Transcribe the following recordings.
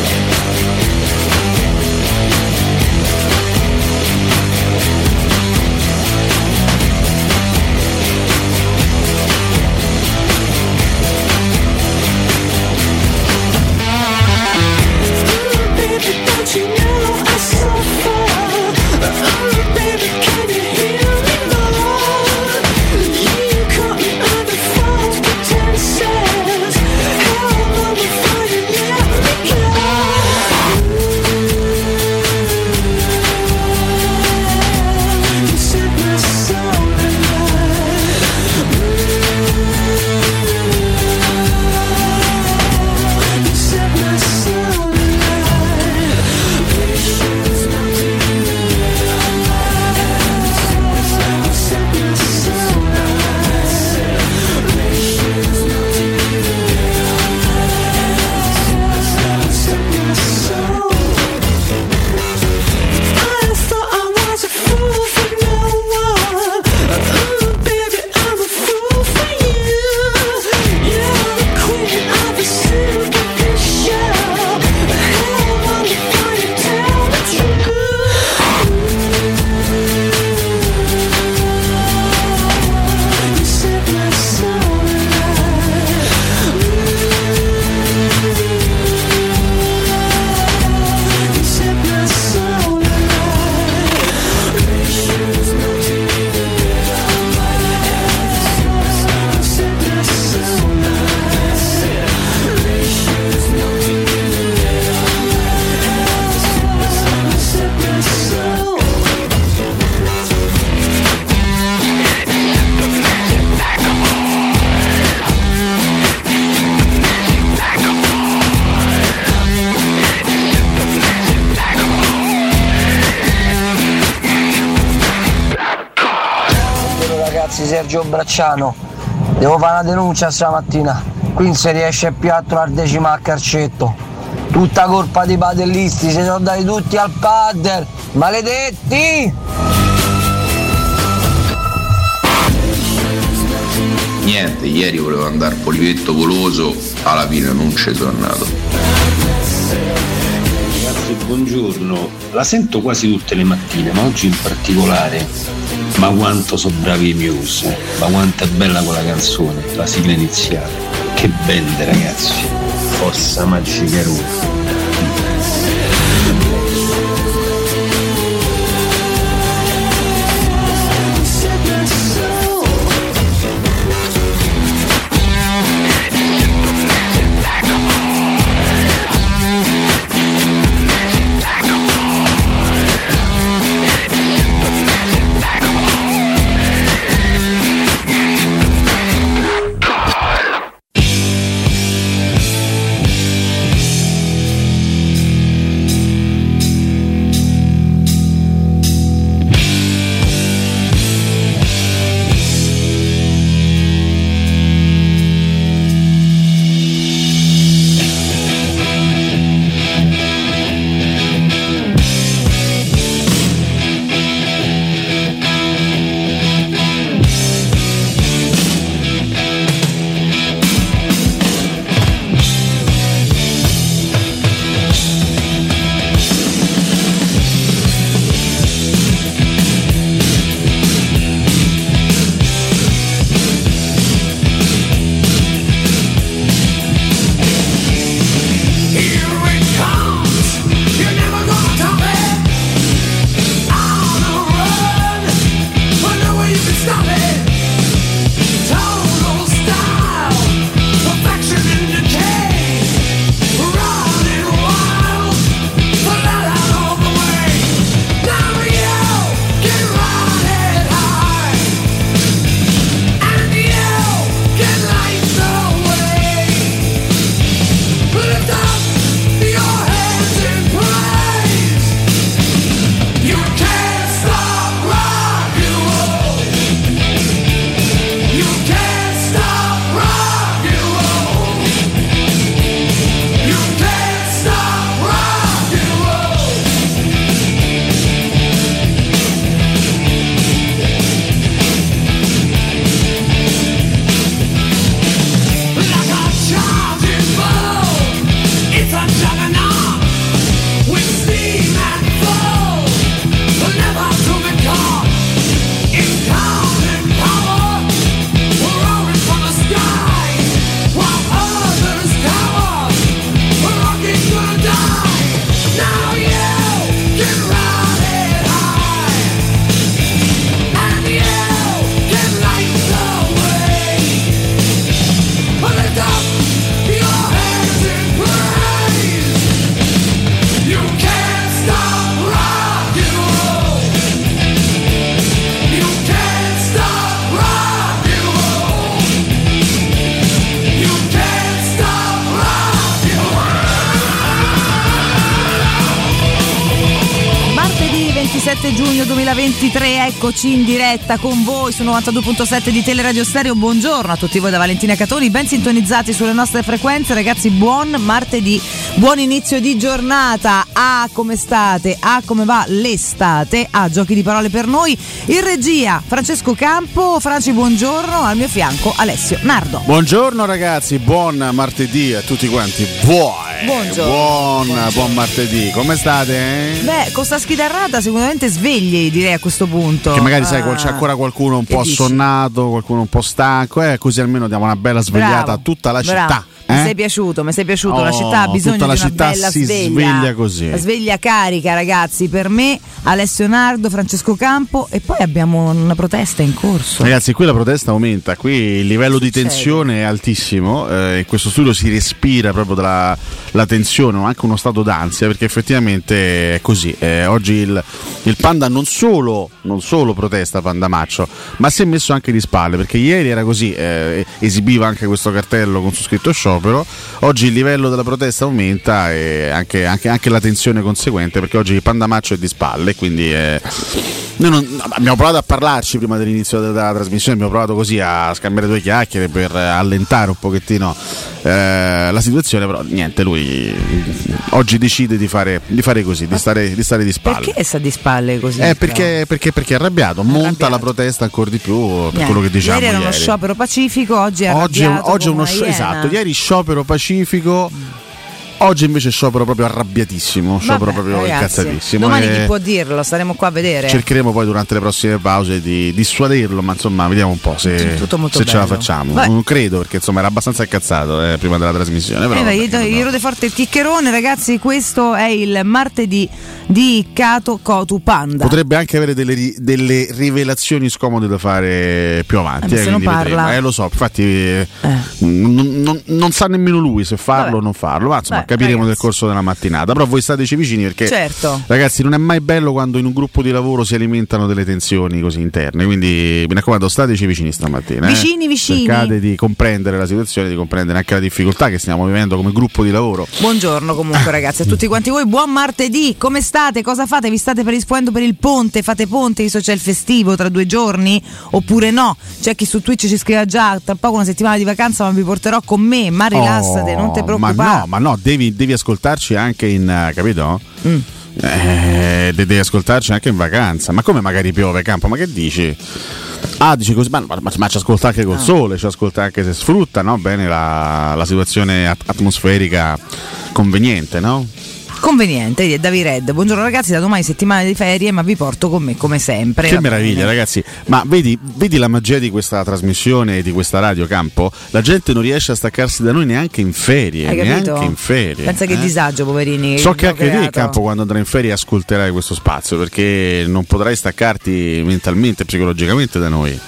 Thank you. Bracciano, devo fare una denuncia stamattina. Qui non si riesce più a trovare decima a carcetto. Tutta colpa dei padellisti, si sono dati tutti al padel. Maledetti! Niente, ieri volevo andare Polivetto Goloso, alla fine non ci sono andato. Buongiorno. La sento quasi tutte le mattine, ma oggi in particolare. Ma quanto sono bravi i Muse, ma quanto è bella quella canzone, la sigla iniziale. Che bende ragazzi. Forza Magica Roma. Eccoci in diretta con voi su 92.7 di Teleradio Stereo. Buongiorno a tutti voi da Valentina Catoni, ben sintonizzati sulle nostre frequenze. Ragazzi, buon martedì, buon inizio di giornata. Ah, come state? Ah, come va l'estate? Ah, giochi di parole per noi. In regia Francesco Campo, Franci, buongiorno. Al mio fianco Alessio Nardo. Buongiorno ragazzi, buon martedì a tutti quanti. Buon, Buongiorno. buon, Buongiorno. buon martedì. Come state? eh? Beh, con sta schitarrata sicuramente svegli, direi a questo punto. Che magari sai, Ah, c'è ancora qualcuno un che po' dici? assonnato, qualcuno un po' stanco, eh, così almeno diamo una bella svegliata Bravo, a tutta la bravo. città. Mi eh? sei piaciuto, mi sei piaciuto. la Oh, città ha bisogno tutta la di una città bella si sveglia. sveglia così. La sveglia carica, ragazzi, per me, Alessio Nardo, Francesco Campo e poi abbiamo una protesta in corso. Ragazzi, qui la protesta aumenta, qui il livello di tensione è altissimo, eh, in questo studio si respira proprio dalla la tensione, anche uno stato d'ansia, perché effettivamente è così. Eh, oggi il, il Panda non solo, non solo protesta Panda Maccio, ma si è messo anche di spalle, perché ieri era così, eh, esibiva anche questo cartello con su scritto sciopero, oggi il livello della protesta aumenta e anche, anche- anche la tensione conseguente, perché oggi Panda Maccio è di spalle, quindi... eh, noi non- abbiamo provato a parlarci prima dell'inizio della trasmissione, abbiamo provato così a scambiare due chiacchiere per allentare un pochettino eh, la situazione, però niente, lui oggi decide di fare, di fare così, di stare, di stare di spalle. Perché sta di spalle così? Eh, perché, perché, perché è arrabbiato, monta Arrabbiato. la protesta ancora di più per Niente. quello che diciamo ieri era uno sciopero pacifico, oggi è Oggi è, oggi è uno una scio- iena. esatto, ieri sciopero pacifico, oggi invece sciopero proprio arrabbiatissimo, sciopero Vabbè, proprio ragazzi, incazzatissimo. Domani chi può dirlo? Staremo qua a vedere. Cercheremo poi durante le prossime pause di dissuaderlo, ma insomma vediamo un po' se, se ce la facciamo. Vabbè. Non credo perché insomma era abbastanza incazzato eh, prima della trasmissione. Però Eh, vabbè, gli rode forte il chiccherone, ragazzi. Questo è il martedì di Cato Cotu Panda. Potrebbe anche avere delle, delle rivelazioni scomode da fare più avanti. Eh, se non parla. Eh, lo so, infatti eh, non, non- non sa nemmeno lui se farlo o non farlo, ma insomma Beh, capiremo ragazzi. nel corso della mattinata. Però voi stateci vicini perché Certo. ragazzi non è mai bello quando in un gruppo di lavoro si alimentano delle tensioni così interne, quindi mi raccomando stateci vicini stamattina. eh. Vicini, vicini. Cercate di comprendere la situazione, di comprendere anche la difficoltà che stiamo vivendo come gruppo di lavoro. Buongiorno comunque ragazzi a tutti quanti voi, buon martedì, come state? Cosa fate? Vi state predisponendo per il ponte? Fate ponte, visto c'è il festivo tra due giorni? Oppure no? C'è chi su Twitch ci scrive già, tra poco una settimana di vacanza ma vi porterò con me, ma rilassate, non ti Oh, preoccupare. Ma no, ma no, devi, devi ascoltarci anche in, eh, capito? Mm. Eh, de- devi ascoltarci anche in vacanza. Ma come magari piove, campo? Ma che dici? Ah, dici così, ma, ma- ma ci ascolta anche col Ah. sole, ci ascolta anche se sfrutta no? bene la, la situazione at- atmosferica conveniente, no? Conveniente, Davi Red. Buongiorno ragazzi, da domani settimana di ferie, ma vi porto con me come sempre. Che meraviglia, ragazzi! Ma vedi, vedi la magia di questa trasmissione e di questa radio campo? La gente non riesce a staccarsi da noi neanche in ferie. Neanche in ferie. Pensa che eh? disagio, poverini. So che che anche te creato. campo quando andrai in ferie ascolterai questo spazio perché non potrai staccarti mentalmente e psicologicamente da noi.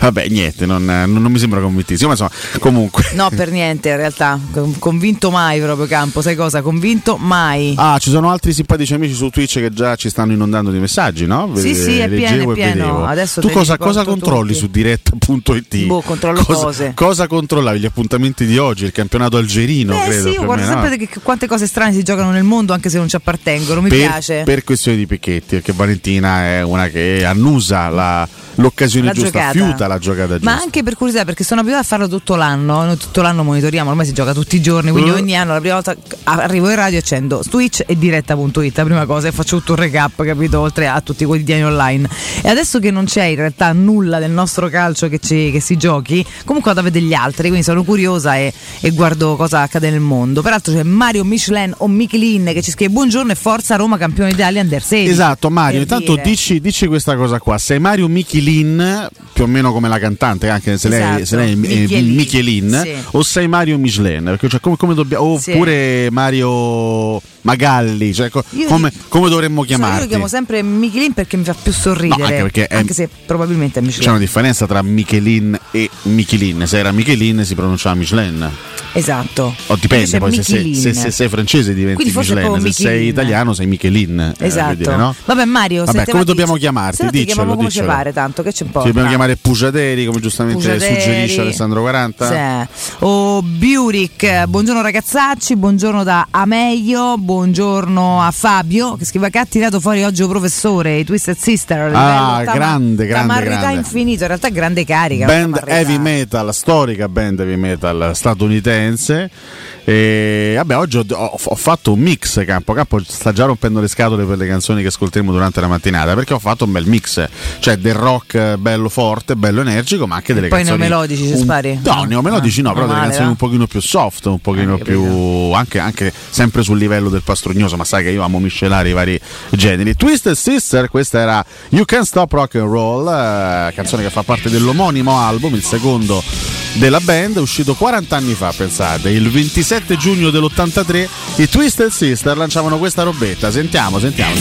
Vabbè, niente, non, non- non mi sembra convintissimo, ma insomma, comunque. No, per niente in realtà. Con- Convinto mai proprio Campo, sai cosa? Convinto mai. Ah, ci sono altri simpatici amici su Twitch che già ci stanno inondando di messaggi, no? Sì, sì, è pieno, è pieno. Adesso tu cosa, cosa controlli tutti. su diretta.it? Boh, controllo cosa, cose. Cosa controllavi? Gli appuntamenti di oggi, il campionato algerino, Beh credo. sì, io meno, no? sempre che- quante cose strane si giocano nel mondo anche se non ci appartengono, mi per, piace. per questioni di picchetti, perché Valentina è una che annusa la- l'occasione La giusta, giocata. fiuta la giocata giusta. Ma anche per curiosità, perché sono abituata a farlo tutto l'anno, noi tutto l'anno monitoriamo, ormai si gioca tutti i giorni, quindi Eh. ogni anno la prima volta arrivo in radio accendo Twitch e diretta.it, la prima cosa e faccio tutto un recap, capito, oltre a tutti i quotidiani online. E adesso che non c'è in realtà nulla del nostro calcio che, ci- che si giochi, comunque vado a vedere gli altri, quindi sono curiosa e, e guardo cosa accade nel mondo. Peraltro c'è Mario Michelin o Michelin che ci scrive buongiorno e forza Roma campione d'Italia Under 16. Esatto, Mario. Intanto dire. dici, dici questa cosa qua. Sei Mario Michelin, più o meno come la cantante, anche se lei, Esatto, se lei è Michelin, Michelin, sì. o sei Mario Michelin? Perché cioè, come, come dobbiamo. Sì. Oppure Mario Magalli, cioè, co- come, come dovremmo So, io lo chiamo sempre Michelin perché mi fa più sorridere. No, anche perché è- anche se probabilmente è Michelin. C'è una differenza tra Michelin e Michelin. Se era Michelin si pronunciava Michelin. Esatto. O dipende poi se sei, se- se sei francese diventi Michelin, se sei italiano sei Michelin. eh, Esatto. vuol dire, no? Vabbè Mario, Vabbè, come dobbiamo dici- chiamarti? No Diccelo, come diccelo. pare, tanto che c'è un po'. Ci dobbiamo chiamare Pugiateri, come giustamente Pugiateri. suggerisce Alessandro 40. Sì. O Biuric, buongiorno ragazzacci, buongiorno da Ameglio, buongiorno a Fabio che scrive che ha tirato fuori oggi un professore, i Twisted Sister. Ah, tama- grande, grande, tamarrità grande. infinito, in realtà grande carica. Band heavy metal, storica band heavy metal statunitense. E vabbè, oggi ho, ho- ho fatto un mix. Campo Campo sta già rompendo le scatole per le canzoni che ascolteremo durante la mattinata. Perché ho fatto un bel mix, cioè del rock bello forte, bello energico, ma anche delle Poi canzoni. neomelodici ci un- spari? No, neomelodici no, Ah, però delle male, canzoni va? un pochino più soft, un pochino Ah, più. Anche, anche sempre sul livello del pastrugnoso, ma sai che io amo miscelare i vari generi. Twisted Sister, questa era You Can't Stop Rock and Roll, eh, canzone che fa parte dell'omonimo album, il secondo della band, uscito 40 anni fa, pensate, il 27 giugno dell'83 i Twisted Sister lanciavano questa robetta. Sentiamo, sentiamo.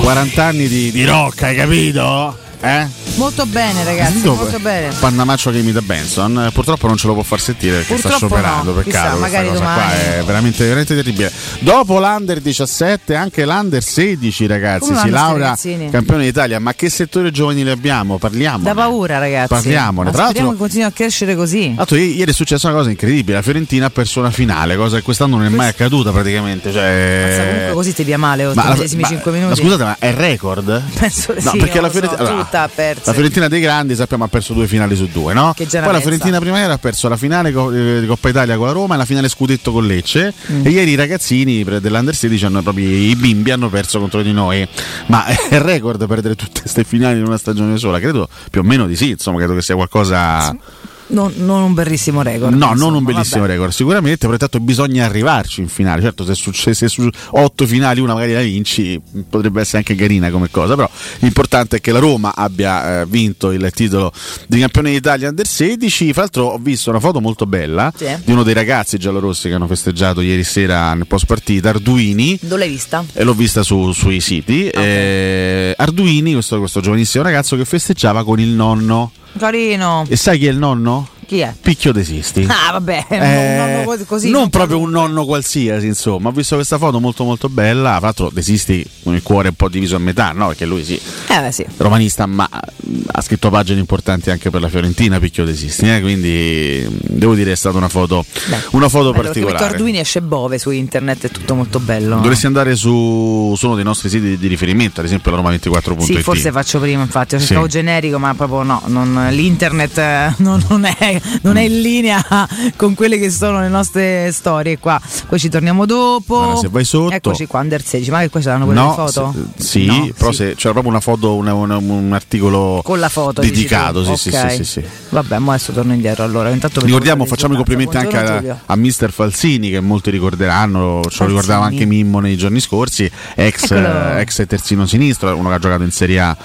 40 anni di, di rock, hai capito? Eh? Molto bene ragazzi, molto bene. Pannamaccio che imita Benson, eh, purtroppo non ce lo può far sentire perché sta Purtroppo scioperando. no, Peccato, chissà, cosa domani. qua è veramente, veramente terribile. Dopo l'Under 17, anche l'Under 16, ragazzi, Come si laurea ragazzini? campione d'Italia. Ma che settore giovanile abbiamo? Parliamo. Da paura ragazzi. Parliamone. Ma Tra l'altro- che continui a crescere così. L'altro, i- ieri è successa una cosa incredibile. La Fiorentina ha perso una finale, cosa che quest'anno non è mai accaduta praticamente. Cioè... Mazza, comunque così ti via male, Ma la- 80 ma- 5 ma minuti. scusate, ma è record? Penso No, sì, perché la lo so, Fiorentina, allora, tutta ha perso. La Fiorentina dei grandi sappiamo ha perso due finali su due, no? Che Poi la. Fiorentina primavera ha perso la finale co- eh, di Coppa Italia con la Roma e la finale scudetto con Lecce. Mm. E ieri i ragazzini dell'Under 16 hanno proprio i bimbi hanno perso contro di noi. Ma è record perdere tutte queste finali in una stagione sola? Credo più o meno di sì, insomma, credo che sia qualcosa. Non, non un bellissimo record. No, insomma, non un bellissimo vabbè. record, sicuramente, però intanto bisogna arrivarci in finale. Certo, se, succe- se su otto finali una magari la vinci, potrebbe essere anche carina come cosa, però l'importante è che la Roma abbia eh, vinto il titolo di campione d'Italia under 16. Fra l'altro ho visto una foto molto bella Sì. di uno dei ragazzi giallorossi che hanno festeggiato ieri sera nel post partita, Arduini. Dove l'hai vista? E l'ho vista su- sui siti. Eh, Arduini, questo, questo giovanissimo ragazzo che festeggiava con il nonno. Carino. E sai chi è il nonno? Chi è? Picchio desisti. Ah, vabbè, Eh, un così. non proprio un nonno qualsiasi, insomma. Ho visto questa foto molto molto bella. Tra l'altro, desisti con il cuore un po' diviso a metà, no? Perché lui sì, Eh, beh, sì. romanista, ma mh, ha scritto pagine importanti anche per la Fiorentina, Picchio desisti. eh, Quindi mh, devo dire è stata una foto, una foto Bello, particolare. Arduini esce Bove su internet, è tutto molto bello. Dovresti andare su, su uno dei nostri siti di riferimento, ad esempio la Roma24.it. Sì, forse faccio prima, infatti, ho Sì. cercato generico, ma proprio no, non- l'internet eh, non, non è, non è in linea con quelle che sono le nostre storie qua. Poi ci torniamo dopo. Allora, se vai sotto- Eccoci qua, Under 16, ma che qua c'erano quelle No, foto? se- sì, No, però sì. se- c'era proprio una foto, una- una- un articolo Con la foto dedicato. Sì, Ok. sì, sì, sì. Vabbè, ma adesso torno indietro allora. Intanto Ricordiamo, facciamo i complimenti anche giornata. a, Buongiorno, a Mister Falsini che molti ricorderanno, ce lo ricordava anche Mimmo nei giorni scorsi, ex, eh, ex terzino sinistro, uno che ha giocato in Serie A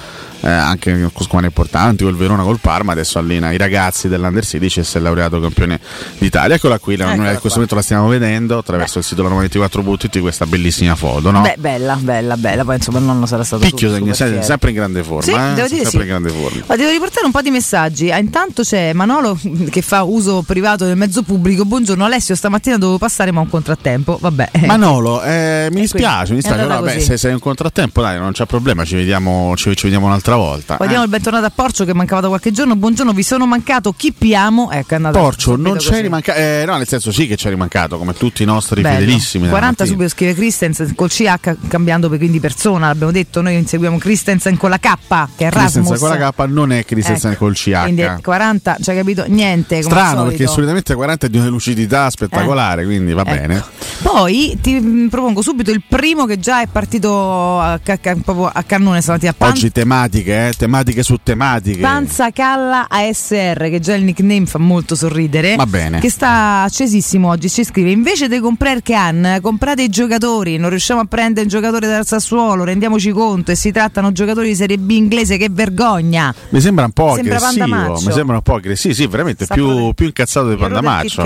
eh, anche con squadre importanti, col Verona, col Parma, adesso allena i ragazzi dell'Under 16 e si è laureato campione d'Italia. Eccola qui, la- noi Eccola in questo momento la stiamo vedendo attraverso il sito la 24.it questa bellissima foto, no? Beh, bella, bella, bella. Poi insomma il nonno sarà stato Picchio, su- super sempre in grande forma, Sì, eh? devo dire sempre sì. in grande forma. Ma devo riportare un po' di messaggi. Ah, intanto c'è Manolo che fa uso privato del mezzo pubblico. Buongiorno Alessio, stamattina dovevo passare ma ho un contrattempo. Vabbè. Manolo, eh, mi dispiace, mi dispiace, vabbè, se sei un contrattempo, dai, non c'è problema, ci vediamo, ci, ci vediamo un'altra volta. Poi eh. il bentornato a Porcio che mancava da qualche giorno. Buongiorno, vi sono mancato. Chi piamo? Ecco, è andato Porcio, non c'è rimancato, eh, no, nel senso sì che c'è rimancato, come tutti i nostri Bello. fedelissimi. della 40 mattina. subito scrive Christensen col CH cambiando per quindi persona, l'abbiamo detto, noi inseguiamo Christensen con la K che è Rasmus. Con la K non è Christensen Ecco, col CH. Quindi è 40, cioè capito? Niente, Strano perché solitamente 40 è di una lucidità spettacolare, quindi va Ecco. bene. Poi ti mm, propongo subito il primo che già è partito a, ca- proprio a cannone stamattina. Oggi tematiche, eh, tematiche su tematiche. Panza Calla ASR, che già il nickname fa molto sorridere. Va bene. Che sta accesissimo oggi. Ci scrive: invece di comprare Can, comprate i giocatori. Non riusciamo a prendere un giocatore dal Sassuolo. Rendiamoci conto. E si trattano giocatori di Serie B inglese. Che vergogna! Mi sembra un po' Sembra aggressivo. Mi sembra un po' aggressivo. Sì, sì, veramente più, più incazzato di Pandamaccio.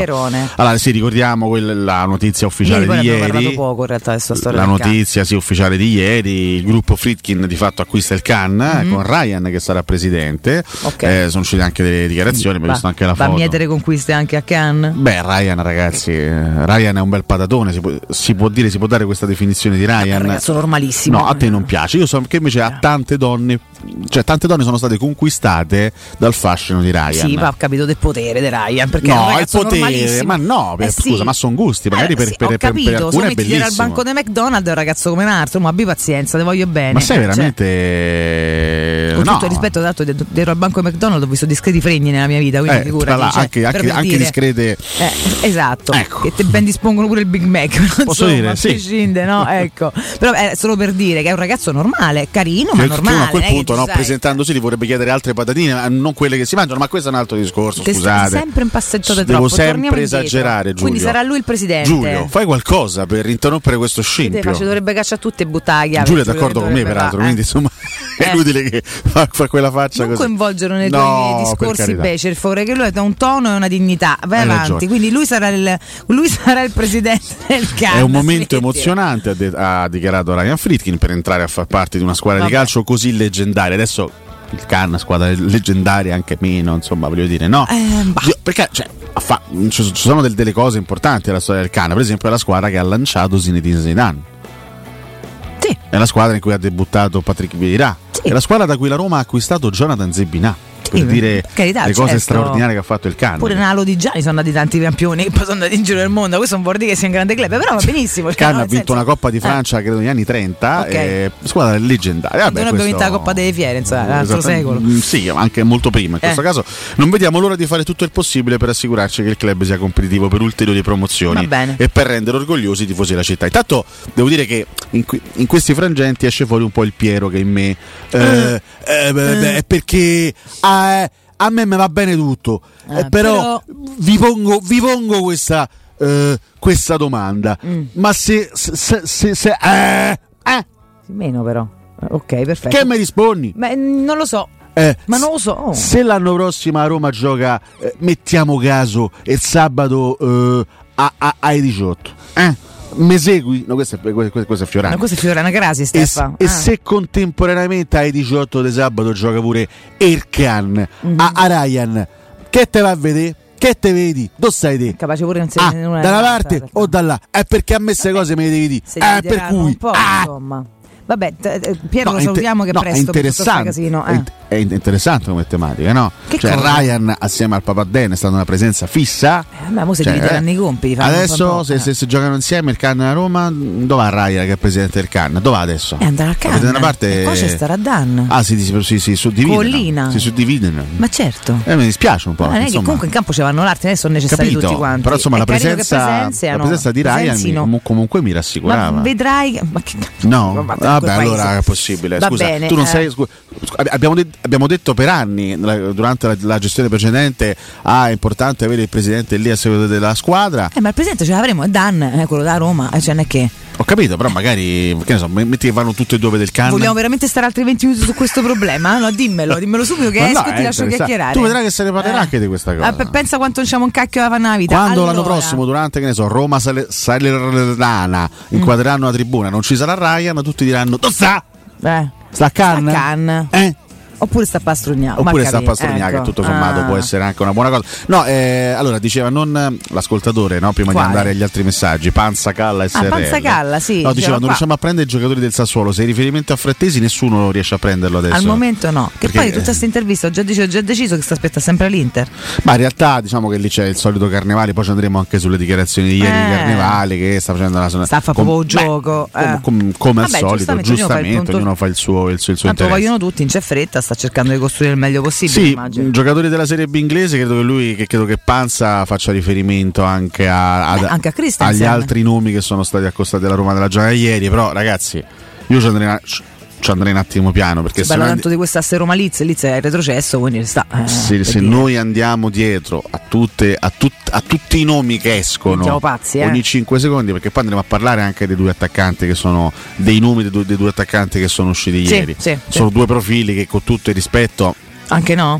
Allora, sì, ricordiamo quella- la notizia ufficiale Ieri di ieri. poco in realtà La notizia sì, ufficiale di ieri, il gruppo Fritkin di fatto acquista il Can eh, Mhm. con Ryan che sarà presidente. Ok. Eh, sono uscite anche delle dichiarazioni, abbiamo visto anche la Va a foto. mietere conquiste anche a Can. Beh, Ryan, ragazzi, eh, Ryan è un bel patatone. Si può, si può dire, si può dare questa definizione di Ryan. ragazzo normalissimo. No, a te non piace. Io so che invece a tante donne, cioè tante donne sono state conquistate dal fascino di Ryan. Sì, ma ho capito del potere di Ryan. Perché No, il potere, ma no, Eh scusa, sì. ma sono gusti, magari Eh, per, sì, per- ho per- per capito, se alcune è dietro al bellissimo. banco di McDonald's è un ragazzo come un altro, ma abbi pazienza, te voglio bene. Ma sei Cioè, veramente. con no. tutto il rispetto, dietro dietro al banco McDonald's ho visto discreti fregni nella mia vita, quindi Eh, figurati. l'altro, cioè, anche, anche- anche discrete. Eh, esatto, Ecco. che te ben dispongono pure il Big Mac. Posso insomma, dire, sì. prescinde, no? Ecco. Però è solo per dire che è un ragazzo normale, carino, ma Che- che normale. uno a quel che punto, no, presentandosi, gli vorrebbe chiedere altre patatine, ma non quelle che si mangiano. Ma questo è un altro discorso. Te Scusate, sempre in passeggiato Devo troppo. Torniamo sempre esagerare, Giulio. Quindi sarà lui il presidente. Giulio, fai qualcosa per interrompere questo scempio. faccio, dovrebbe cacciare tutte e buttare. Giulio è d'accordo con me, peraltro, quindi eh. insomma è Eh. inutile che fa, fa quella faccia Non così. coinvolgerlo nei tuoi No, per discorsi favore, che lui ha un tono e una dignità. Vai Hai avanti. ragione. Quindi lui sarà il, lui sarà il presidente del CAN. È un momento emozionante, ha, de- ha dichiarato Ryan Friedkin per entrare a far parte di una squadra di Vabbè. calcio così leggendaria. Adesso il Cannes, squadra leggendaria, anche meno, insomma, voglio dire, no? Eh, perché cioè, fa- ci sono del- delle cose importanti nella storia del Cannes, per esempio è la squadra che ha lanciato Zinedine Zidane. Sì. È la squadra in cui ha debuttato Patrick Vieira. Sì. È la squadra da cui la Roma ha acquistato Jonathan Zebinà. Sì, per dire carità, le cose certo. straordinarie che ha fatto il Cannes. Pure Nalo Di Gianni sono andati tanti campioni che poi sono andati in giro nel mondo. Questo non vuol dire che sia un grande club, però va benissimo. Il cioè, Cannes no, ha vinto senso- una Coppa di Eh. Francia, credo negli anni 30, Ok. eh, squadra leggendaria. Vabbè, abbiamo questo- vinto la Coppa delle Fiere, insomma, l'altro Esattamente. secolo. Mm, Sì, anche molto prima. In questo Eh. caso non vediamo l'ora di fare tutto il possibile per assicurarci che il club sia competitivo per ulteriori promozioni e per rendere orgogliosi i tifosi della città. Intanto devo dire che in, que- in questi frangenti esce fuori un po' il Piero che in me eh, eh, beh, beh, è perché ah, eh, a me mi va bene tutto, Eh, Eh, però, però- Vi, pongo, vi pongo questa, eh, questa domanda. Mm. Ma se, se, se, se- se- eh, eh, Sì, Meno però. Ok, perfetto. che mi rispondi? Beh, non lo so. Eh, Ma non lo so. Se l'anno prossimo a Roma gioca, eh, mettiamo caso, il sabato eh, a- a- ai 18, eh? Mi segui? No, questo è, questo, questo è Fiorano. Ma questa è Fiorana Grasi, E, Stefano. e se contemporaneamente ai 18 di sabato gioca pure Erkan Mhm. a, a Ryan, che te va a vedere? Che te vedi? Dove stai te? Capace pure non si Ah, è da una parte o da là? È perché a me queste cose me le devi dire. Se Eh, per cui un po', ah, insomma. Vabbè, eh, Piero No, lo è inter- salutiamo che no, presto è interessante, casino. è, eh. è in- interessante come tematica, no? Che cioè cosa? Ryan assieme al papà Dan è stata una presenza fissa. Eh, ma mo si Cioè, divideranno eh, i compiti. Adesso se, eh. se, se giocano insieme il Cannes a Roma, dove va Ryan che è presidente del Cannes? Dove va adesso? E andrà a Avete Cannes. una parte- E poi c'è starà Dan. Ah, si, si, si, si suddividono. Collina. Si suddividono. Ma certo. Eh, mi dispiace un po'. Ma non è che comunque in campo ci vanno l'arte, adesso sono necessari Capito, tutti quanti. però insomma la presenza, la presenza di Ryan comunque mi rassicurava. Ma vedrai. Ma che No, Ma vabbè, quel allora è possibile. Scusa, bene, tu non eh. sei. scu- abbiamo, de- abbiamo detto per anni, nella- durante la, la gestione precedente, ah, è importante avere il presidente lì a seguito della squadra. Eh, ma il presidente ce l'avremo, è Dan, eh, quello da Roma, cioè non è che. Ho capito, però magari, che ne so, metti che vanno tutte e due del can. Vogliamo veramente stare altri 20 minuti su questo problema? No, dimmelo, dimmelo subito che esco no, e ti lascio interessante. chiacchierare. Tu vedrai che se ne parlerà Eh. anche di questa cosa. Ah, pe- pensa quanto c'è un cacchio nella vita. Quando l'anno Allora, prossimo, durante che ne so, Roma Sale- Salernitana inquadreranno la tribuna, non ci sarà Ryan, tutti diranno: Dove sta? Eh. Sta a Cannes? Sta a Cannes. Eh? Oppure sta a Pastrugnac. Oppure sta Pastrugnac, ecco. che tutto sommato Ah. può essere anche una buona cosa. No, eh, allora diceva non eh, l'ascoltatore, no, prima Quale? di andare agli altri messaggi, Panza Calla SRL. Ah, Panza Calla, sì, No, diceva diceva non riusciamo a prendere i giocatori del Sassuolo, se i riferimenti a Frattesi nessuno riesce a prenderlo adesso. Al momento no. Che Perché- poi tutta questa intervista ho già deciso, ho già deciso che sta aspetta sempre l'Inter. Ma in realtà diciamo che lì c'è il solito Carnevale, poi ci andremo anche sulle dichiarazioni di ieri di Eh. Carnevale che sta facendo la Sta a fa com- proprio beh, gioco. com- eh. com- come al Vabbè, solito, giustamente, il ognuno fa il suo, il suo, il suo Tanto interesse. vogliono tutti, in c'è fretta, sta cercando di costruire il meglio possibile. Sì, immagino. giocatori della Serie B inglese, credo che lui, che credo che Panza faccia riferimento anche, a, ad- Beh, anche a agli altri nomi che sono stati accostati alla Roma della giornata ieri. Però, ragazzi, io ci andrei, ci andrei un attimo piano perché Si se parla tanto di quest'asse Roma Liz, Liz è retrocesso, quindi sta. eh, se- se noi andiamo dietro a, tutte, a, tut- a tutti i nomi che escono pazzi, eh. ogni 5 secondi, perché poi andremo a parlare anche dei due attaccanti che sono dei nomi dei due, dei due attaccanti che sono usciti Sì, ieri. sì, sono sì. due profili che con tutto il rispetto Anche no?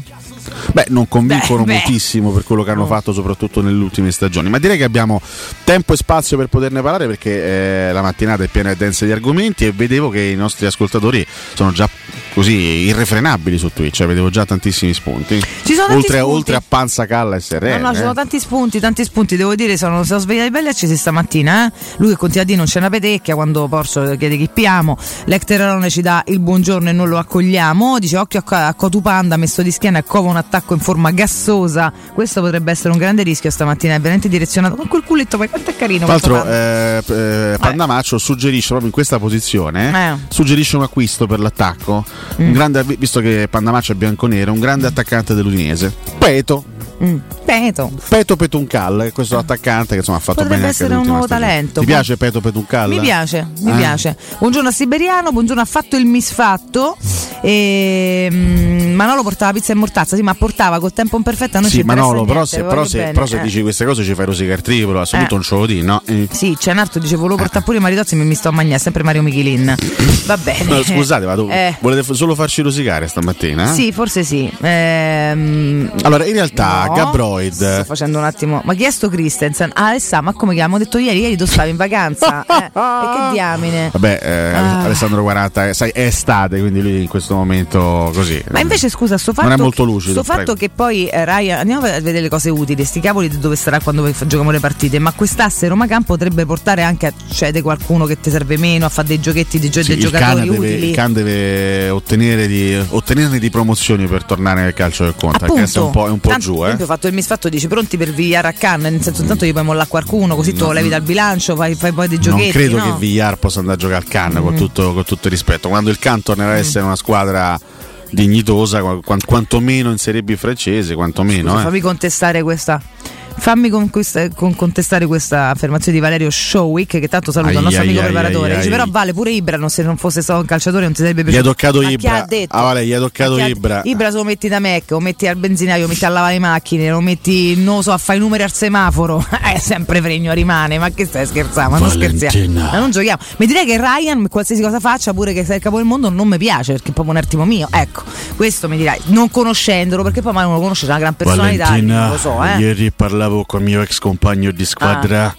Beh, non convincono Beh, beh. moltissimo per quello che hanno fatto, soprattutto nelle ultime stagioni. Ma direi che abbiamo tempo e spazio per poterne parlare perché eh, la mattinata è piena e densa di argomenti e vedevo che i nostri ascoltatori sono già così irrefrenabili su Twitch. cioè vedevo già tantissimi spunti. Ci sono oltre, spunti. oltre a Panza Calla e SRN. No, no, ci sono eh. tanti spunti, tanti spunti, devo dire, sono, sono svegliati belli accesi stamattina. Eh? Lui che continua a dire non c'è una petecchia quando Porcio chiede chi piamo, l'Ecteralone ci dà il buongiorno e non lo accogliamo, dice occhio a, a Cotupanda messo di schiena e cova un attacco in forma gassosa, questo potrebbe essere un grande rischio stamattina, è veramente direzionato con quel culetto, ma quanto è carino. Tra l'altro, Panda. eh, eh, Pandamaccio suggerisce proprio in questa posizione: Eh. suggerisce un acquisto per l'attacco. Mm. Un grande, visto che Pandamaccio è bianconero, un grande attaccante dell'Udinese. Peto. Mm. Peto. Peto Petuncal, questo attaccante che insomma ha fatto Potrebbe bene anche essere un nuovo stagione. talento. Ti piace Peto Petuncal? Mi piace, mi Eh? piace. Buongiorno a Siberiano, buongiorno ha fatto il misfatto. E, mm, Manolo portava pizza e mortazza, sì, ma portava col tempo imperfetto. A noi Sì, ci Manolo, però niente, se, lo però se- però se eh. dici queste cose ci fai rosicare il triplo, assoluto Eh. un show di, no? Eh. Sì, c'è un altro, dice volevo portare pure Maritozzi, ma mi sto a mangiare, sempre Mario Michelin. Va bene. No, scusate, ma tu Eh, volete solo farci rosicare stamattina? Sì, forse sì. Ehm, Allora, in realtà no. Gabroid Sto facendo un attimo. Ma chi è sto Christensen? Ah, Alessà, ma come chiamo? Ho detto ieri, ieri tu stavi in vacanza. eh, e che diamine. Vabbè, eh, Ah. Alessandro 40, eh, sai, è estate, quindi lui in questo momento così. Ma invece scusa, sto fatto, Non è molto lucido, sto fatto prego. che poi eh, Ryan andiamo a vedere le cose utili, sti cavoli di dove sarà quando giochiamo le partite, ma quest'asse Roma Camp potrebbe portare anche a cedere qualcuno che ti serve meno, a fare dei giochetti di gio- Sì, dei il, can giocatori deve, utili. il can deve ottenere di, ottenerne di promozioni per tornare nel calcio del conto, perché adesso è un po', è un po' giù. Eh. Esempio, ho fatto il misfatto, dici pronti per Villar a Cannes, nel senso intanto gli puoi mollare qualcuno, così tu lo levi dal bilancio, fai, fai poi dei giochetti. Non credo no? che Villar possa andare a giocare al Can con, Mm. tutto, con tutto il rispetto. Quando il Can tornerà a essere una squadra dignitosa, qua- quan- quantomeno in Serie B francese, quantomeno. Scusa, eh. fammi contestare questa. Fammi con questa- con- contestare questa affermazione di Valerio Showick, che tanto saluta il Ai, nostro ai, amico ai, preparatore. ai, Dice. Però vale pure Ibra, non- se non fosse stato un calciatore non ti sarebbe Gli ha piaciuto. toccato Ma Ibra. ha detto? Ah, vale, gli ha toccato ha- Ibra. Ibra se lo metti da Mac, lo metti al benzinaio, lo metti a lavare le macchine, lo metti, non lo so, a fare i numeri al semaforo. È sempre fregno rimane. Ma che stai scherzando? Ma non scherziamo. Ma non giochiamo. Mi direi che Ryan, qualsiasi cosa faccia, pure che sia il capo del mondo, non mi piace perché è proprio un attimo mio. Ecco, questo mi dirai, non conoscendolo, perché poi magari uno lo conosce, c'è una gran personalità. Valentina, non lo so, eh. ieri parlavo con il mio ex compagno di squadra. Ah.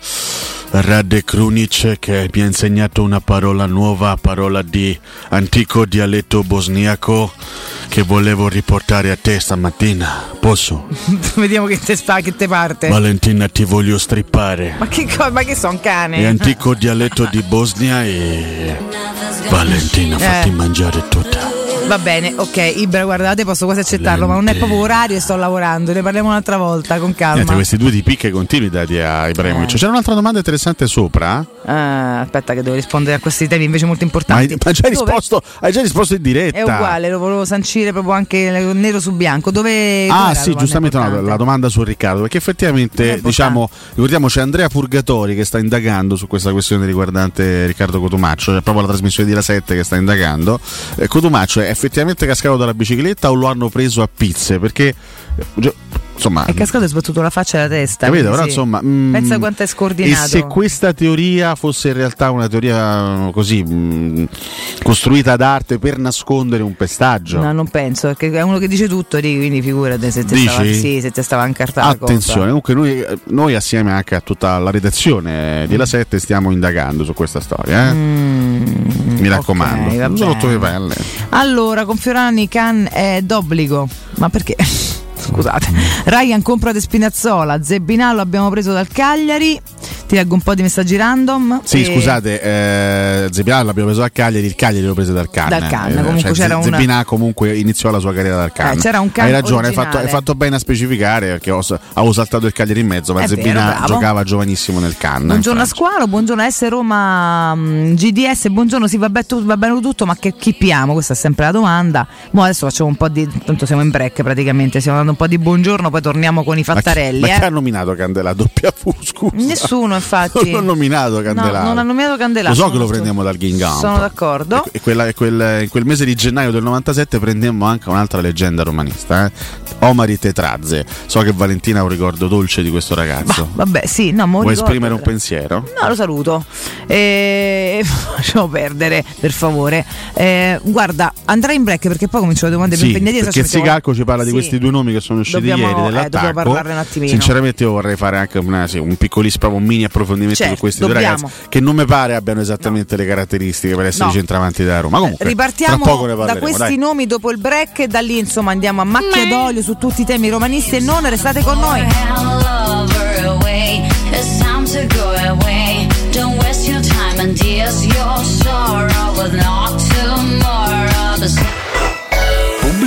Rade Krunic che mi ha insegnato una parola nuova, parola di antico dialetto bosniaco che volevo riportare a te stamattina. Posso? Vediamo che te sta, che te parte. Valentina ti voglio strippare. Ma che, co- ma che so, un cane? È antico dialetto di Bosnia e... Valentina, fatti Eh. mangiare tutta. Va bene, ok, Ibra, guardate, posso quasi accettarlo, ma non è proprio orario e sto lavorando, ne parliamo un'altra volta, con calma. Niente, questi due di picche continui dati a Ibrahimovic. Eh. C'era un'altra domanda interessante sopra? Ah, aspetta che devo rispondere a questi temi invece molto Ma importanti. hai, ma già Dove- risposto, hai già risposto in diretta. È uguale, lo volevo sancire proprio anche nero su bianco. Dove Ah sì, giustamente no, la domanda su Riccardo, perché effettivamente diciamo, ricordiamoci Andrea Purgatori che sta indagando su questa questione riguardante Riccardo Cotumaccio, è proprio la trasmissione di La 7 che sta indagando. Eh, Cotumaccio è effettivamente cascato dalla bicicletta o lo hanno preso a pizze? Perché eh, insomma È cascato e sbattuto la faccia e la testa. Capito? Però sì. insomma. mm, Pensa quanto è E scordinato. se questa teoria fosse in realtà una teoria eh, così mm, costruita ad arte per nascondere un pestaggio? No, non penso, perché è uno che dice tutto, quindi figurati se ti stava, sì, se stava cosa. Attenzione, comunque noi, noi assieme anche a tutta la redazione di La 7 stiamo indagando su questa storia. eh. Mi raccomando, Mm, non sono rotto bene. le palle. Allora, con Fiorani Can è d'obbligo. Ma perché? Scusate. Ryan compra De Spinazzola, Zebbinà lo abbiamo preso dal Cagliari. Ti leggo un po' di messaggi random. Sì, E- scusate, eh, Zebinà l'abbiamo preso a Cagliari, il Cagliari l'ho preso dal Cannes. Dal Cannes, comunque cioè, c'era Ze- un- comunque iniziò la sua carriera dal Cannes. c'era un Hai Cannes ragione, hai fatto, hai fatto bene a specificare perché ho, avevo saltato il Cagliari in mezzo, ma È vero, Zebinà bravo. giocava giovanissimo nel Cannes. Buongiorno a Squalo, buongiorno a S Roma mm, GDS, buongiorno, sì va, be- tu- va bene tutto, ma che chi piamo? Questa è sempre la domanda. Mo adesso facciamo un po' di. tanto siamo in break praticamente, stiamo dando un po' di buongiorno, poi torniamo con i Ma chi- fattarelli. Ma chi eh. ha nominato Candela W? Scusa. Nessuno, infatti. Non ho nominato Candelaro. No, non ha nominato Candelaro. Lo so che lo prendiamo dal Gingamp. Sono d'accordo. E quella- e quel, in quel mese di gennaio del 97 prendemmo anche un'altra leggenda romanista, eh? Omari Tetrazze. So che Valentina ha un ricordo dolce di questo ragazzo. Vabbè, sì, no, Vuoi ricordo- esprimere un pensiero? No, lo saluto. E... Lasciamo perdere, per favore. Eh, guarda, andrà in break perché poi comincio le domande più Sì, impegnative. perché se ci parla di Sì. questi due nomi che sono usciti Dobbiamo- ieri eh, dobbiamo dell'attacco. attimino. Sinceramente io vorrei fare anche una- sì, un piccolissimo proprio un mini approfondimento Certo, su questi due dobbiamo. ragazzi che non mi pare abbiano esattamente le caratteristiche per essere No. centravanti da Roma. Comunque, Ripartiamo tra poco ne da questi dai. nomi dopo il break e da lì insomma andiamo a macchia d'olio su tutti i temi romanisti e non restate con noi. Don't waste your time and tears your sorrow with not tomorrow.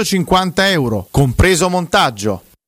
950 euro, compreso montaggio.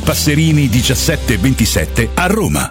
Passerini 1727 a Roma.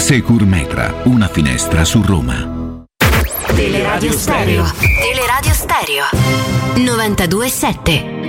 Secur Metra, una finestra su Roma. Teleradio Stereo. Teleradio Stereo. 92.7.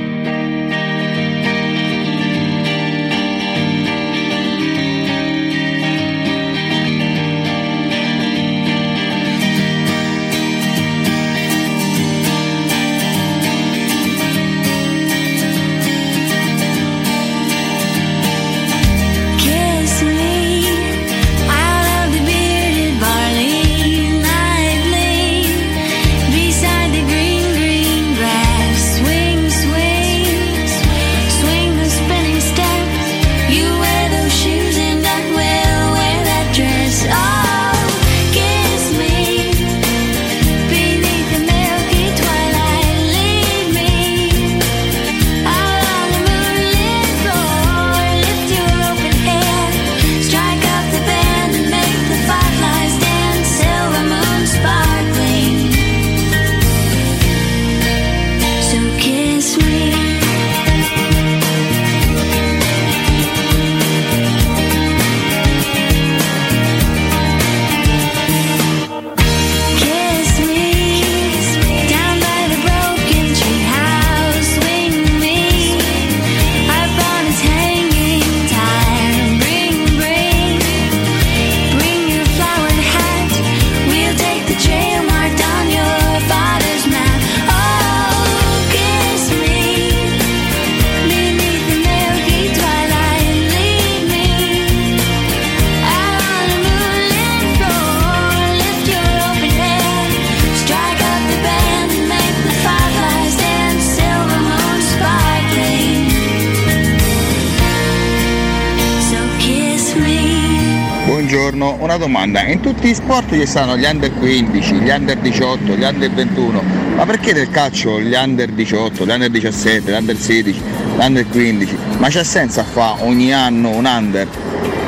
tutti gli sport ci stanno gli under 15, gli under 18, gli under 21, ma perché nel calcio gli under 18, gli under 17, gli under 16, gli under 15? Ma c'è senso a fare ogni anno un under?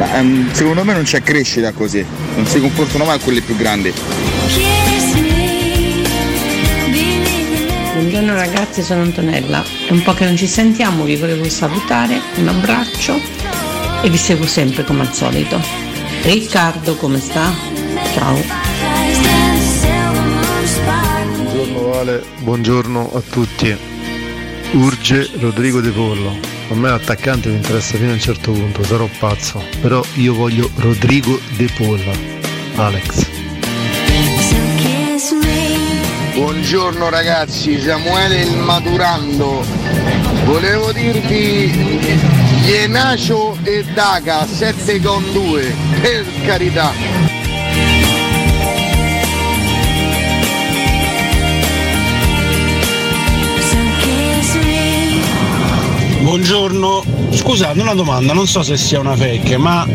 Ma, ehm, secondo me non c'è crescita così, non si comportano mai quelli più grandi. Buongiorno ragazzi, sono Antonella. È un po' che non ci sentiamo, vi volevo salutare, un abbraccio e vi seguo sempre come al solito. Riccardo, come sta? Ciao. Buongiorno Vale, buongiorno a tutti. Urge Rodrigo De Pollo. A me l'attaccante mi interessa fino a un certo punto, sarò pazzo. Però io voglio Rodrigo De Pollo. Alex. Buongiorno ragazzi, Samuele il Maturando. Volevo dirvi Ienacio e Daga 7 con 2, per carità. Buongiorno, scusate una domanda, non so se sia una fake, ma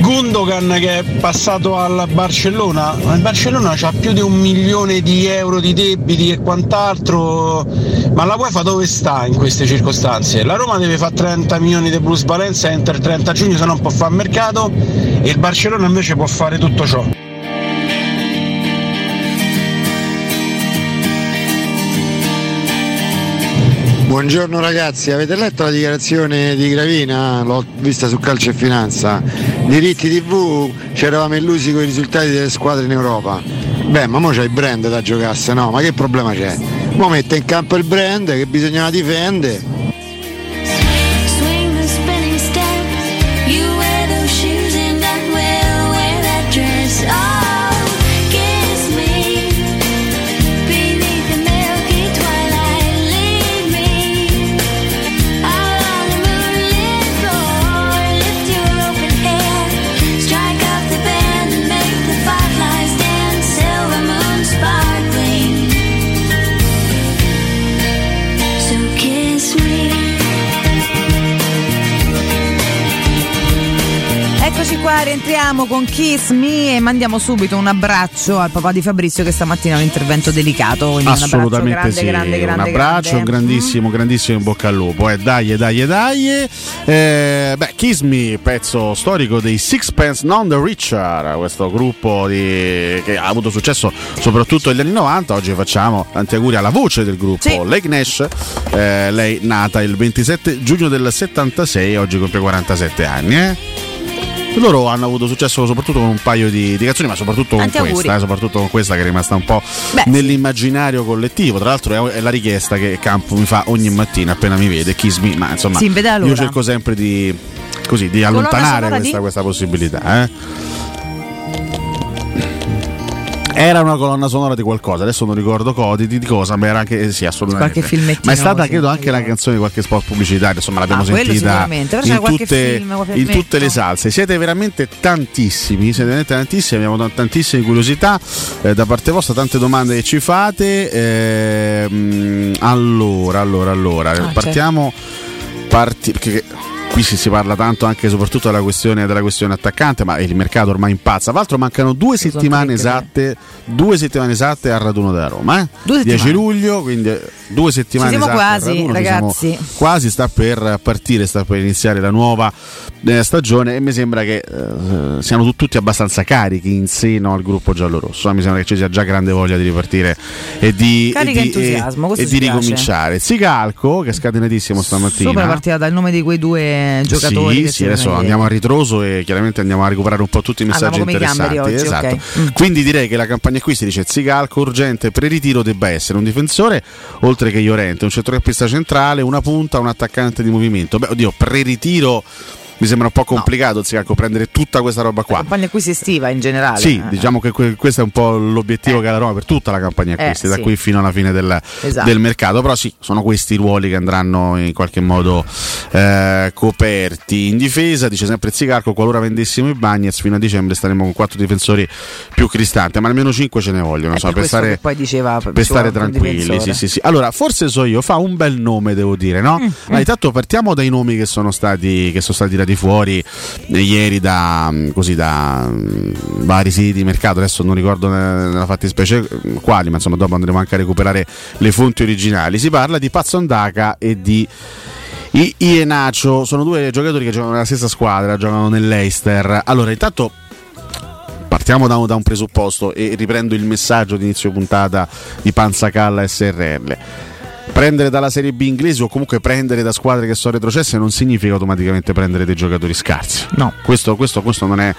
Gundogan che è passato al Barcellona, il Barcellona ha più di un milione di euro di debiti e quant'altro, ma la UEFA dove sta in queste circostanze? La Roma deve fare 30 milioni di plus valenza entro il 30 giugno se non può fare mercato e il Barcellona invece può fare tutto ciò. Buongiorno ragazzi, avete letto la dichiarazione di Gravina? L'ho vista su Calcio e Finanza. Diritti TV, ci eravamo illusi con i risultati delle squadre in Europa. Beh, ma mo c'è il brand da giocasse, no? Ma che problema c'è? Mo mette in campo il brand che bisognava difendere. Qua rientriamo con Kiss Me e mandiamo subito un abbraccio al papà di Fabrizio che stamattina ha un intervento delicato. Assolutamente grande, sì, grande, grande, un abbraccio, un grandissimo, grandissimo in bocca al lupo. Eh, dai, dai, dai. Eh, beh, Kiss Me, pezzo storico dei Sixpence Non the Richer, questo gruppo di- che ha avuto successo soprattutto negli anni 90. Oggi facciamo tanti auguri alla voce del gruppo, Lake Nash. Eh, lei nata il 27 giugno del 76, oggi compie 47 anni. eh. Loro hanno avuto successo soprattutto con un paio di, di canzoni, ma soprattutto con auguri. questa, eh, soprattutto con questa che è rimasta un po' nell'immaginario collettivo. Tra l'altro è, è la richiesta che Campo mi fa ogni mattina appena mi vede, Kiss Me, ma insomma io cerco sempre di, così, di allontanare questa, questa possibilità. eh. Era una colonna sonora di qualcosa, adesso non ricordo co- di, cosa, ma era anche sì, assolutamente. Qualche filmettino Ma è stata credo anche la canzone di qualche spot pubblicitario, insomma l'abbiamo Ah, sentita in tutte, film, in tutte le salse. Siete veramente tantissimi, siete veramente tantissimi, abbiamo tantissime curiosità eh, da parte vostra, tante domande che ci fate. Ehm, allora, allora, allora, Ah, partiamo parti- perché qui si, si parla tanto anche e soprattutto della questione, della questione attaccante, ma il mercato ormai impazza. Tra l'altro mancano due settimane esatte, due settimane esatte al raduno della Roma. eh? Due 10 settimane. luglio, quindi eh, due settimane Ci siamo esatte quasi, raduno, ci siamo ragazzi. quasi sta per partire, sta per iniziare la nuova eh, stagione e mi sembra che eh, siano tu- tutti abbastanza carichi in seno al gruppo giallorosso. Mi sembra che ci sia già grande voglia di ripartire e di, Carica e di, e- e di ricominciare. Zicalco, che è scatenatissimo stamattina. Sopra partita dal nome di quei due giocatori. Sì, che sì, si adesso andiamo a ritroso e chiaramente andiamo a recuperare un po' tutti i messaggi come interessanti. oggi, esatto. ok. Mm. Quindi direi che la campagna qui si dice Zicalco urgente pre-ritiro debba essere un difensore, oltre che Iorente, un centrocampista centrale, una punta, un attaccante di movimento. Beh, oddio, pre-ritiro mi sembra un po' complicato Zicalco prendere tutta questa roba qua. Campagna qui si estiva in generale. Sì, Eh. diciamo che que- questo è un po' l'obiettivo che ha la Roma per tutta la campagna Eh, acquisti, da sì. qui fino alla fine del, Esatto. del mercato. Però sì, sono questi i ruoli che andranno in qualche modo eh, coperti. In difesa, dice sempre Zicarco, qualora vendessimo i Bagnets fino a dicembre staremo con quattro difensori più cristanti, ma almeno cinque ce ne vogliono, È insomma, per stare poi diceva per stare tranquilli. Sì, sì, sì. Allora, forse so io, fa un bel nome, devo dire, no? Mm, Ma intanto partiamo dai nomi che sono stati, che sono stati tirati fuori ieri da, mm, così, da mm, vari siti di mercato. Adesso non ricordo ne- nella fattispecie quali, ma insomma, dopo andremo anche a recuperare le fonti originali. Si parla di Pazzondaka e di. I- Ienacio sono due giocatori che giocano nella stessa squadra, giocano nell'Eister. Allora, intanto partiamo da un, da un presupposto e riprendo il messaggio di inizio puntata di Panzacalla SRL. Prendere dalla Serie B inglese o comunque prendere da squadre che sono retrocesse non significa automaticamente prendere dei giocatori scarsi. No. Questo, questo- questo non, è,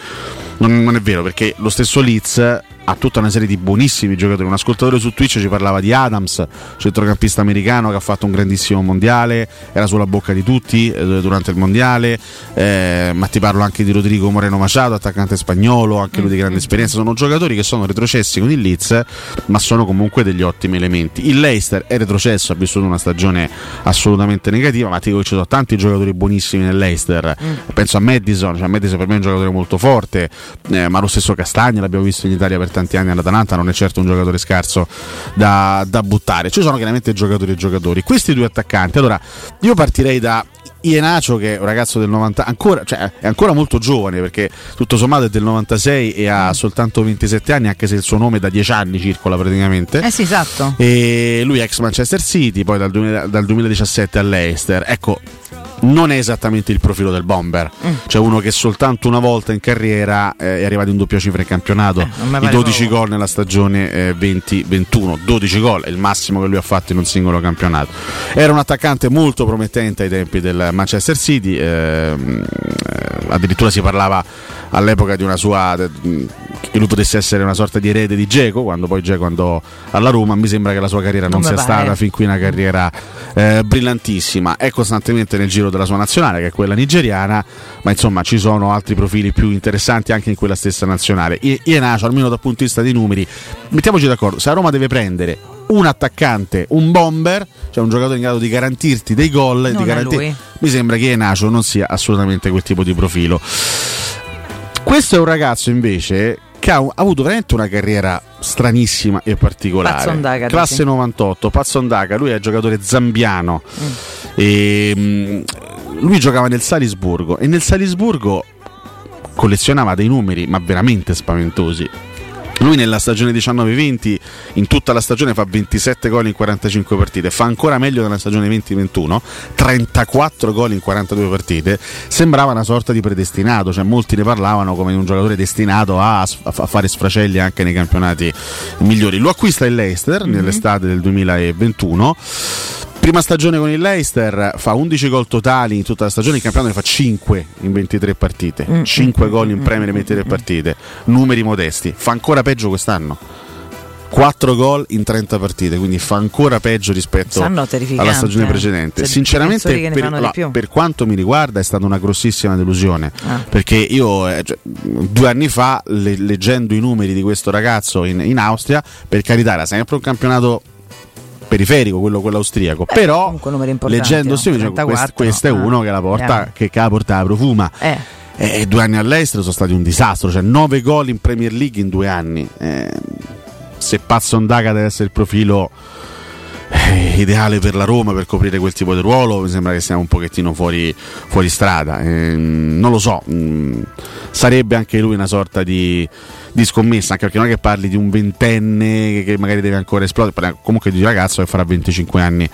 non- non è vero perché lo stesso Leeds ha tutta una serie di buonissimi giocatori. Un ascoltatore su Twitch ci parlava di Adams, centrocampista americano che ha fatto un grandissimo mondiale, era sulla bocca di tutti eh, durante il mondiale. Eh, ma ti parlo anche di Rodrigo Moreno Machado, attaccante spagnolo, anche lui di grande esperienza. Sono giocatori che sono retrocessi con il Leeds, ma sono comunque degli ottimi elementi. Il Leicester è retrocesso, ha vissuto una stagione assolutamente negativa, ma ti dico che ci sono tanti giocatori buonissimi nel Leicester. Penso a Madison, cioè Madison per me è un giocatore molto forte, eh, ma lo stesso Castagna l'abbiamo visto in Italia per tanti anni all'Atalanta, non è certo un giocatore scarso da, da buttare. Ci sono chiaramente giocatori e giocatori. Questi due attaccanti, allora io partirei da Ienacio che è un ragazzo del 90 ancora, cioè, è ancora molto giovane perché tutto sommato è del 96 e ha soltanto 27 anni anche se il suo nome da 10 anni circola praticamente Eh sì, esatto. e lui è ex Manchester City, poi dal, 2000 dal 2017 all'Eister. Ecco, non è esattamente il profilo del bomber, Mm. cioè uno che soltanto una volta in carriera eh, è arrivato in doppia cifra in campionato, Eh, i pare 12 gol nella stagione eh, 2021, 12 gol è il massimo che lui ha fatto in un singolo campionato. Era un attaccante molto promettente ai tempi del Manchester City, ehm, eh, addirittura si parlava all'epoca di una sua che lui potesse essere una sorta di erede di Geco quando poi Geco andò alla Roma mi sembra che la sua carriera non, Non sia pare. stata fin qui una carriera eh, brillantissima è costantemente nel giro della sua nazionale che è quella nigeriana ma insomma ci sono altri profili più interessanti anche in quella stessa nazionale I- Ienacio almeno dal punto di vista dei numeri mettiamoci d'accordo se la Roma deve prendere un attaccante, un bomber, cioè un giocatore in grado di garantirti dei gol, di garantir- mi sembra che Ienacio non sia assolutamente quel tipo di profilo. Questo è un ragazzo invece che ha, avuto veramente una carriera stranissima e particolare. Pazzondaca, Classe dici? 98, Pazzondaca, lui è giocatore zambiano. Mm. E, mm, lui giocava nel Salisburgo e nel Salisburgo collezionava dei numeri ma veramente spaventosi. Lui nella stagione 19-20, in tutta la stagione fa 27 gol in 45 partite, fa ancora meglio nella stagione 20-21, 34 gol in 42 partite, sembrava una sorta di predestinato, cioè molti ne parlavano come di un giocatore destinato a, a fare sfracelli anche nei campionati migliori. Lo acquista il Leicester nell'estate del 2021. Prima stagione con il Leicester fa 11 gol totali in tutta la stagione, in campionato ne fa 5 in 23 partite, Mm, 5 gol in Premier in 23 partite, numeri modesti, fa ancora peggio quest'anno. 4 gol in 30 partite, quindi fa ancora peggio rispetto alla stagione eh. precedente. Sinceramente, per, allora, per quanto mi riguarda, è stata una grossissima delusione. Ah. Perché io eh, cioè, due anni fa, le- leggendo i numeri di questo ragazzo in, in Austria, per carità, era sempre un campionato periferico, quello, quello austriaco. Però numeri importanti, leggendo no? sì, dicevo, 34, questo, questo è ah, uno che la porta, eh. che, che la porta la profuma. Eh. E due anni all'estero sono stati un disastro, cioè 9 gol in Premier League in due anni. Eh, se Pazzo Ondaga deve essere il profilo eh, ideale per la Roma per coprire quel tipo di ruolo, mi sembra che siamo un pochettino fuori, fuori strada. Eh, non lo so, mm, sarebbe anche lui una sorta di, di scommessa, anche perché non è che parli di un ventenne che, magari deve ancora esplodere, parliamo comunque di un ragazzo che farà 25 anni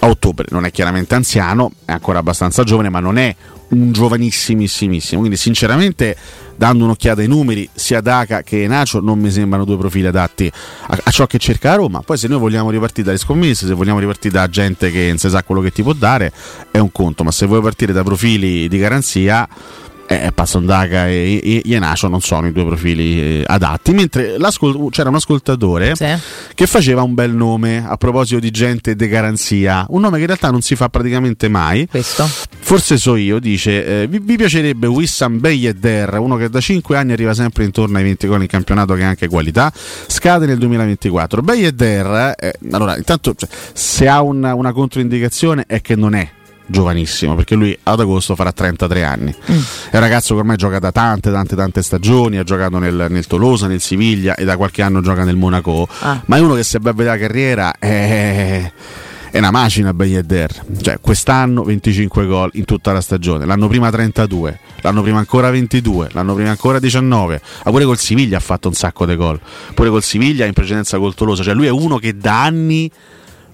a ottobre, non è chiaramente anziano, è ancora abbastanza giovane, ma non è un giovanissimissimo. Quindi, sinceramente, dando un'occhiata ai numeri, sia Daca che Nacio non mi sembrano due profili adatti a, a ciò che cerca Roma. Poi, se noi vogliamo ripartire dalle scommesse, se vogliamo ripartire da gente che non si sa quello che ti può dare, è un conto. Ma se vuoi partire da profili di garanzia. Eh, Passondaca e, e, e Nacio non sono i due profili eh, adatti. Mentre c'era un ascoltatore che faceva un bel nome a proposito di gente de garanzia, un nome che in realtà non si fa praticamente mai. Questo. Forse so io, dice, eh, vi, vi piacerebbe Wissam Beyeder, uno che da 5 anni arriva sempre intorno ai 20 gol in campionato che ha anche qualità, scade nel 2024. Beyeder, eh, allora, intanto cioè, se ha una, una controindicazione è che non è giovanissimo perché lui ad agosto farà 33 anni. È un ragazzo che ormai gioca da tante tante tante stagioni ha giocato nel, nel Tolosa, nel Siviglia e da qualche anno gioca nel Monaco. Ah. ma è uno che se va a vedere la carriera è, è una macina Beyeder cioè quest'anno 25 gol in tutta la stagione. L'anno prima 32 l'anno prima ancora 22 l'anno prima ancora 19 ma pure col Siviglia ha fatto un sacco di gol. Pure col Siviglia in precedenza col Tolosa. Cioè lui è uno che da anni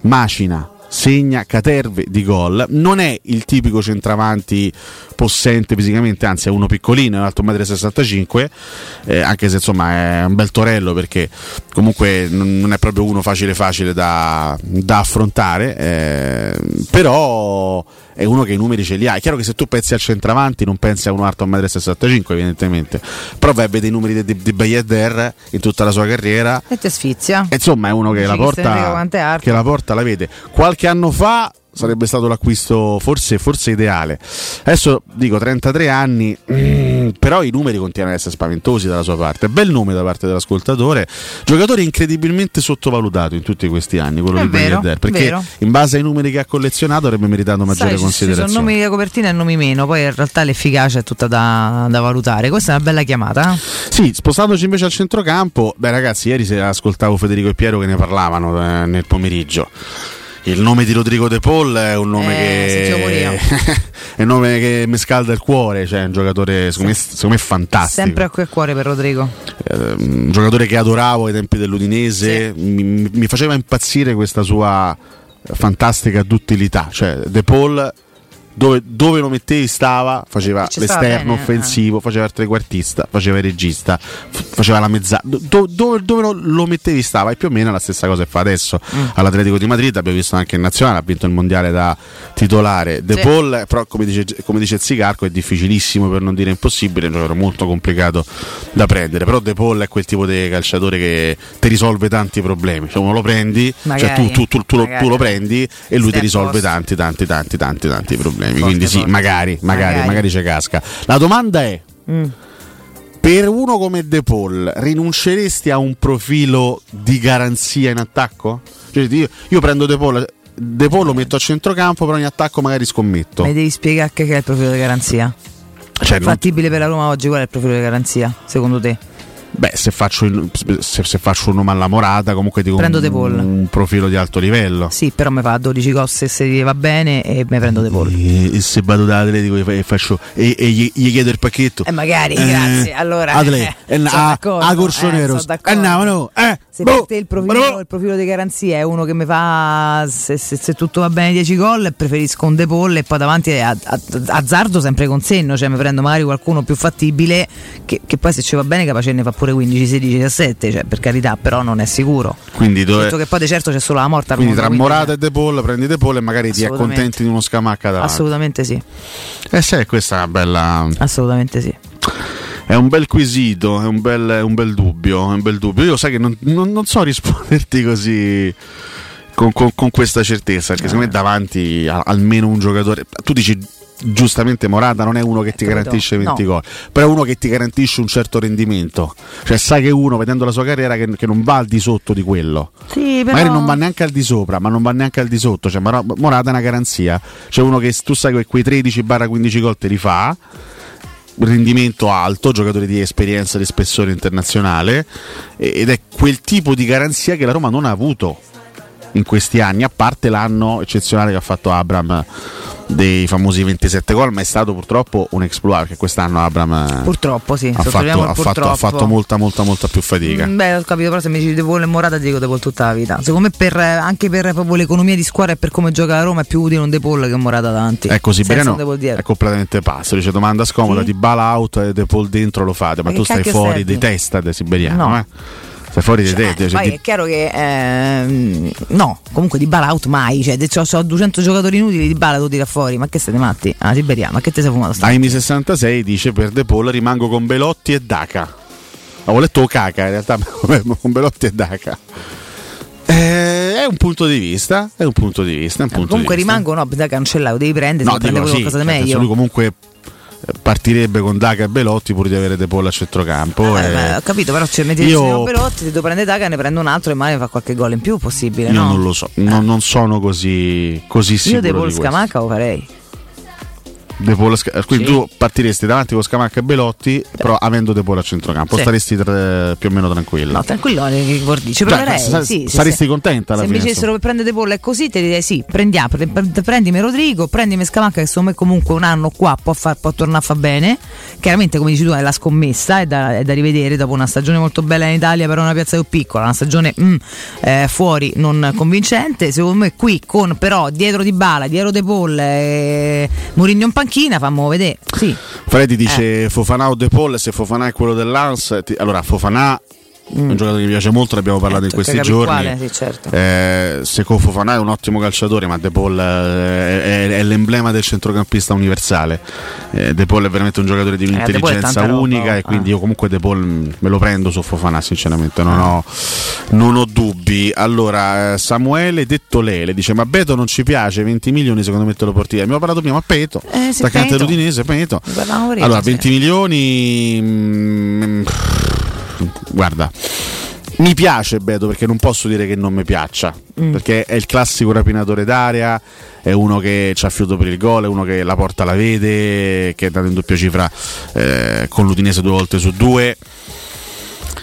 macina segna caterve di gol. Non è il tipico centravanti possente fisicamente anzi è uno piccolino è un alto 1,65 m eh, anche se insomma è un bel torello perché comunque non è proprio uno facile facile da, da affrontare eh, però è uno che i numeri ce li ha. È chiaro che se tu pensi al centravanti non pensi a uno alto 1,65 m evidentemente. Però vai a vedere i numeri di, di, Bayeder in tutta la sua carriera. E ti sfizia. e insomma è uno che la porta che la porta la vede. Qualche anno fa sarebbe stato l'acquisto forse, forse ideale. Adesso dico 33 anni mm, però i numeri continuano ad essere spaventosi dalla sua parte bel nome da parte dell'ascoltatore giocatore incredibilmente sottovalutato in tutti questi anni quello È di vero, perché vero. in base ai numeri che ha collezionato avrebbe meritato maggiore Sai, ci- ci sono considerazione nomi da copertina e nomi meno, poi in realtà l'efficacia è tutta da, da valutare. Questa è una bella chiamata. eh? Sì, spostandoci invece al centrocampo, beh ragazzi, ieri se ascoltavo Federico e Piero che ne parlavano eh, nel pomeriggio. Il nome di Rodrigo De Paul è un nome io. che è un nome che mi scalda il cuore, cioè è un giocatore secondo, me, secondo me fantastico. Sempre a quel cuore per Rodrigo. Eh, un giocatore che adoravo ai tempi dell'Udinese, mi, mi faceva impazzire questa sua fantastica duttilità, cioè De Paul dove, dove lo mettevi stava, faceva l'esterno bene, eh. offensivo, faceva il trequartista, faceva il regista, faceva la mezzala, Do- dove, dove lo, lo mettevi stava e più o meno la stessa cosa che fa adesso Mm. all'Atletico di Madrid, abbiamo visto anche in nazionale, ha vinto il mondiale da titolare. De Sì. Paul, però come dice, come dice Zigarco, è difficilissimo per non dire impossibile, è un giocatore molto complicato da prendere, però De Paul è quel tipo di calciatore che ti risolve tanti problemi, cioè uno lo prendi, cioè Magari, tu, tu- tu- tu tu lo prendi e lui ti risolve tanti tanti tanti tanti tanti problemi, Forte, quindi sì, forte. magari, magari, Magari. magari ci casca. La domanda è... Mm. Per uno come De Paul, rinunceresti a un profilo di garanzia in attacco? Cioè, io, io prendo De Paul, De Paul lo metto a centrocampo, per ogni attacco magari scommetto. Mi devi spiegare che è il profilo di garanzia. Cioè, non- Fattibile per la Roma oggi, qual è il profilo di garanzia, secondo te? Beh, se faccio, il- se, se faccio un nome alla morata, comunque dico Prendo un, un profilo di alto livello. Sì, però mi fa 12 cose se va bene e mi prendo De Paul. E, e se vado dall'Atletico e fa- e faccio e, e gli, gli chiedo il pacchetto. Eh, magari, Eh, grazie. Allora, Atletico, eh, eh, a, d'accordo, a Corsonero. eh, sono d'accordo. no, no, eh, Se boh, per te il profilo, il profilo di garanzia è uno che mi fa se, se- se tutto va bene 10 gol, preferisco un De Paul e poi davanti a, a- azzardo sempre con senno, cioè mi prendo magari qualcuno più fattibile che, che poi se ci va bene capace ne fa pure 15, 16, 17, cioè per carità, però non è sicuro. Quindi, dove- Detto che poi di certo c'è solo la morta. quindi mondo, tra quindi- Morata e De Paul prendi De Paul e magari ti accontenti di uno scamacca davanti. Assolutamente sì, Eh sì, questa è una bella. assolutamente sì. È un bel quesito, è un bel, un bel dubbio. È un bel dubbio. Io sai che non, non- non so risponderti così con, con- con questa certezza. Perché secondo me davanti a- almeno un giocatore. Tu dici giustamente Morata non è uno che ti garantisce 20 no. gol, però è uno che ti garantisce un certo rendimento. Cioè sai che uno, vedendo la sua carriera, che, che non va al di sotto di quello. Sì, però... Magari non va neanche al di sopra, ma non va neanche al di sotto. Cioè, Mora- Morata è una garanzia. C'è uno che tu sai che quei 13-15 gol te li fa. Rendimento alto, giocatore di esperienza di spessore internazionale ed è quel tipo di garanzia che la Roma non ha avuto in questi anni, a parte l'anno eccezionale che ha fatto Abram dei famosi 27 gol, ma è stato purtroppo un exploit perché quest'anno Abram eh, Purtroppo sì, ha, fatto, ha fatto- ha fatto molta molta molta più fatica. Mm, Beh, ho capito, però se mi dici De Paul e Morata ti dico De Paul tutta la vita. Secondo me per, eh, anche per proprio l'economia di squadra e per come gioca la Roma è più utile un De Paul che un Morata davanti. Ecco, De Paul dietro. è completamente pazzo. Dice domanda scomoda, di bala out e De Paul dentro lo fate, ma, Ma tu che stai fuori di testa da Siberiano, No. eh? Stai fuori di te. cioè, Poi di- è chiaro che ehm, no, comunque di bala out mai. Cioè, ho 200 giocatori inutili di bala tu tira fuori. Ma che siete matti? Ah, Siberia, ma che te sei fumato? Aimi 66 dice per De Paul rimango con Belotti e Daca. Avevo letto Caca in realtà, con Belotti e Daca. Eh, è un punto di vista, è un punto di vista, punto Comunque di rimangono, bisogna cancellare, lo devi prendere, No, se prende quello sì, qualcosa di cioè, meglio. lui comunque partirebbe con Daca e Belotti pur di avere De Paul a centrocampo. Eh, e- beh, ho capito, però ci metti Io- il Perotti, se tu prendi Daga ne prendo un altro e magari fa qualche gol in più possibile, Io no? non lo so, non, non sono così, così sicuro. Io De Paul. Scamacca lo farei. De Paul Sca- quindi Sì. tu partiresti davanti con Scamacca e Belotti, però avendo De Paul a centrocampo, Sì. staresti tra- più o meno tranquillo. No, tranquillo, ci Cioè, proverei. sa- sì, saresti contenta alla Se fine, mi dicessero che prende De Paul è così, ti direi sì, prendiamo, pre- pre- prendimi Rodrigo, prendimi Scamacca che secondo me comunque un anno qua può, far, può tornare a far bene. Chiaramente come dici tu è la scommessa, è da, è da rivedere dopo una stagione molto bella in Italia però una piazza più piccola, una stagione mm, eh, fuori non convincente. Secondo me qui con però dietro di Bala, dietro De Paul e Mourinho in panchina, fammo vedere. Sì. Freddy dice Eh. Fofana o De Paul, se Fofana è quello dell'Ans, ti- allora Fofana è un giocatore che mi piace molto, ne abbiamo parlato in questi Tocca giorni. quale, sì, certo. Eh, secondo Fofana è un ottimo calciatore, ma De Paul eh, è, è l'emblema del centrocampista universale. Eh, De Paul è veramente un giocatore di Eh, è un'intelligenza roba, unica oh. e quindi Ah. io comunque De Paul mh, me lo prendo su Fofana, sinceramente, non, Ah. ho, non ho dubbi. Allora, eh, Samuele Detto Lele dice: Ma Beto non ci piace, 20 milioni secondo me te lo porti. Abbiamo parlato prima a Peto, Eh, sì, attaccante Peto. l'Udinese, Peto. Allora, sì. 20 milioni. mm, guarda, mi piace Beto perché non posso dire che non mi piaccia. Mm. Perché è il classico rapinatore d'aria, è uno che ci ha fiuto per il gol, è uno che la porta la vede, che è dato in doppia cifra eh, con l'Udinese due volte su due.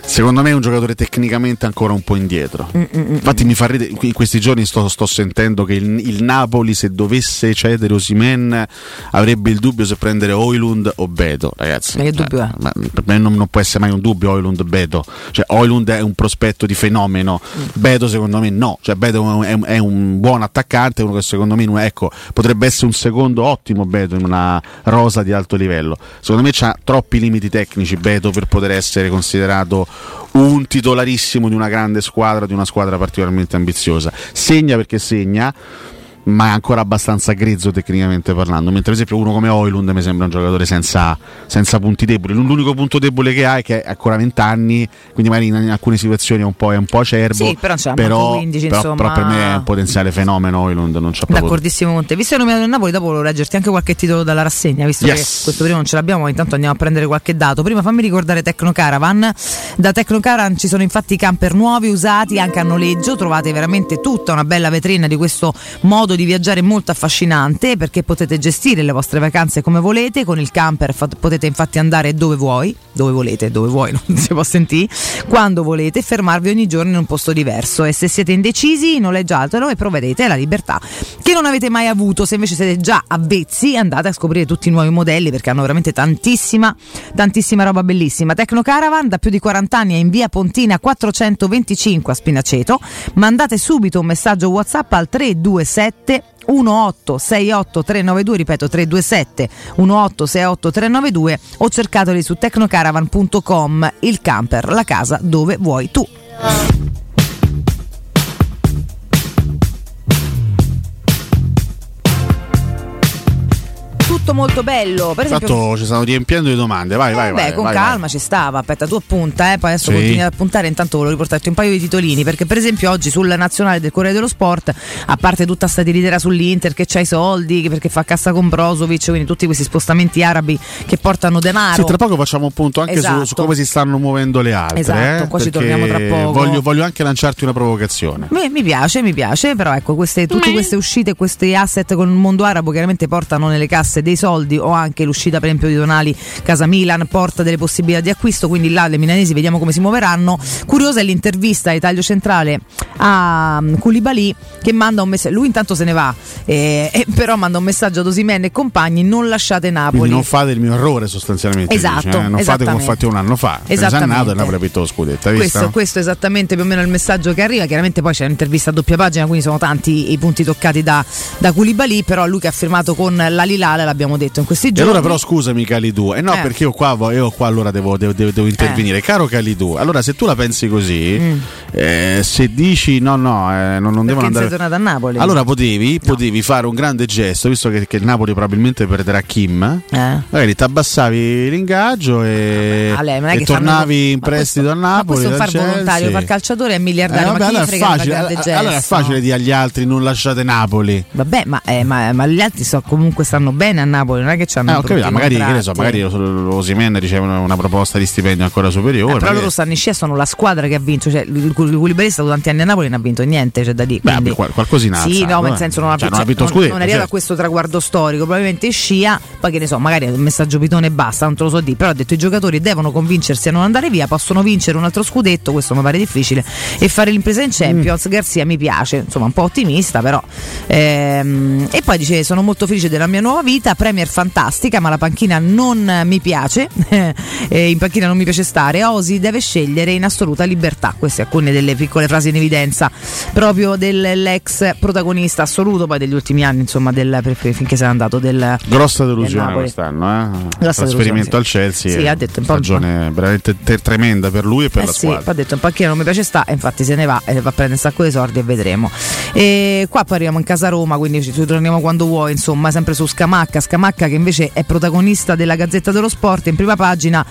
Secondo me è un giocatore tecnicamente ancora un po' indietro. Mm, Infatti mi fa ridere, in questi giorni sto, sto sentendo che il, il Napoli se dovesse cedere Osimen avrebbe il dubbio se prendere Oilund o Beto, ragazzi. Ma che dubbio Eh, è? per me non, non può essere mai un dubbio Oilund Beto. Cioè Oilund è un prospetto di fenomeno, Mm. Beto secondo me no. Cioè Beto è, un- è un buon attaccante, uno che secondo me non- ecco, potrebbe essere un secondo ottimo Beto in una rosa di alto livello. Secondo me c'ha troppi limiti tecnici Beto per poter essere considerato un titolarissimo di una grande squadra, di una squadra particolarmente ambiziosa. Segna perché segna, ma è ancora abbastanza grezzo tecnicamente parlando. Mentre, per esempio, uno come Oilund mi sembra un giocatore senza, senza punti deboli. L'unico punto debole che ha è che ha ancora 20 anni, quindi magari in, in alcune situazioni è un po', è un po' acerbo. Sì, però c'ha però, manco 15, però- insomma. però per me è un potenziale fenomeno. Oilund non c'ha proprio. D'accordissimo con te. Visto che nominato il Napoli, dopo volevo leggerti anche qualche titolo dalla rassegna, visto Yes. che questo primo non ce l'abbiamo, ma intanto andiamo a prendere qualche dato. Prima fammi ricordare Tecno Caravan. Da Tecno Caravan ci sono infatti camper nuovi, usati anche a noleggio. Trovate veramente tutta una bella vetrina di questo modo di viaggiare molto affascinante perché potete gestire le vostre vacanze come volete, con il camper fa- potete infatti andare dove vuoi, dove volete, dove vuoi, non si può sentire, quando volete, fermarvi ogni giorno in un posto diverso. E se siete indecisi noleggiatelo e provvedete alla libertà che non avete mai avuto, se invece siete già avvezzi andate a scoprire tutti i nuovi modelli perché hanno veramente tantissima, tantissima roba bellissima. Tecno Caravan da più di 40 anni è in via Pontina 425 a Spinaceto, mandate subito un messaggio WhatsApp al 327 1868392 ripeto 327 1868392 o cercateli su tecnocaravan.com il camper la casa dove vuoi tu tutto molto bello per esempio Tanto ci stanno riempiendo di domande, vai, vai, Beh, vai. con vai, calma vai. ci stava. Aspetta, tu appunta, eh, poi adesso Sì. continui ad appuntare. Intanto volevo riportarti un paio di titolini. Perché, per esempio, oggi sul nazionale del Corriere dello Sport, a parte tutta sta tiritera sull'Inter che c'ha i soldi, che- perché fa cassa con Brozovic, quindi tutti questi spostamenti arabi che portano denaro. Sì, tra poco facciamo un punto anche su- su, Esatto. come si stanno muovendo le altre. Esatto, eh, qua ci torniamo tra poco. Voglio, voglio anche lanciarti una provocazione. Mi, mi piace, mi piace, però ecco, queste, tutte queste uscite, questi asset con il mondo arabo chiaramente portano nelle casse dei soldi o anche l'uscita per esempio di Donali, Casa Milan, porta delle possibilità di acquisto, quindi là le milanesi vediamo come si muoveranno. Curiosa è l'intervista ai Taglio Centrale a um, Koulibaly che manda un messaggio, lui intanto se ne va, eh, eh, però manda un messaggio ad Osimene e compagni, non lasciate Napoli. Quindi non fate il mio errore sostanzialmente. Esatto, dice, eh? Non fate come fatto un anno fa. Andato e Napoli ha vinto lo scudetto. Questo, questo è esattamente più o meno il messaggio che arriva. Chiaramente poi c'è un'intervista a doppia pagina, quindi sono tanti i punti toccati da, da Koulibaly, però lui che ha firmato con la Lilale, l'abbiamo detto in questi E giorni. allora però scusami Calidou, eh no Eh. perché io qua, io qua allora devo, devo- devo- intervenire. Caro Calidou, allora se tu la pensi così, Mm. eh, se dici no no, eh, non, non devono sei andare... tornato a Napoli. Allora potevi, potevi fare un grande gesto, visto che, che il Napoli probabilmente perderà Kim, Eh. magari ti abbassavi l'ingaggio e, Ah, è e tornavi in ma prestito a Ma Napoli. questo è un dal far volontario, far calciatore è Eh, miliardario. vabbè, ma allora, è facile, allora- è facile dire agli altri non lasciate Napoli. Vabbè, ma, eh, ma- ma gli altri so, comunque stanno bene a Napoli, non è che c'hanno ho capito, magari che ne so, magari Osimen riceve una, proposta di stipendio ancora superiore. Eh, però loro stanno in scia, sono la squadra che ha vinto. Cioè, il Koulibaly è stato tanti anni a Napoli e non ha vinto niente, c'è da dire. Beh, quindi- qual- qualcosina Sì, no, nel eh. senso non ha, Cioè, cioè, non ha vinto non- scudetto, non arriva certo. a questo traguardo storico, probabilmente scia, poi che ne so, magari è un messaggio pitone e basta, non te lo so dire, però ha detto i giocatori devono convincersi a non andare via, possono vincere un altro scudetto, questo mi pare difficile, e fare l'impresa in Champions, Mm. Garzia mi piace, insomma un po' ottimista però. Ehm, e poi dice sono molto felice della mia nuova vita, Premier fantastica, ma la panchina non mi piace, e in panchina non mi piace stare, Osi deve scegliere in assoluta libertà, queste alcune delle piccole frasi in evidenza proprio dell'ex protagonista assoluto poi degli ultimi anni, insomma, del, finché se n'è andato del, Grossa del delusione Napoli. quest'anno, eh? Grossa trasferimento delusione, al Chelsea. Sì, ha detto un po'- stagione veramente te- tremenda per lui e per Eh la sì, squadra. ha detto in panchina non mi piace sta, e infatti se ne va e va a prendere un sacco di soldi e vedremo. E qua poi arriviamo in casa Roma, quindi ci torniamo quando vuoi, insomma, sempre su Scamacca, Scamacca che invece è protagonista della Gazzetta dello Sport in prima pagina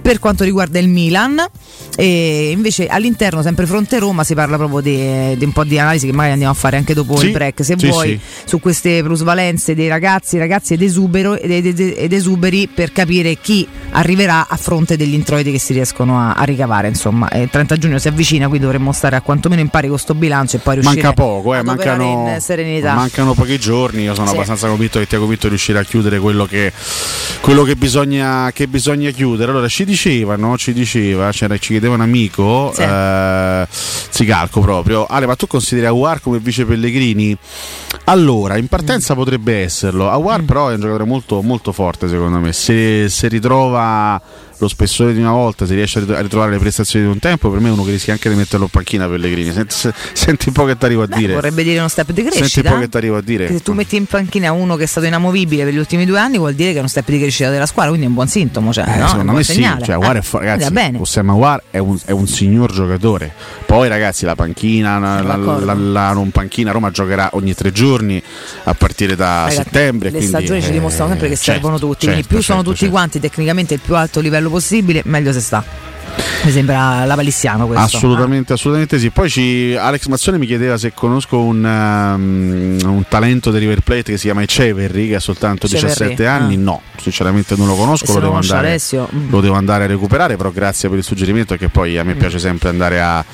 per quanto riguarda il Milan e invece all'interno sempre fronte Roma si parla proprio di, di un po' di analisi che magari andiamo a fare anche dopo Sì, il break se sì, vuoi sì. su queste plusvalenze dei ragazzi ragazzi ed, esubero, ed, ed- ed esuberi per capire chi arriverà a fronte degli introiti che si riescono a, a ricavare insomma il 30 giugno si avvicina quindi dovremmo stare a quantomeno in pari con sto bilancio e poi riuscire Manca poco, eh, mancano, mancano pochi giorni. Io sono abbastanza convinto che Tiago Pinto riuscirà a chiudere quello che, quello che, bisogna, che bisogna chiudere. Allora ci dicevano, ci diceva, c'era, ci chiedeva un amico, Sì. eh, Zicalco proprio. Ale, ma tu consideri Aguar come vice Pellegrini? Allora, in partenza potrebbe esserlo. Mm. Aguar però è un giocatore molto, molto forte secondo me. Se, se ritrova lo spessore di una volta, se riesce a rit- a ritrovare le prestazioni di un tempo, per me è uno che rischia anche di metterlo in panchina Pellegrini. Senti, se- senti un po' che ti arrivo a dire. vorrebbe dire uno step di Senti crescita un po' che ti arrivo a dire. Che se tu metti in panchina uno che è stato inamovibile per gli ultimi due anni vuol dire che è uno step di crescita della squadra quindi è un buon sintomo cioè, Eh, no? È un secondo me sì, cioè, Aguar Eh, è quindi ragazzi, bene. Osama Aguar è un, è un signor giocatore. Poi ragazzi, la panchina, la, la, la- la non panchina, Roma giocherà ogni tre giorni a partire da Ragazzi, settembre. le quindi, stagioni ci eh, dimostrano sempre che certo, servono tutti quindi certo, più sono certo, tutti certo. quanti tecnicamente il più alto livello possibile meglio se sta Mi sembra la palissiano questo. Assolutamente, assolutamente sì. Poi ci- Alex Mazzone mi chiedeva se conosco un, um, un talento di River Plate che si chiama Echeverry, che ha soltanto Echeverry, 17 anni. ah. No, sinceramente non lo conosco, lo devo, andare, Alessio? Mm. lo devo andare a recuperare, però grazie per il suggerimento perché poi a me piace sempre andare a,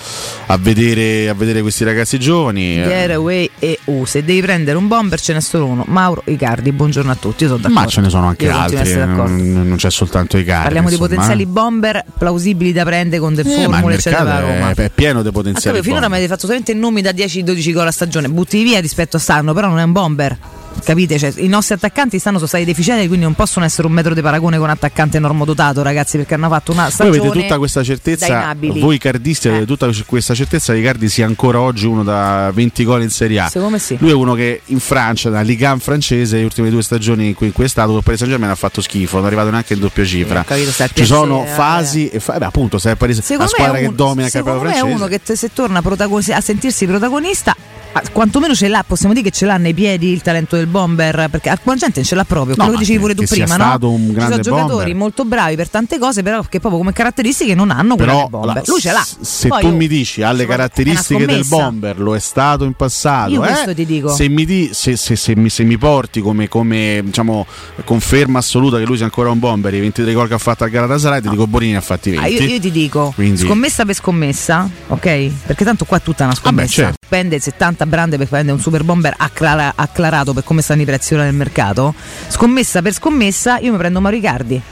a vedere, a vedere questi ragazzi giovani. eh. Pierre, Way e U. Se devi prendere un bomber ce n'è solo uno. Mauro Icardi, buongiorno a tutti. Io sono d'accordo. Ma ce ne sono anche Io altri, non, c'è soltanto i cari. Parliamo di insomma, potenziali eh. bomber plausibili da prendere con delle Eh, formule, eccetera. Roma. è, pieno di potenziali. capito, finora mi avete fatto solamente nomi da 10-12 gol a stagione, butti via rispetto a stanno, però non è un bomber. Capite? Cioè, I nostri attaccanti stanno sono stati deficienti, quindi non possono essere un metro di paragone con un attaccante normodotato, ragazzi, perché hanno fatto una Voi stagione. avete tutta questa certezza, voi cardisti avete tutta questa certezza che Icardi sia ancora oggi uno da 20 gol in Serie A. Secondo me sì. Lui è uno che in Francia, nella Ligue 1 francese, le ultime due stagioni in cui, in cui è stato, con il Paris Saint Germain ha fatto schifo, non è arrivato neanche in doppia cifra. capito, Ci sono piacere, fasi e fa- eh beh, appunto, se è Paris, la Secondo me, squadra è che un- domina il campionato me è francese. uno che se torna protagoni- a sentirsi protagonista, ah, quantomeno ce l'ha, possiamo dire che ce l'ha nei piedi il talento del bomber, perché alcuna gente ce l'ha proprio, No, quello che dicevi pure tu prima, no? stato un Ci sono giocatori bomber. molto bravi per tante cose, però che proprio come caratteristiche non hanno quella Però del bomber. Lui ce l'ha. Se Poi tu mi dici alle secondo- caratteristiche del bomber, lo è stato in passato. Io eh? questo ti dico. Se mi, di- se- se- se mi- se mi porti come, come, diciamo, conferma assoluta che lui sia ancora un bomber, i 23 gol che ha fatto al Galatasaray, ti dico Borini ha fatti 20. Ah, io, io ti dico, Quindi- scommessa per scommessa, ok? Perché tanto qua è tutta una scommessa. certo. Spende 70 brande per prendere un super bomber acclara- acclarato per come stanno i prezzi ora nel mercato. Scommessa per scommessa, io mi prendo Mauro Icardi.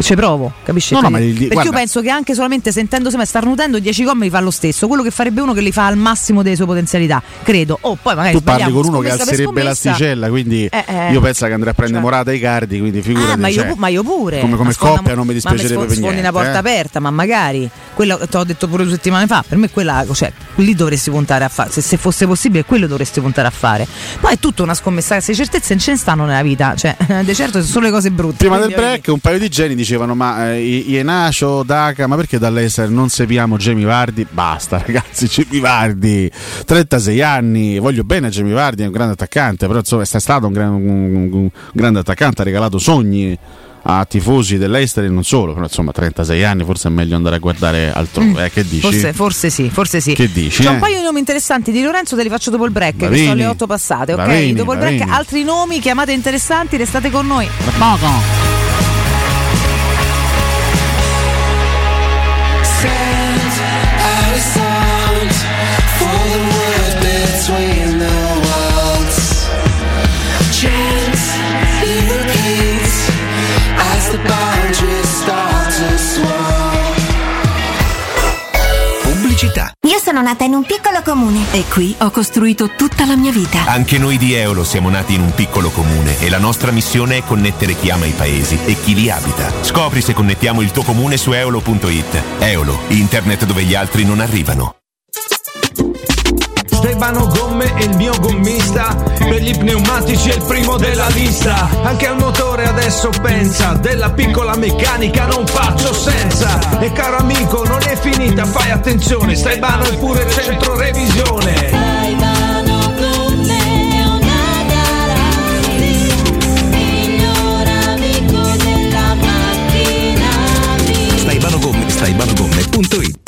Ci provo, capisci? No, no, Perché- ma Perché guarda- io penso che anche solamente sentendo me starnutendo 10 gol mi fa lo stesso, quello che farebbe uno che li fa al massimo delle sue potenzialità, credo. Oh, poi magari tu parli con uno che alzerebbe l'asticella, quindi Eh, eh. io penso che andrà a prendere Morata e Icardi, quindi figurati. Ah, ma, io, cioè, ma io pure. Come, come sfonda- coppia non mi dispiacerebbe ma mi per niente. una porta eh. aperta, ma magari quello te l'ho detto pure due settimane fa. Per me quella, cioè, lì dovresti puntare a fare. Se, se fosse possibile, quello dovresti puntare a fare. Poi è tutta una scommessa. Queste certezze non ce ne stanno nella vita. Cioè, di certo sono solo le cose brutte. Prima del break un paio di geni dicevano ma eh, Ienacio, Daca, ma perché dall'Ester non seguiamo Jamie Vardi? Basta ragazzi, Jamie Vardi, 36 anni, voglio bene Jamie Vardi, è un grande attaccante, però insomma è stato un, gran- un- un grande attaccante, ha regalato sogni a tifosi dell'Ester e non solo, però insomma 36 anni forse è meglio andare a guardare altrove, eh, che dici? Mm. Forse, forse sì, forse sì. Che dici, C'è eh? un paio di nomi interessanti di Lorenzo, te li faccio dopo il break, che Lavini. sono le 8 passate, ok? Lavini, dopo il break altri nomi, chiamate interessanti, restate con noi. Tra poco. Pubblicità. Io sono nata in un piccolo comune. E qui ho costruito tutta la mia vita. Anche noi di Eolo siamo nati in un piccolo comune e la nostra missione è connettere chi ama i paesi e chi li abita. Scopri se connettiamo il tuo comune su eolo.it. Eolo, internet dove gli altri non arrivano. Stefano Gomme è il mio gommista. Per gli pneumatici è il primo della lista. Anche al motore adesso pensa Della piccola meccanica non faccio senza. E caro amico non è finita Fai attenzione Stefano è pure centro revisione. Staibanogomme, staibanogomme.it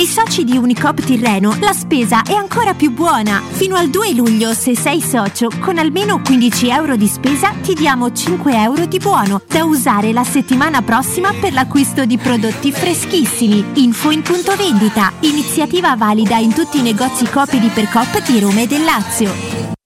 i soci di Unicop Tirreno, la spesa è ancora più buona. Fino al 2 luglio, se sei socio, con almeno 15 euro di spesa ti diamo 5 euro di buono da usare la settimana prossima per l'acquisto di prodotti freschissimi. Info in punto vendita. Iniziativa valida in tutti i negozi Coop ed Ipercoop di Roma e del Lazio.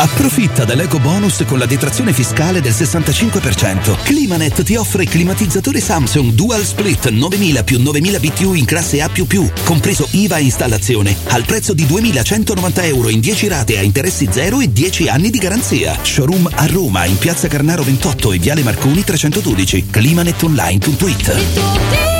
Approfitta dell'eco bonus con la detrazione fiscale del 65%. Climanet ti offre climatizzatore Samsung Dual Split 9000 più 9000 BTU in classe A++, compreso IVA e installazione, al prezzo di 2190 euro in 10 rate a interessi zero e 10 anni di garanzia. Showroom a Roma in piazza Carnaro 28 e viale Marconi 312. Climanetonline.it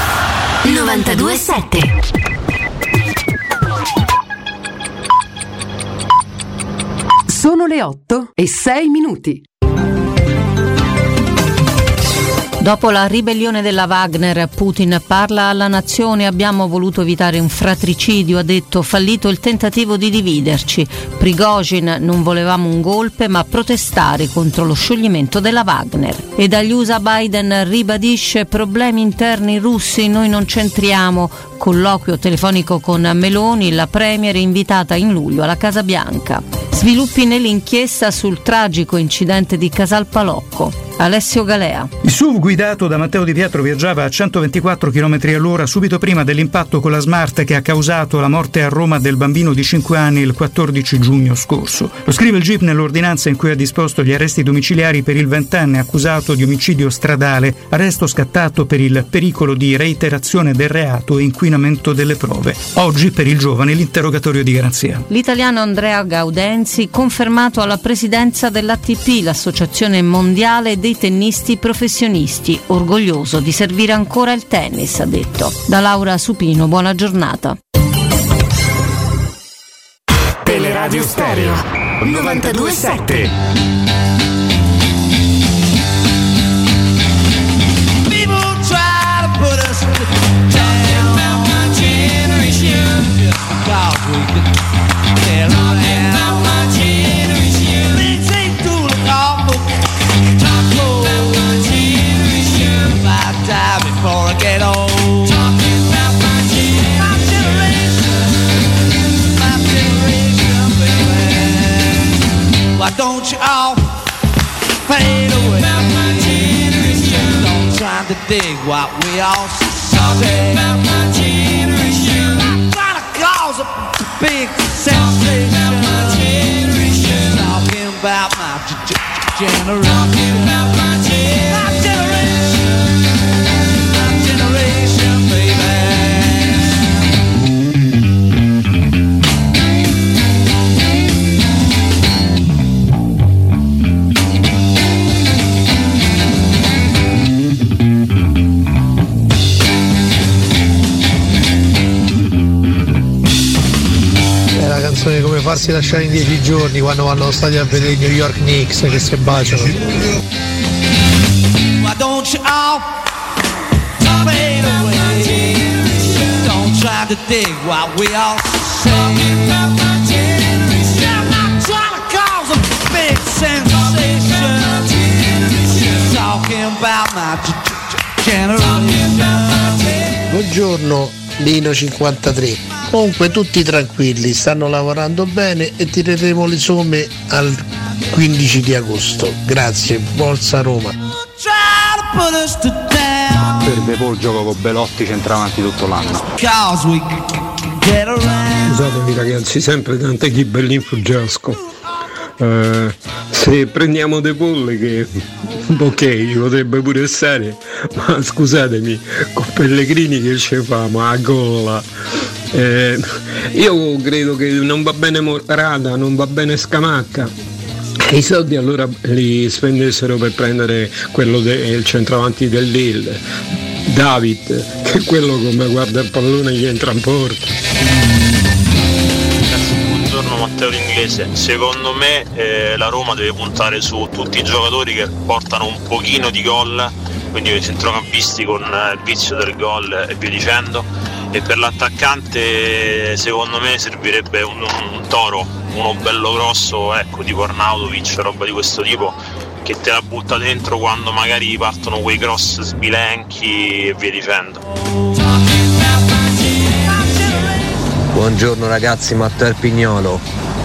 927 Sono le 8 e 6 minuti. Dopo la ribellione della Wagner, Putin parla alla nazione, abbiamo voluto evitare un fratricidio, ha detto, fallito il tentativo di dividerci. Prigozhin non volevamo un golpe, ma protestare contro lo scioglimento della Wagner. E dagli USA Biden ribadisce problemi interni russi, noi non c'entriamo. Colloquio telefonico con Meloni, la Premier invitata in luglio alla Casa Bianca. Sviluppi nell'inchiesta sul tragico incidente di Casal Palocco. Alessio Galea. Il SUV guidato da Matteo Di Pietro viaggiava a 124 km all'ora subito prima dell'impatto con la Smart che ha causato la morte a Roma del bambino di 5 anni il 14 giugno scorso. Lo scrive il GIP nell'ordinanza in cui ha disposto gli arresti domiciliari per il ventenne accusato di omicidio stradale, arresto scattato per il pericolo di reiterazione del reato e inquinamento delle prove. Oggi per il giovane l'interrogatorio di garanzia. L'italiano Andrea Gaudenzi confermato alla presidenza dell'ATP, l'associazione mondiale dei tennisti professionisti, orgoglioso di servire ancora il tennis, ha detto. Da Laura Supino, buona giornata. Teleradio Stereo 927 don't you all fade away? About my generation. Don't try to dig what we all say. Talking about my generation. Try to cause a big sensation. Talking about my g- g- generation. My generation. Canzone come farsi lasciare in dieci giorni quando vanno allo stadio a vedere i New York Knicks che si baciano. Buongiorno Lino 53. Comunque tutti tranquilli, stanno lavorando bene e tireremo le somme al 15 di agosto. Grazie, Bolsa Roma. Per Bepol gioco con Belotti centravanti tutto l'anno. Scusatemi ragazzi, sempre tante ghibellin fuggiasco. Eh, se prendiamo De Paul che ok potrebbe pure essere, ma scusatemi, con Pellegrini che ci fa, ma a gola. Eh, io credo che non va bene Morata, non va bene Scamacca. I soldi allora li spendessero per prendere quello del centravanti del Lille, David, che quello come guarda il pallone gli entra in porta. Buongiorno Matteo L'Inglese. Secondo me eh, la Roma deve puntare su tutti i giocatori che portano un pochino di gol, quindi i centrocampisti con eh, il vizio del gol e via dicendo. E per l'attaccante secondo me servirebbe un, un toro, uno bello grosso, ecco, tipo Arnautovic, roba di questo tipo, che te la butta dentro quando magari partono quei cross sbilenchi e via dicendo. Buongiorno ragazzi, Matteo Erpignolo.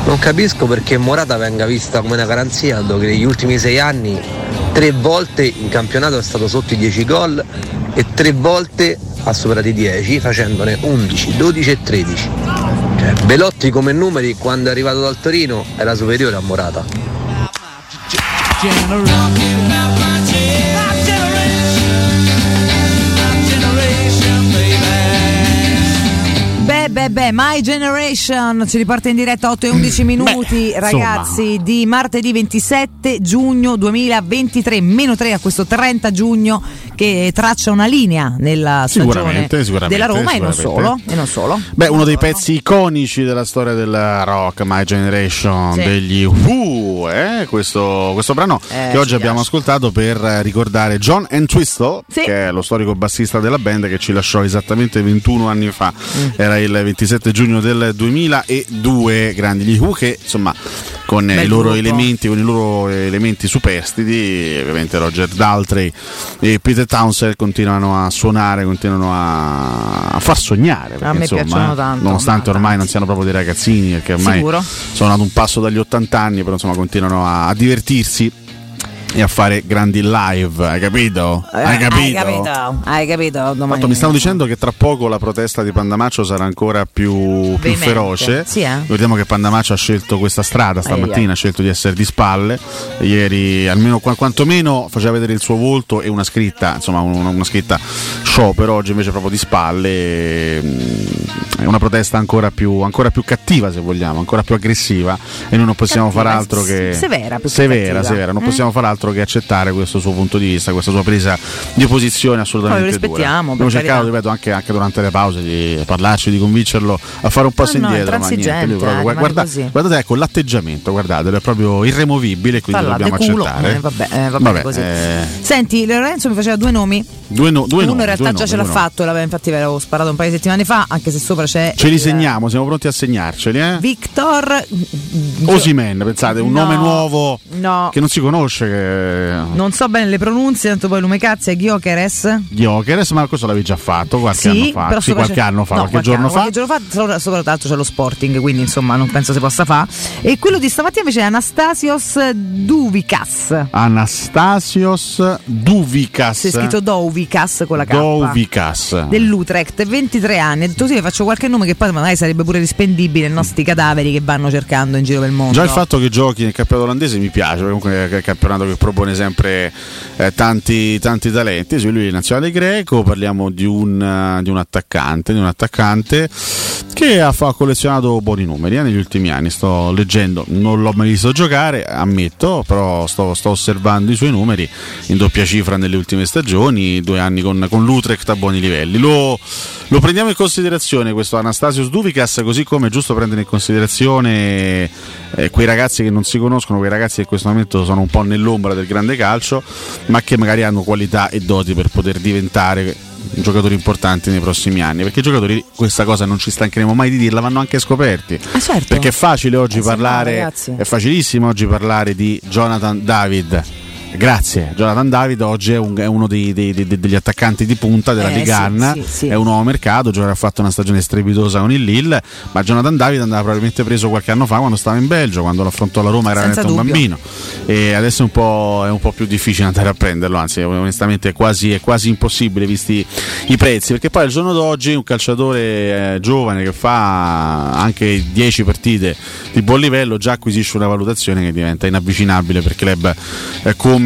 Non capisco perché Morata venga vista come una garanzia, dato che negli ultimi sei anni tre volte in campionato è stato sotto i 10 gol e tre volte ha superato i 10 facendone 11, 12 e 13. Cioè, Belotti come numeri quando è arrivato dal Torino era superiore a Morata. Beh, beh, beh, My Generation ci riporta in diretta 8 e 11 minuti, Beh, ragazzi, di martedì 27 giugno 2023, meno 3 a questo 30 giugno che traccia una linea nella stagione Sicuramente, sicuramente, della Roma e non solo. E non solo. Beh, uno dei pezzi iconici della storia del rock, My Generation, Sì. degli Who, eh? questo, questo brano Eh, che oggi abbiamo ascoltato per ricordare John Entwistle, Sì. che è lo storico bassista della band che ci lasciò esattamente 21 anni fa, Mm. era il 27 giugno del 2002, grandi gli Who che insomma con Bel i loro gruppo. elementi, con i loro elementi superstiti, ovviamente Roger Daltrey e Peter Townsend continuano a suonare, continuano a, a far sognare. perché, A me insomma, piacciono eh, tanto, Nonostante ormai non siano proprio dei ragazzini, perché ormai Sicuro? sono ad un passo dagli 80 anni, però insomma continuano a, a divertirsi e a fare grandi live, hai capito? Eh, hai capito? Hai capito? Hai capito? Tanto mi stanno dicendo che tra poco la protesta di Pandamaccio sarà ancora più, più feroce. Sì, eh? Vediamo che Pandamaccio ha scelto questa strada stamattina, ha scelto di essere di spalle. Ieri, almeno qua- quantomeno, faceva vedere il suo volto e una scritta, insomma, una, una scritta sciopero. Oggi invece proprio di spalle. mm, È una protesta ancora più, ancora più cattiva, se vogliamo, ancora più aggressiva. E noi non possiamo Cattiva, fare altro che. severa severa, cattiva. severa. Non Mm. possiamo fare altro che accettare questo suo punto di vista, questa sua presa di posizione assolutamente Poi rispettiamo, Abbiamo cercato, ripeto, anche, anche durante le pause di parlarci, di convincerlo a fare un passo No, no, indietro. ma niente, proprio- guarda- guardate, ecco l'atteggiamento, guardatelo, è proprio irremovibile, quindi là, dobbiamo accettare. Eh, vabbè, eh, va bene così. eh, Senti, Lorenzo mi faceva due nomi. due, no- due Uno nomi, in realtà già nomi, ce l'ha fatto, l'avevo- infatti ve l'avevo sparato un paio di settimane fa, anche se sopra c'è Ce li il segniamo, siamo pronti a segnarceli, eh? Victor Osimen, pensate, un No, nome nuovo No. che non si conosce. Che eh, Non so bene le pronunce, tanto poi Lumecazzi e Giocheres. Gyökeres, ma questo l'avevi già fatto qualche Sì, anno fa. però Sì, qualche anno fa, no, qualche, giorno anno, fa. Qualche giorno fa, sopra- soprattutto c'è lo Sporting, quindi insomma non penso si possa fare. E quello di stamattina invece è Anastasios Duvikas. Anastasios Duvikas. Si è scritto Dovikas con la K. Dovikas. Dell'Utrecht, 23 anni. Ha detto così, faccio qualche nome che poi magari sarebbe pure rispendibile, i nostri cadaveri che vanno cercando in giro per il mondo. Già il fatto che giochi nel campionato olandese mi piace, comunque è un campionato che propone sempre eh, tanti, tanti talenti. Sì, lui è nazionale greco, parliamo di un, eh, di un attaccante, di un attaccante che ha, ha collezionato buoni numeri eh, negli ultimi anni. Sto leggendo, non l'ho mai visto giocare, ammetto, però sto, sto osservando i suoi numeri in doppia cifra nelle ultime stagioni, due anni con, con l'Utrecht a buoni livelli. Lo, lo prendiamo in considerazione questo Anastasios Duvikas, così come è giusto prendere in considerazione eh, quei ragazzi che non si conoscono, quei ragazzi che in questo momento sono un po' nell'ombra del grande calcio, ma che magari hanno qualità e doti per poter diventare giocatori importanti nei prossimi anni perché i giocatori questa cosa non ci stancheremo mai di dirla vanno anche scoperti Ah, certo. perché è facile oggi Eh, no, parlare ragazzi. è facilissimo oggi parlare di Jonathan David Grazie, Jonathan David. Oggi è, un- è uno dei- dei- dei- degli attaccanti di punta della Eh, Liga sì, sì, sì. è un uomo mercato, ha fatto una stagione strepitosa con il Lille, ma Jonathan David andava probabilmente preso qualche anno fa quando stava in Belgio, quando lo affrontò la Roma era Senza un bambino. E adesso è un, po', è un po' più difficile andare a prenderlo, anzi onestamente è quasi, è quasi impossibile visti i prezzi, perché poi al giorno d'oggi un calciatore eh, giovane che fa anche 10 partite di buon livello già acquisisce una valutazione che diventa inavvicinabile per club eh, come,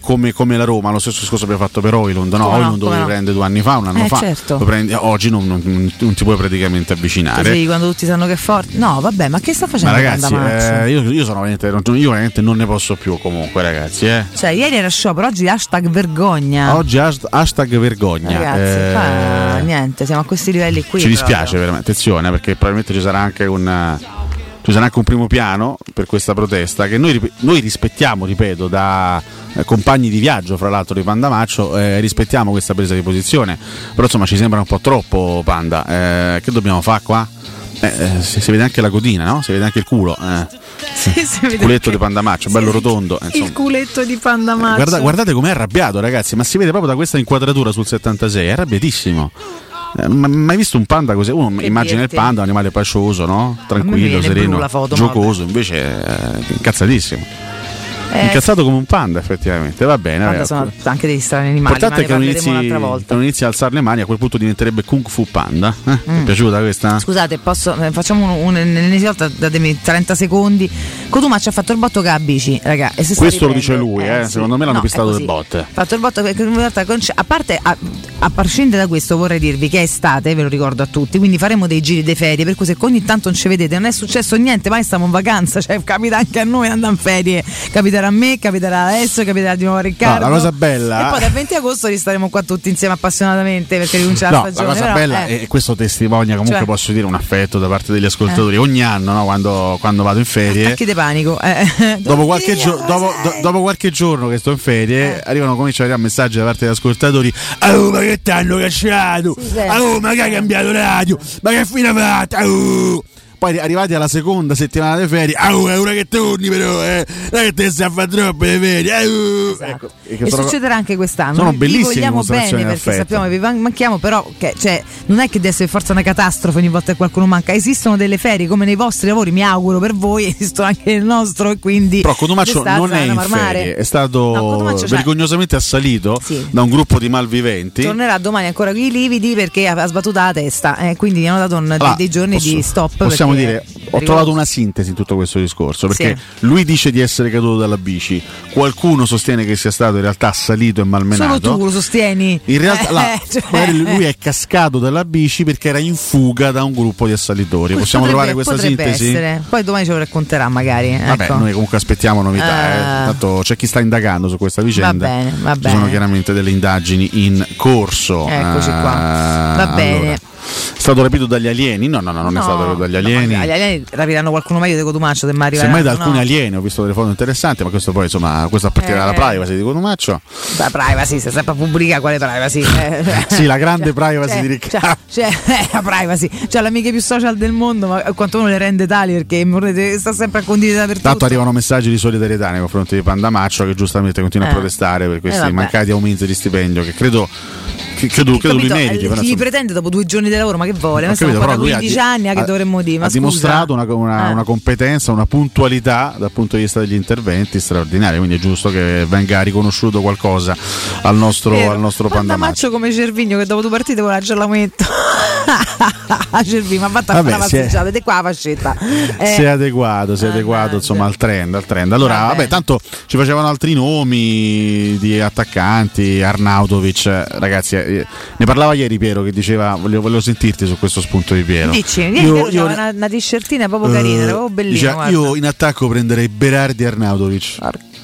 come- come la Roma, lo stesso discorso abbiamo fatto per Oilund, no? Come no, Oilund lo come no. prende due anni fa, un anno Eh, fa, certo. lo prendi- oggi non, non- non ti puoi praticamente avvicinare. Sì, quando tutti sanno che è forte. No, vabbè, ma che sta Ma facendo ragazzi, Candamaccio? eh, io, io sono veramente, non- io veramente non ne posso più comunque ragazzi. Eh. Cioè, ieri era sciopero, oggi hashtag vergogna. Oggi hasht- hashtag vergogna. Ragazzi, Eh, qua niente, siamo a questi livelli qui. ci dispiace proprio. veramente, attenzione perché probabilmente ci sarà anche un... Ci sarà anche un primo piano per questa protesta che noi, noi rispettiamo, ripeto, da eh, compagni di viaggio, fra l'altro di Pandamaccio, eh, rispettiamo questa presa di posizione, però insomma ci sembra un po' troppo Panda. Eh, che dobbiamo fare qua? Eh, eh, si, si vede anche la codina, no? Si vede anche il culo. eh. Sì, Il culetto anche di Pandamaccio, bello rotondo. eh, insomma. Il culetto di Pandamaccio. Guarda- guardate com'è arrabbiato, ragazzi, ma si vede proprio da questa inquadratura sul 76, è arrabbiatissimo. Eh, ma mai visto un panda così? Uno Che immagina il dirti. panda, un animale pacioso, no? Tranquillo, sereno, foto, giocoso, invece è incazzatissimo. Eh, Incazzato come un panda, effettivamente. Va bene, ragazzi. sono anche degli strani animali, ma L'importante è che non inizi, non inizi a alzare le mani, a quel punto diventerebbe Kung Fu Panda. Eh? Ti è Mm. piaciuta questa? Scusate, posso, eh, facciamo un, un, nell'ennesima volta, datemi 30 secondi. Coduma ci ha fatto il botto che ha bici, raga. Questo lo dice lui, eh, sì. secondo me l'hanno No, pistato del botte. Ha fatto il botto a parte a, a prescindere da questo vorrei dirvi che è estate ve lo ricordo a tutti quindi faremo dei giri di ferie per cui se ogni tanto non ci vedete non è successo niente mai stiamo in vacanza cioè capita anche a noi andare in ferie capiterà a me capiterà adesso capiterà di nuovo a Riccardo. No, la cosa bella- e poi dal 20 agosto ristaremo qua tutti insieme appassionatamente perché rinuncia alla No, la stagione cosa però, bella eh. e questo testimonia comunque Cioè- posso dire un affetto da parte degli ascoltatori. Ogni anno no, quando, quando vado in ferie attacchi di panico eh. dopo qualche, gio- dopo, do- dopo qualche giorno che sto in ferie arrivano cominciano ad arrivare messaggi da parte degli ascoltatori. Oh ma che t'hanno cacciato? Oh ma che hai cambiato radio? Ma che fine hai fatto? Oh. Poi arrivati alla seconda settimana di ferie oh è ora che torni però eh non è che te stai a fare troppe le ferie oh. ecco, e che E sono- succederà anche quest'anno. sono bellissime vogliamo bene perché affetto. sappiamo che vi man- manchiamo, però che, cioè, non è che deve essere forza una catastrofe ogni volta che qualcuno manca. Esistono delle ferie come nei vostri lavori, mi auguro per voi, esistono anche nel nostro e quindi. Però Cotumaccio non è in ferie, è stato No, vergognosamente assalito Sì. da un gruppo di malviventi. Tornerà domani ancora con i lividi perché ha ha sbattuto la testa, eh, quindi gli hanno dato un- Allora, dei giorni posso- di stop. Possiamo perché dire, è ho trovato una sintesi in tutto questo discorso, perché Sì. lui dice di essere caduto dalla bici, qualcuno sostiene che sia stato in realtà assalito e malmenato. Solo tu lo sostieni. In realtà Eh, là, cioè- lui è cascato dalla bici perché era in fuga da un gruppo di assalitori. Possiamo Potrebbe- trovare questa sintesi? essere. Poi domani ce lo racconterà magari. Vabbè, ecco. noi comunque aspettiamo novità. Ah. eh. Tanto c'è chi sta indagando su questa vicenda. Va bene, va Ci bene. sono chiaramente delle indagini in corso. Eccoci qua. Eh, Va bene. allora, È stato rapito dagli alieni? No, no, no, non è No, stato rapito dagli no, alieni. alieni. Gli alieni rapiranno qualcuno meglio di Cotumaccio, se mai. Semmai da alcuni no? alieni ho visto delle foto interessanti, ma questo poi insomma, questo appartiene alla Eh. privacy di Cotumaccio. La privacy, se sempre a pubblicare quale privacy? Eh, Sì, la grande privacy cioè, di Riccardo. Cioè, cioè, la privacy, cioè le amiche più social del mondo, ma quanto le rende tali perché sta sempre a condividere per Tanto arrivano messaggi di solidarietà nei confronti di Pandamaccio che giustamente continua Eh. a protestare per questi Eh, vabbè. mancati aumenti di stipendio che credo, che credo, credo lui meriti. Però, Gli insomma, pretende dopo due giorni di lavoro, ma che vuole? stiamo capito, però lui ha 15 di- anni, a che ha- dovremmo dire? Ma ha scusa. dimostrato una, una- Eh. una competenza, una puntualità dal punto di vista degli interventi straordinaria, quindi è giusto che venga riconosciuto qualcosa al nostro, Vero. al nostro Pandamaccio. Maccio come Cervigno che dopo due partite vuole l'aggiolamento. Cervigno, ma fatta Vabbè, una passeggiata, vedete qua la fascetta. Eh, Si è adeguato, si è adeguato insomma al trend, al trend. Allora, Va vabbè, bene. tanto ci facevano altri nomi di attaccanti, Arnautovic, eh, ragazzi, eh, ne parlava ieri Piero che diceva volevo, volevo sentirti su questo spunto di Piero. Dici, ieri Io- io- una, una t-shirtina proprio carina, era proprio. Dice, guarda. io in attacco prenderei Berardi Arnautovic.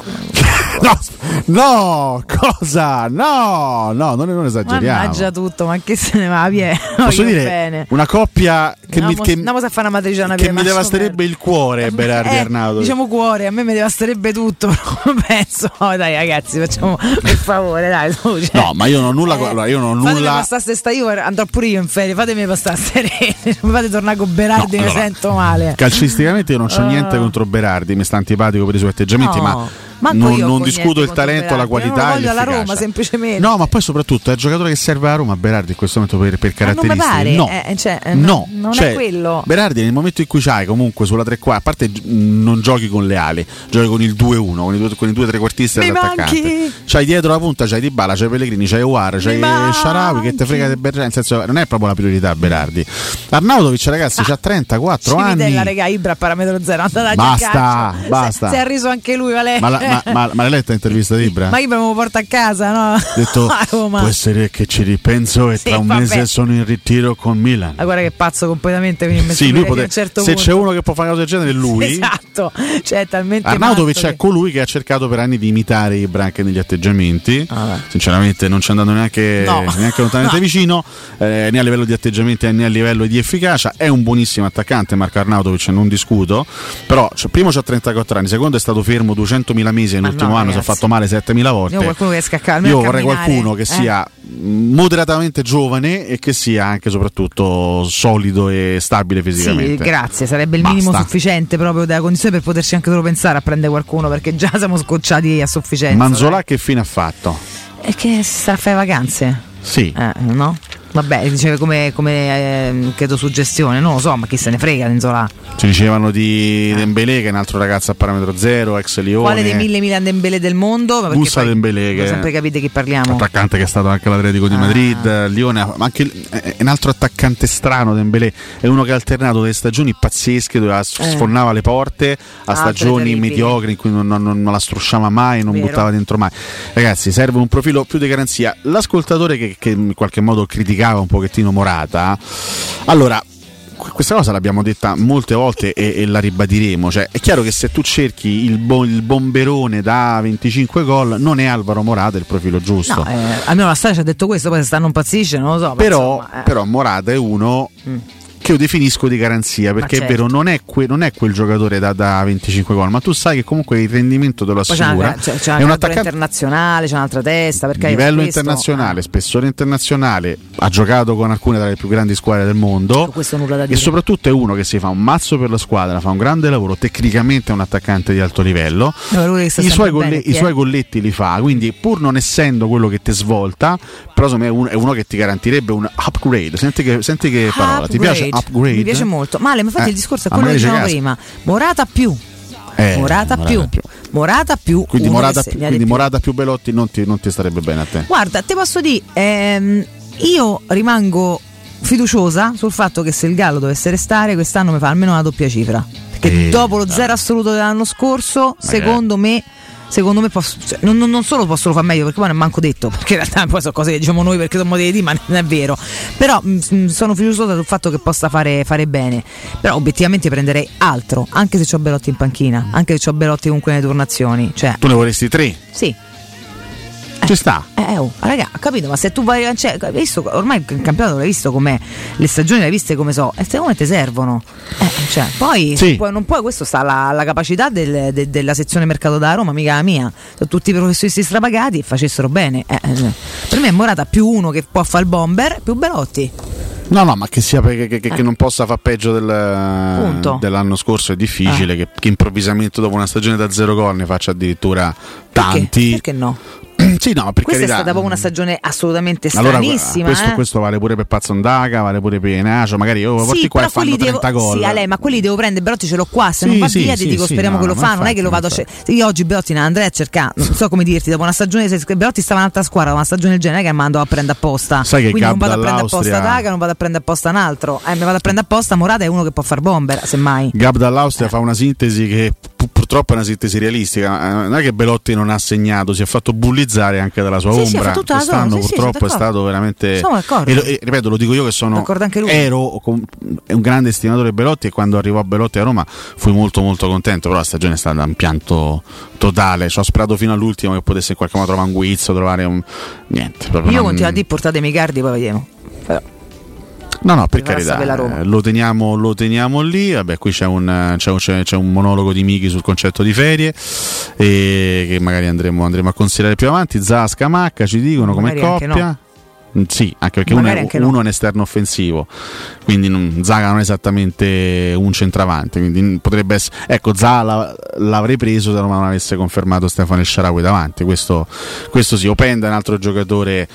No, no, cosa? No, no, non, non esageriamo. Mannaggia tutto, ma che se ne va via? Posso dire bene. una coppia che, mi, Andiamo- che, andiamo a fare una matriciana che per mi devasterebbe il cuore Berardi Eh, Arnautovic. diciamo cuore, a me mi devasterebbe tutto, però penso, oh, dai ragazzi, facciamo per favore, dai, cioè, No, ma io non ho nulla. allora, io non ho Fatemi nulla. sta io andrò pure io in ferie, fatemi passare serene, non mi fate tornare con Berardi, No, mi allora, sento male. Calcisticamente io non c'ho Ah. niente contro Berardi, mi sta antipatico per i suoi atteggiamenti, No, ma non, io non discuto il talento, la qualità non voglio alla l'efficacia. Roma semplicemente. No, ma poi soprattutto è il giocatore che serve a Roma Berardi in questo momento per, per Ma non mi caratteristiche. pare, no. eh, cioè, eh, No, no, non cioè, è quello. Berardi nel momento in cui c'hai comunque sulla tre quarti, a parte non giochi con le ali, giochi con il 2-1, con i due, con i due trequartisti Mi dell'attaccante. C'hai dietro la punta, c'hai Dybala, c'hai Pellegrini, c'hai Uar, c'hai manchi. Sharawi che te frega di Berardi, nel senso non è proprio la priorità Berardi. Arnautovic ragazzi, c'ha 34 anni. Civitella, regà, Ibra a parametro zero, andate a Basta, basta. Si è arriso anche lui, Vale. Ma, la- ma, ma, ma l'hai letta l'intervista di Ibra? Ma Ibra me lo porta a casa, no? Ha detto Roma. può essere che ci ripenso e Sì, tra un vabbè. mese sono in ritiro con Milan. Ma guarda che pazzo completamente mi Sì, lui pote- certo se punto. c'è uno che può fare una cosa del genere è lui. Esatto, cioè è talmente Arnautovic matto è che- colui che ha cercato per anni di imitare Ibra anche negli atteggiamenti. Sinceramente non ci è andato neanche, No. neanche lontanamente No. vicino, eh, né a livello di atteggiamenti né a livello di efficacia. È un buonissimo attaccante Marco Arnautovic, non discuto. Però cioè, primo c'ha 34 anni, secondo è stato fermo 200.000 e Ma nell'ultimo no, anno si è fatto male 7.000 volte. Io qualcuno che scaccava almeno Io vorrei qualcuno che eh. sia moderatamente giovane e che sia anche soprattutto solido e stabile Sì, fisicamente. grazie, sarebbe il minimo Basta. sufficiente proprio della condizione per poterci anche solo pensare a prendere qualcuno perché già siamo scocciati a sufficienza. Manzola che fine ha fatto? E che sta a fare vacanze? Sì. Eh, no? Vabbè, diceva come, come ehm, credo suggestione, non lo so, ma chi se ne frega Denzola. Ci dicevano di Dembélé che è un altro ragazzo a parametro zero, ex Lione. Quale dei mille Milan Dembele del mondo? Bussa non che sempre capite chi parliamo. attaccante che è stato anche all'Atletico di Ah. Madrid, Lione, ma anche è un altro attaccante strano Dembélé, è uno che ha alternato delle stagioni pazzesche dove Eh. sfonnava le porte a Altre stagioni mediocri in cui non, non- non la strusciava mai, non Vero. buttava dentro mai. Ragazzi, serve un profilo più di garanzia. L'ascoltatore che, che in qualche modo criticava un pochettino Morata, allora que- questa cosa l'abbiamo detta molte volte e, e la ribadiremo. Cioè, è chiaro che se tu cerchi il, bo- il bomberone da 25 gol, non è Alvaro Morata il profilo giusto. No, eh, almeno la storia ci ha detto questo, poi se stanno impazzisce, non lo so. però, insomma, eh. però Morata è uno che io definisco di garanzia perché Ma è vero, certo. non è, que- non è quel giocatore da, da 25 gol, ma tu sai che comunque il rendimento te lo Poi c'è assicura. una, c'è, c'è è una un attaccante internazionale, c'è un'altra testa, perché livello questo, internazionale, spessore internazionale, ha giocato con alcune delle più grandi squadre del mondo. E soprattutto è uno che si fa un mazzo per la squadra, fa un grande lavoro, tecnicamente è un attaccante di alto livello. No, I suoi, bene, golle- chi i suoi golletti li fa, quindi pur non essendo quello che ti svolta, però secondo me è uno, è uno che ti garantirebbe un upgrade. Senti che, senti che parola, ti piace Upgrade. Mi piace molto. Male, ma infatti Eh, il discorso è quello che dicevamo prima. Morata più. Eh, Morata, più. Morata più. Quindi, Morata, più, quindi di più. Morata più Belotti non ti, non ti starebbe bene a te. Guarda, te posso dire, ehm, io rimango fiduciosa sul fatto che se il Gallo dovesse restare quest'anno mi fa almeno una doppia cifra. Perché Eh, dopo lo zero assoluto dell'anno scorso, Magari. secondo me. Secondo me posso- cioè, non, non- solo possono far meglio, perché poi non è manco detto, perché in realtà poi sono cose che diciamo noi perché sono dei ma non è vero. Però mh, mh, sono fiduciosa sul fatto che possa fare, fare bene. Però obiettivamente prenderei altro, anche se ho Belotti in panchina, anche se ho Belotti comunque nelle turnazioni. Cioè, Tu ne vorresti tre? sì. Ci sta. Eh, oh, raga, capito, ma se tu vai. Cioè, hai visto, ormai il campionato l'hai visto com'è, le stagioni l'hai viste come so, e secondo me ti servono. Eh, cioè, poi Sì. puoi- non puoi, questo sta alla, capacità del- de- della sezione mercato da Roma, mica la mia. Sono tutti professionisti strapagati e facessero bene. Eh, eh. Per me è Morata più uno che può fare il bomber, più Belotti. No, no, ma che, sia che, che- che non possa far peggio del- dell'anno scorso è difficile. Che, che improvvisamente dopo una stagione da zero gol ne faccia addirittura tanti. Perché no? sì, no, per Questa è carità. stata proprio una stagione assolutamente Allora, stranissima. questo, eh. questo vale pure per Pazzondaga, vale pure per Enacio, magari oh, porti Sì, qua e fanno devo, 30 gol. sì, Ale, ma quelli devo prendere. Belotti ce l'ho qua. Se Sì, non va sì, via, ti dico speriamo no, che lo fa. Non è che lo vado a scegliere. Io oggi Belotti ne andrei a cercare. Non so come dirti, dopo una stagione, se Belotti stava in un'altra squadra, una stagione del genere, che mando a prendere apposta. Sai che Quindi non vado a prendere apposta Daga, non vado a prendere apposta un altro. Eh, mi vado a prendere apposta Morata è uno che può far bomber, semmai. Gab dall'Austria fa una sintesi che purtroppo è una sintesi realistica. Eh, Non è che Belotti non ha segnato, si è fatto bullizzare anche dalla sua Sì, sì, ombra. sua- Quest'anno sì, sì, purtroppo è stato veramente. Sono d'accordo. E, lo- e ripeto, lo dico io che sono. D'accordo anche lui. Ero un grande estimatore Belotti e quando arrivò Belotti a Roma fui molto molto contento. Però la stagione è stata un pianto totale. Ci ho sperato fino all'ultimo che potesse in qualche modo trovare un guizzo, trovare un. Niente. Io continuo a dire portatemi i cardi, poi vediamo. Però. No, no, per carità, eh, lo teniamo, lo teniamo lì. Vabbè, qui c'è un, c'è, un- c'è- un monologo di Miki sul concetto di ferie, e che magari andremo, andremo a considerare più avanti. Zasca, Macca ci dicono come Magari coppia. Mm, Sì, anche perché uno Magari è, anche no. uno è un esterno offensivo, quindi non, Zaga non è esattamente un centravanti. Quindi potrebbe essere, ecco, Zaga la- l'avrei preso se non avesse confermato Stefano Sciarawi davanti. Questo, questo sì, Openda è un altro giocatore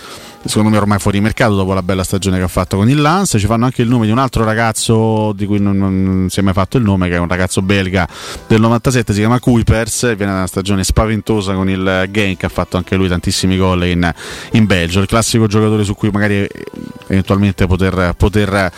secondo me ormai fuori mercato dopo la bella stagione che ha fatto con il Lance. Ci fanno anche il nome di un altro ragazzo di cui non, non si è mai fatto il nome, che è un ragazzo belga del 97, si chiama Kuipers, viene da una stagione spaventosa con il Genk, ha fatto anche lui tantissimi gol in, in Belgio, il classico giocatore su cui magari eh, eventualmente poter, poter,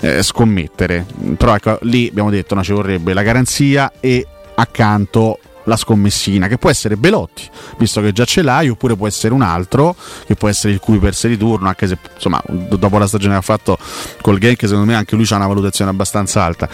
eh, scommettere. Però ecco, lì abbiamo detto no, ci vorrebbe la garanzia e accanto la scommessina che può essere Belotti visto che già ce l'hai oppure può essere un altro che può essere il Kuipers di turno anche se insomma do- dopo la stagione che ha fatto col Genk secondo me anche lui ha una valutazione abbastanza alta.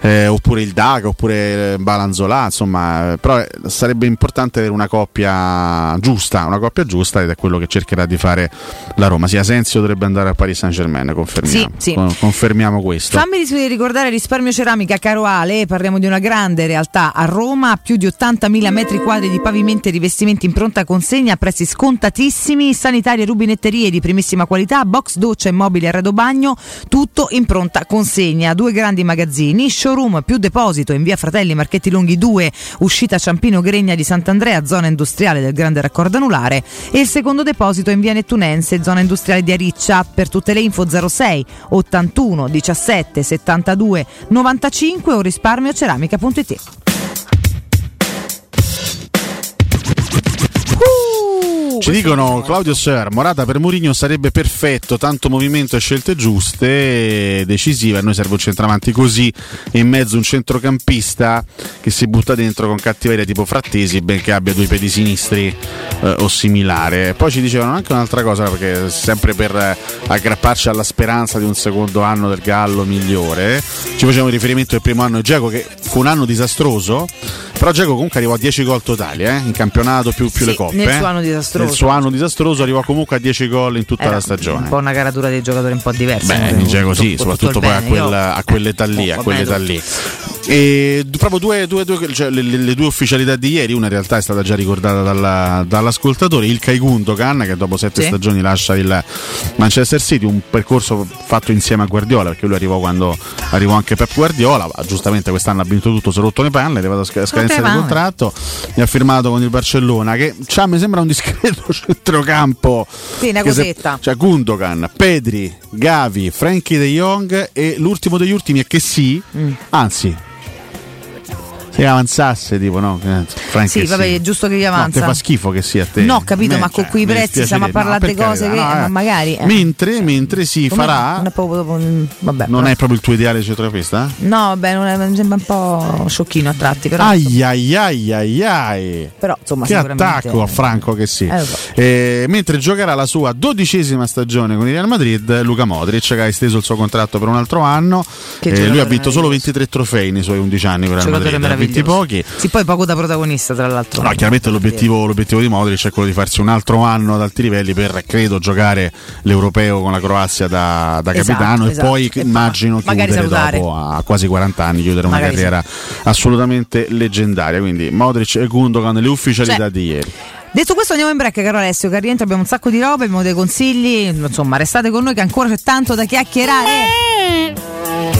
Eh, oppure il Daga oppure eh, Balanzola insomma però eh, sarebbe importante avere una coppia giusta una coppia giusta ed è quello che cercherà di fare la Roma. Sì Asensio dovrebbe andare a Paris Saint Germain confermiamo. Sì, sì. Con- confermiamo questo. Fammi ricordare risparmio ceramica caro Ale, parliamo di una grande realtà. A Roma, più di 80.000 metri quadri di pavimenti e rivestimenti in pronta consegna a prezzi scontatissimi, sanitarie rubinetterie di primissima qualità, box doccia e mobili arredo bagno, tutto in pronta consegna. Due grandi magazzini, showroom più deposito in via Fratelli Marchetti Lunghi 2, uscita Ciampino Gregna di Sant'Andrea, zona industriale del grande raccordo anulare e il secondo deposito in via Nettunense, zona industriale di Ariccia. Per tutte le info 06 81 17 72 95 o risparmioceramica.it. Ci dicono Claudio Ser, Morata per Mourinho sarebbe perfetto, tanto movimento e scelte giuste, decisive, a noi serve un centravanti così e in mezzo un centrocampista che si butta dentro con cattiveria tipo Frattesi, benché abbia due piedi sinistri eh, o similare. Poi ci dicevano anche un'altra cosa, perché sempre per eh, aggrapparci alla speranza di un secondo anno del Gallo migliore, ci facevamo riferimento al primo anno di Geco che fu un anno disastroso, però Geco comunque arrivò a 10 gol totali eh, in campionato più, più Sì, le coppe. nel eh. suo anno disastroso. Nel suo anno disastroso arrivò comunque a 10 gol in tutta Era la stagione. Un po' una caratura dei giocatori un po' diversa. Beh, dice così, Tutto- soprattutto tutto il poi a, quella- a quell'età lì, Oh, a quell'età lì. E proprio due, due- due- cioè, le, le- due ufficialità di ieri, una in realtà è stata già ricordata dalla- dall'ascoltatore, il Kai Gundogan che dopo sette Sì. stagioni lascia il Manchester City, un percorso fatto insieme a Guardiola, perché lui arrivò quando arrivò anche Pep Guardiola, giustamente quest'anno ha vinto tutto, si è rotto le palle, è arrivato a sc- a scadenza del contratto, e ha firmato con il Barcellona, che c'ha, mi sembra un discreto centrocampo. Sì, una che se- cosetta. cioè Gundogan, Pedri, Gavi, Frankie De Jong e l'ultimo degli ultimi è che sì, Mm. anzi, se avanzasse tipo no, eh, Frank Sì, vabbè, è giusto che gli No, avanza. te fa schifo che sia a te. No, capito, me, ma con cioè, quei mi prezzi stiamo a no, parlare di per cose carità, che no, eh. magari. eh. Mentre, mentre si Come- farà, Non è proprio dopo. Vabbè. non è proprio il tuo ideale centrocampista? No, vabbè, non è- mi sembra un po' sciocchino a tratti, però. Ai ai ai ai ai. Però, insomma, che attacco a Franco che sì. Eh, so. Eh, mentre giocherà la sua dodicesima stagione con il Real Madrid, Luca Modric che ha esteso il suo contratto per un altro anno. Eh, lui ha vinto solo 23 trofei nei suoi 11 anni con il Real Madrid. 20 pochi. Sì, poi poco da protagonista, tra l'altro. No, chiaramente l'obiettivo, l'obiettivo di Modric è quello di farsi un altro anno ad alti livelli per, credo, giocare l'europeo con la Croazia da, da Esatto, capitano esatto. e poi E immagino magari chiudere dopo a quasi 40 anni, chiudere una Magari carriera assolutamente leggendaria. Quindi Modric e Gundogan le ufficialità Cioè, di ieri. Detto questo andiamo in break caro Alessio, che al rientro abbiamo un sacco di robe, abbiamo dei consigli, insomma restate con noi che ancora c'è tanto da chiacchierare.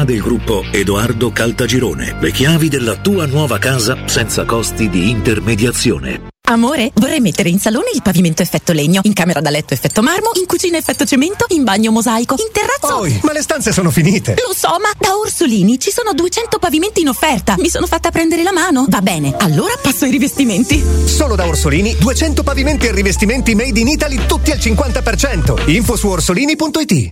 del gruppo Edoardo Caltagirone. Le chiavi della tua nuova casa senza costi di intermediazione. Amore, vorrei mettere in salone il pavimento effetto legno, in camera da letto effetto marmo, in cucina effetto cemento, in bagno mosaico, in terrazzo. Poi, ma le stanze sono finite. Lo so, ma da Orsolini ci sono 200 pavimenti in offerta. Mi sono fatta prendere la mano. Va bene, allora passo ai rivestimenti. Solo da Orsolini 200 pavimenti e rivestimenti made in Italy tutti al 50%. Info su orsolini.it.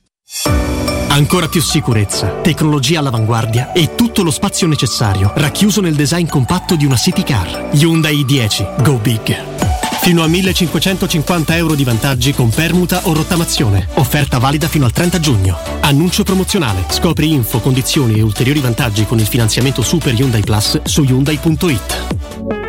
Ancora più sicurezza, tecnologia all'avanguardia e tutto lo spazio necessario, racchiuso nel design compatto di una city car. Hyundai i10 Go Big. Fino a 1550 euro di vantaggi con permuta o rottamazione. Offerta valida fino al 30 giugno. Annuncio promozionale. Scopri info, condizioni e ulteriori vantaggi con il finanziamento Super Hyundai Plus su Hyundai.it.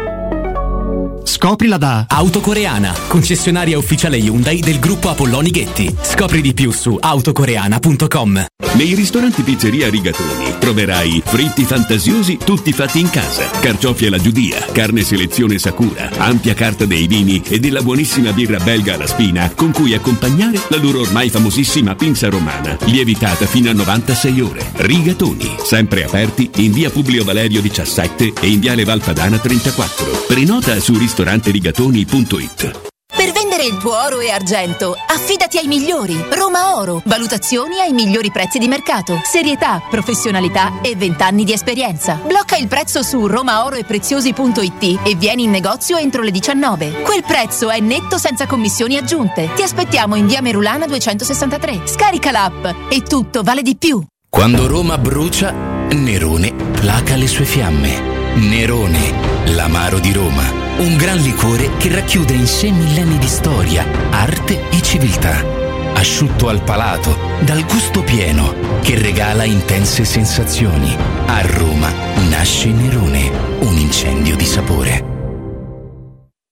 Scoprila da Autocoreana, concessionaria ufficiale Hyundai del gruppo Apolloni Ghetti. Scopri di più su autocoreana.com. Nei ristoranti Pizzeria Rigatoni troverai fritti fantasiosi tutti fatti in casa, carciofi alla giudia, carne selezione Sakura, ampia carta dei vini e della buonissima birra belga alla spina con cui accompagnare la loro ormai famosissima pinza romana, lievitata fino a 96 ore. Rigatoni, sempre aperti in via Publio Valerio 17 e in viale Valpadana 34. Prenota su ristoranterigatoni.it. Per vendere il tuo oro e argento, affidati ai migliori. Roma Oro. Valutazioni ai migliori prezzi di mercato. Serietà, professionalità e 20 anni di esperienza. Blocca il prezzo su romaoroepreziosi.it e vieni in negozio entro le 19. Quel prezzo è netto senza commissioni aggiunte. Ti aspettiamo in via Merulana 263. Scarica l'app e tutto vale di più. Quando Roma brucia, Nerone placa le sue fiamme. Nerone, l'amaro di Roma. Un gran liquore che racchiude in sé millenni di storia, arte e civiltà. Asciutto al palato, dal gusto pieno, che regala intense sensazioni. A Roma nasce Nerone, un incendio di sapore.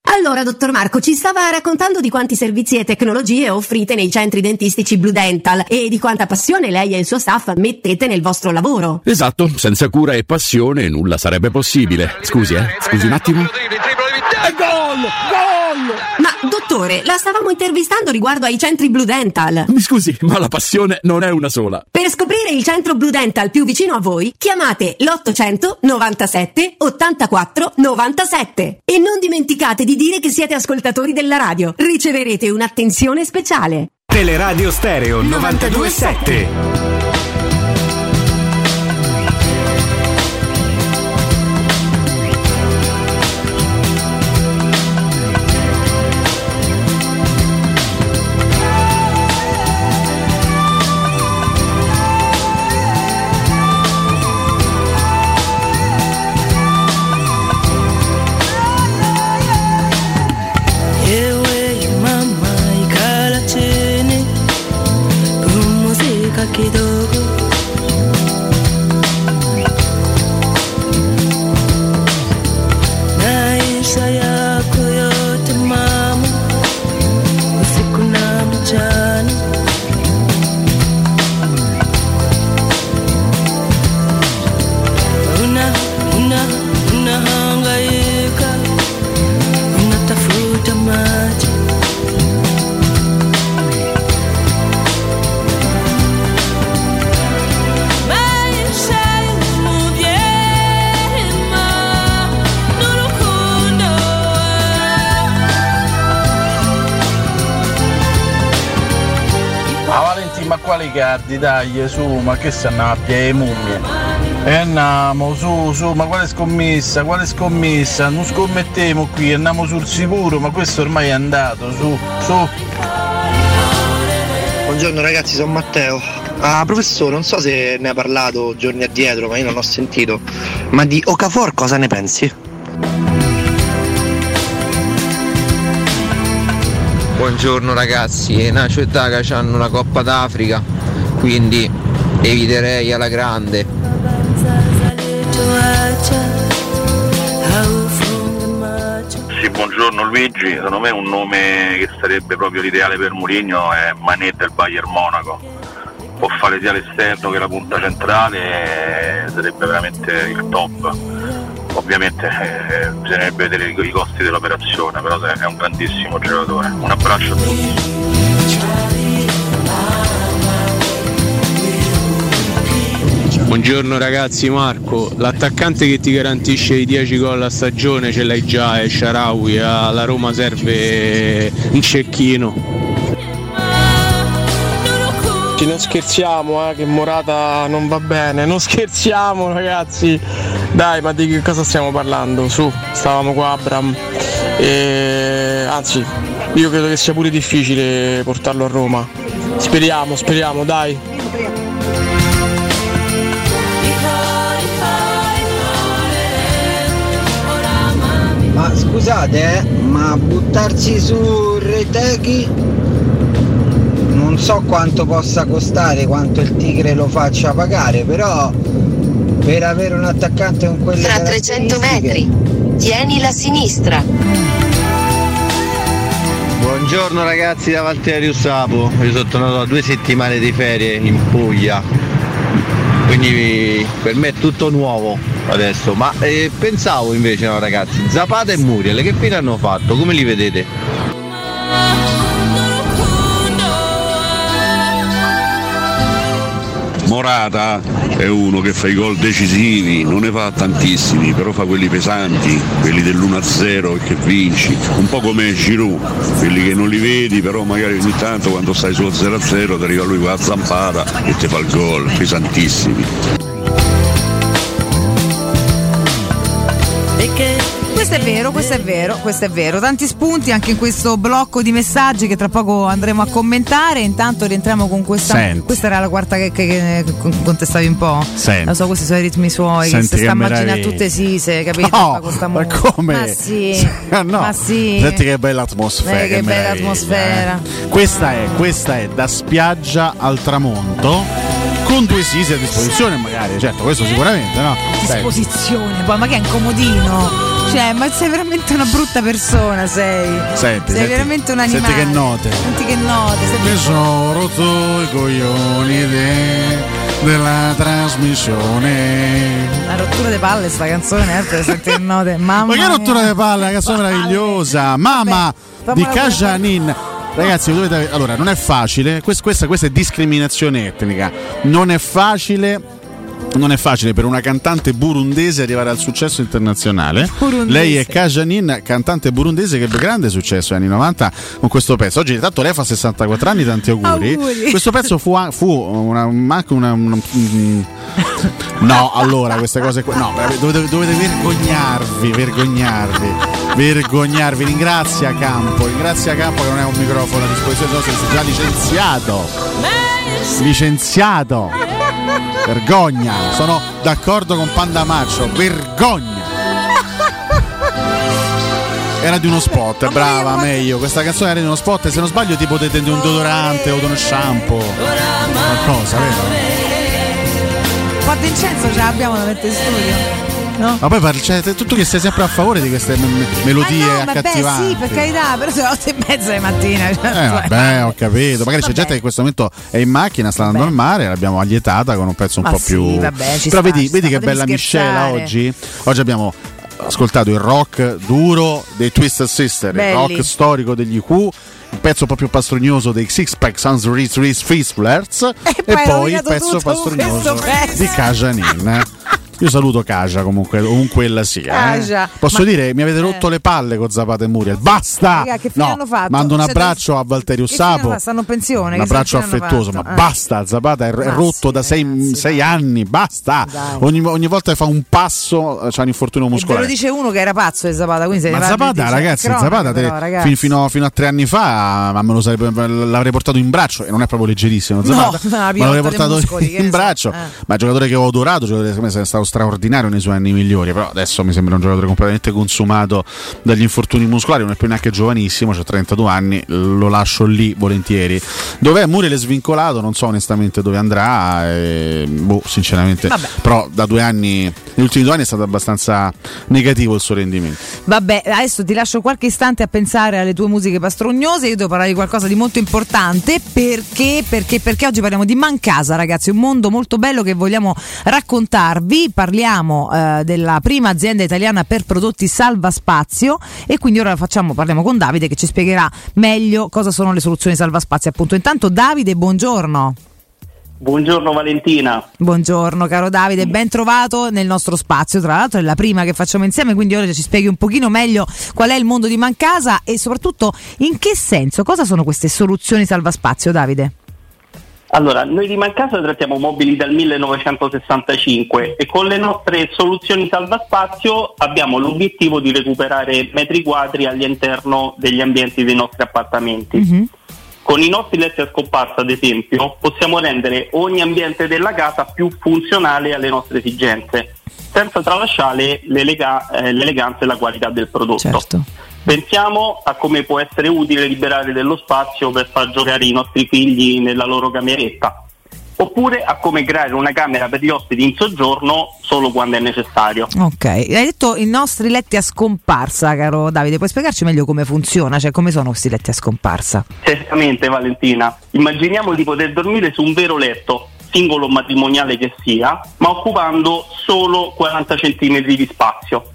Allora, dottor Marco, ci stava raccontando di quanti servizi e tecnologie offrite nei centri dentistici Blue Dental e di quanta passione lei e il suo staff mettete nel vostro lavoro. Esatto, senza cura e passione nulla sarebbe possibile. Scusi, eh, scusi un attimo. Gol! Gol! Ma, dottore, la stavamo intervistando riguardo ai centri Blue Dental. Mi scusi, ma la passione non è una sola. Per scoprire il centro Blue Dental più vicino a voi, chiamate l'800 97 84 97 e non dimenticate di dire che siete ascoltatori della radio. Riceverete un'attenzione speciale. Teleradio Stereo 927. Dai su, ma che stanno a piedi mummie? E andiamo su, su, ma quale scommessa, quale scommessa? Non scommettiamo qui, andiamo sul sicuro, ma questo ormai è andato, su, su. Buongiorno ragazzi, sono Matteo. Ah, professore, non so se ne ha parlato giorni addietro, ma io non ho sentito. Ma di Okafor cosa ne pensi? Buongiorno ragazzi, è una città che hanno la Coppa d'Africa, quindi eviterei alla grande. Sì, buongiorno Luigi, secondo me un nome che sarebbe proprio l'ideale per Mourinho è Manet del Bayern Monaco. Può fare sia l'esterno che la punta centrale, sarebbe veramente il top. Ovviamente eh, bisognerebbe vedere i costi dell'operazione, però è un grandissimo giocatore. Un abbraccio a tutti. Buongiorno ragazzi, Marco. L'attaccante che ti garantisce i 10 gol a stagione ce l'hai già, è Sharawi. Alla Roma serve un cecchino. Non scherziamo, eh, che Morata non va bene. Non scherziamo ragazzi. Dai, ma di che cosa stiamo parlando? Su, stavamo qua Abram. E... Anzi, io credo che sia pure difficile portarlo a Roma. Speriamo, speriamo, dai. Ma scusate, eh, ma buttarsi su Retechi non so quanto possa costare, quanto il Tigre lo faccia pagare, però per avere un attaccante con quelle Fra 300 caratteristiche- metri, tieni la sinistra. Buongiorno ragazzi da Valterio Sapo, io sono tornato da due settimane di ferie in Puglia, quindi per me è tutto nuovo adesso, ma eh, pensavo invece no ragazzi, Zapata e Muriel che fine hanno fatto? Come li vedete? Morata è uno che fa i gol decisivi, non ne fa tantissimi, però fa quelli pesanti, quelli dell'1-0 e che vinci, un po' come Giroud, quelli che non li vedi, però magari ogni tanto quando stai sullo 0-0 ti arriva lui con la zampata e ti fa il gol, pesantissimi. Questo è vero, questo è vero, questo è vero. Tanti spunti anche in questo blocco di messaggi che tra poco andremo a commentare. Intanto rientriamo con questa. Senti. Questa era la quarta che, che- che contestavi un po'. Senti. Lo so, questi sono i ritmi suoi. Senti che si che sta immaginando tutte sise, capito? No, ma come? Ma sì. No. Ma sì. Senti che bella atmosfera. Eh, che bella meraviglia, atmosfera. eh. Questa è, questa è da spiaggia al tramonto. Con due sisi a disposizione, magari, certo, questo sicuramente, no? Senti. Disposizione, poi ma che è un comodino? Cioè, ma sei veramente una brutta persona, sei. Senti, sei senti, veramente un animale. senti che note. Senti che note. Mi sono rotto i coglioni de- della trasmissione. La rottura di palle sta canzone, eh, per sentire note. Mamma Ma che rottura di palle, una canzone meravigliosa. Mamma di fammela pure Kajanin. Ragazzi, dovete- allora non è facile, quest- questa, questa è discriminazione etnica. Non è facile. Non è facile per una cantante burundese arrivare al successo internazionale. Burundese. Lei è Kajanin, cantante burundese che ebbe grande successo negli anni 90 con questo pezzo. Oggi, intanto, lei fa 64 anni, tanti auguri. Auguri. Questo pezzo fu, fu una, anche una, una- mm, No, allora queste cose qua. No, dovete, dovete vergognarvi, vergognarvi, vergognarvi. Ringrazia Campo, ringrazia Campo che non è un microfono a disposizione, no, sei già licenziato. Licenziato. Vergogna, sono d'accordo con Panda Maccio, vergogna. Era di uno spot, brava, meglio. Questa canzone era di uno spot, se non sbaglio tipo di, di un deodorante o di uno shampoo. Qualcosa, vero? Di incenso ce l'abbiamo da mettere in studio. No? Ma poi parli- cioè, tu che sei sempre a favore di queste me- melodie Ah, no, vabbè, sì, per carità, però sono le otto e mezza di mattina. Cioè, Eh, vabbè, ho capito. Magari c'è Vabbè. gente che in questo momento è in macchina, sta andando al mare, l'abbiamo allietata con un pezzo un Ma po' sì, più. vabbè, ci Però sta, vedi, ci vedi sta, che bella miscela oggi. Oggi abbiamo ascoltato il rock duro dei Twisted Sister, Belli. il rock storico degli Q. Il pezzo un po' più pastrugnoso dei Six Pack Sans Reese Reese Fizzlers e, poi hai poi il pezzo pastrugnoso pezzo. di Kajanin. Io saluto Kaja comunque, ovunque ella sia. eh. Posso Ma- dire, mi avete rotto eh. le palle con Zapata e Muriel. Basta! Raga, che fine no, hanno fatto? mando un abbraccio a Valterio Che Sapo. Stanno pensione. Un che abbraccio affettuoso, ma Eh. basta, Zapata è, è Ma rotto da sei, sei anni, basta. Ogni, ogni volta che fa un passo eh, c'ha un infortunio E ve lo muscolare. dice uno che era pazzo di Zapata, quindi se ne Ma Zapata, dice- ragazzi, cronaca, Zapata però, ragazzi. fin- fino, fino a tre anni fa ma me lo sarebbe- l'avrei portato in braccio e non è proprio leggerissimo. Zapata, No, ma l'avrei portato muscoli, che in braccio. Eh. Ma giocatore che ho adorato, giocatore che secondo me è stato straordinario nei suoi anni migliori. Però adesso mi sembra un giocatore completamente consumato dagli infortuni muscolari. Non è più neanche giovanissimo, ha 32 anni. Lo lascio lì volentieri. Dov'è Muriel svincolato? Non so onestamente dove andrà. e, boh, sinceramente. Vabbè. Però da due anni, negli ultimi due anni è stato abbastanza negativo il suo rendimento. Vabbè, adesso ti lascio qualche istante a pensare alle tue musiche pastrugnose. Io devo parlare di qualcosa di molto importante perché, perché, perché oggi parliamo di Mancasa, ragazzi. Un mondo molto bello che vogliamo raccontarvi. Parliamo eh, della prima azienda italiana per prodotti salva spazio e quindi ora facciamo, parliamo con Davide che ci spiegherà meglio cosa sono le soluzioni salva spazio. Appunto, intanto, Davide, buongiorno. Buongiorno Valentina. Buongiorno caro Davide, ben trovato nel nostro spazio, tra l'altro è la prima che facciamo insieme, quindi ora ci spieghi un pochino meglio qual è il mondo di Mancasa e soprattutto in che senso, cosa sono queste soluzioni salvaspazio Davide? Allora, noi di Mancasa trattiamo mobili dal 1965 e con le nostre soluzioni salvaspazio abbiamo l'obiettivo di recuperare metri quadri all'interno degli ambienti dei nostri appartamenti. Con i nostri letti a scomparsa, ad esempio, possiamo rendere ogni ambiente della casa più funzionale alle nostre esigenze, senza tralasciare l'elega- eh, l'eleganza e la qualità del prodotto. Pensiamo a come può essere utile liberare dello spazio per far giocare i nostri figli nella loro cameretta, oppure a come creare una camera per gli ospiti in soggiorno solo quando è necessario. Ok, hai detto i nostri letti a scomparsa, caro Davide, puoi spiegarci meglio come funziona, cioè come sono questi letti a scomparsa? Certamente Valentina, immaginiamo di poter dormire su un vero letto, singolo o matrimoniale che sia, ma occupando solo 40 cm di spazio.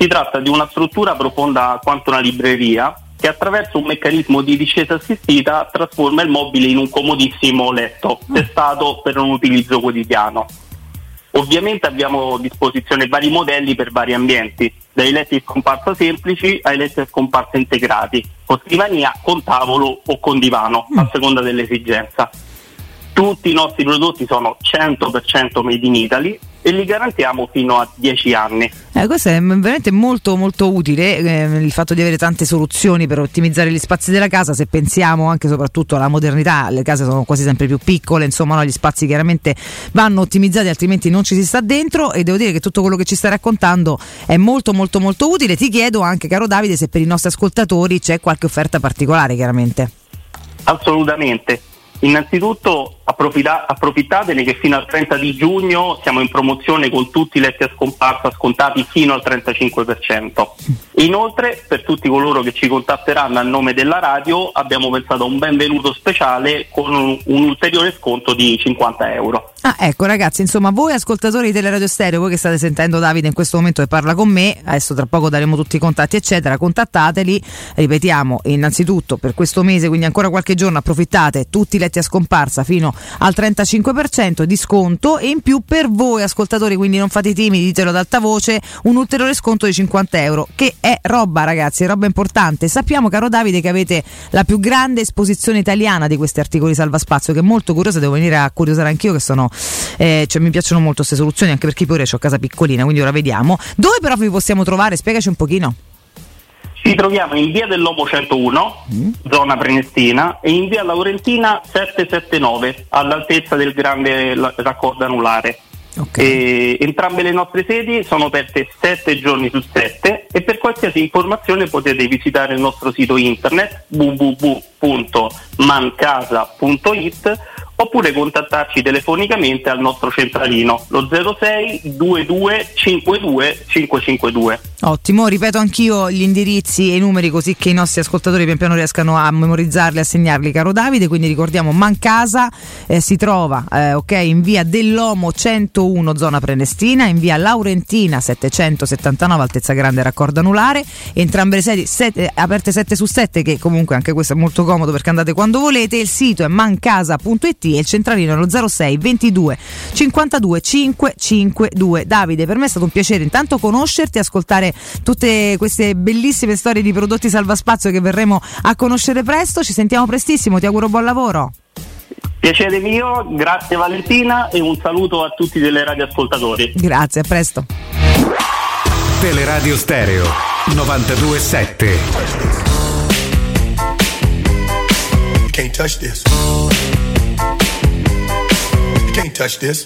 Si tratta di una struttura profonda quanto una libreria che attraverso un meccanismo di discesa assistita trasforma il mobile in un comodissimo letto, testato per un utilizzo quotidiano. Ovviamente abbiamo a disposizione vari modelli per vari ambienti, dai letti a scomparsa semplici ai letti a scomparsa integrati, con scrivania, con tavolo o con divano, a seconda dell'esigenza. Tutti i nostri prodotti sono 100% made in Italy e li garantiamo fino a 10 anni. Eh, questo è veramente molto molto utile eh, il fatto di avere tante soluzioni per ottimizzare gli spazi della casa se pensiamo anche e soprattutto alla modernità le case sono quasi sempre più piccole insomma no, gli spazi chiaramente vanno ottimizzati altrimenti non ci si sta dentro e devo dire che tutto quello che ci stai raccontando è molto molto molto utile ti chiedo anche caro Davide se per i nostri ascoltatori c'è qualche offerta particolare chiaramente Assolutamente. Innanzitutto approfitta- approfittatene che fino al 30 di giugno siamo in promozione con tutti i letti a scomparsa scontati fino al 35%. Inoltre, per tutti coloro che ci contatteranno a nome della radio, abbiamo pensato a un benvenuto speciale con un, un ulteriore sconto di 50 euro. Ah, ecco ragazzi, insomma, voi ascoltatori di Teleradio Stereo, voi che state sentendo Davide in questo momento che parla con me, adesso tra poco daremo tutti i contatti, eccetera, contattateli. Ripetiamo, innanzitutto per questo mese, quindi ancora qualche giorno, approfittate, tutti i letti a scomparsa fino al 35% di sconto e in più per voi ascoltatori, quindi non fate timidi, ditelo ad alta voce, un ulteriore sconto di 50 euro, che è roba ragazzi, è roba importante. Sappiamo, caro Davide, che avete la più grande esposizione italiana di questi articoli salvaspazio, che è molto curiosa, devo venire a curiosare anch'io che sono eh, cioè, mi piacciono molto queste soluzioni anche perché pure ho casa piccolina quindi ora vediamo. Dove però vi possiamo trovare? Spiegaci un pochino Ci troviamo in via dell'Omo 101, zona Prenestina, e in via Laurentina 779, all'altezza del grande raccordo anulare. E entrambe le nostre sedi sono aperte 7 giorni su 7 e per qualsiasi informazione potete visitare il nostro sito internet www.mancasa.it oppure contattarci telefonicamente al nostro centralino lo 06 22 52 552. Ottimo, ripeto anch'io gli indirizzi e i numeri così che i nostri ascoltatori pian piano riescano a memorizzarli e a segnarli, caro Davide. Quindi ricordiamo Mancasa eh, si trova eh, ok, in via dell'Omo 101 zona Prenestina, in via Laurentina 779 altezza grande raccordo anulare. Entrambe le sedi sette- aperte 7 su 7 che comunque anche questo è molto comodo perché andate quando volete. Il sito è mancasa.it e il centralino è lo 06 22 52 552. Davide, per me è stato un piacere intanto conoscerti, ascoltare tutte queste bellissime storie di prodotti salvaspazio che verremo a conoscere presto. Ci sentiamo prestissimo, ti auguro buon lavoro. Piacere mio, grazie Valentina e un saluto a tutti delle radioascoltatori. Grazie, a presto. Teleradio Stereo 927. You can't touch this. Can't touch this.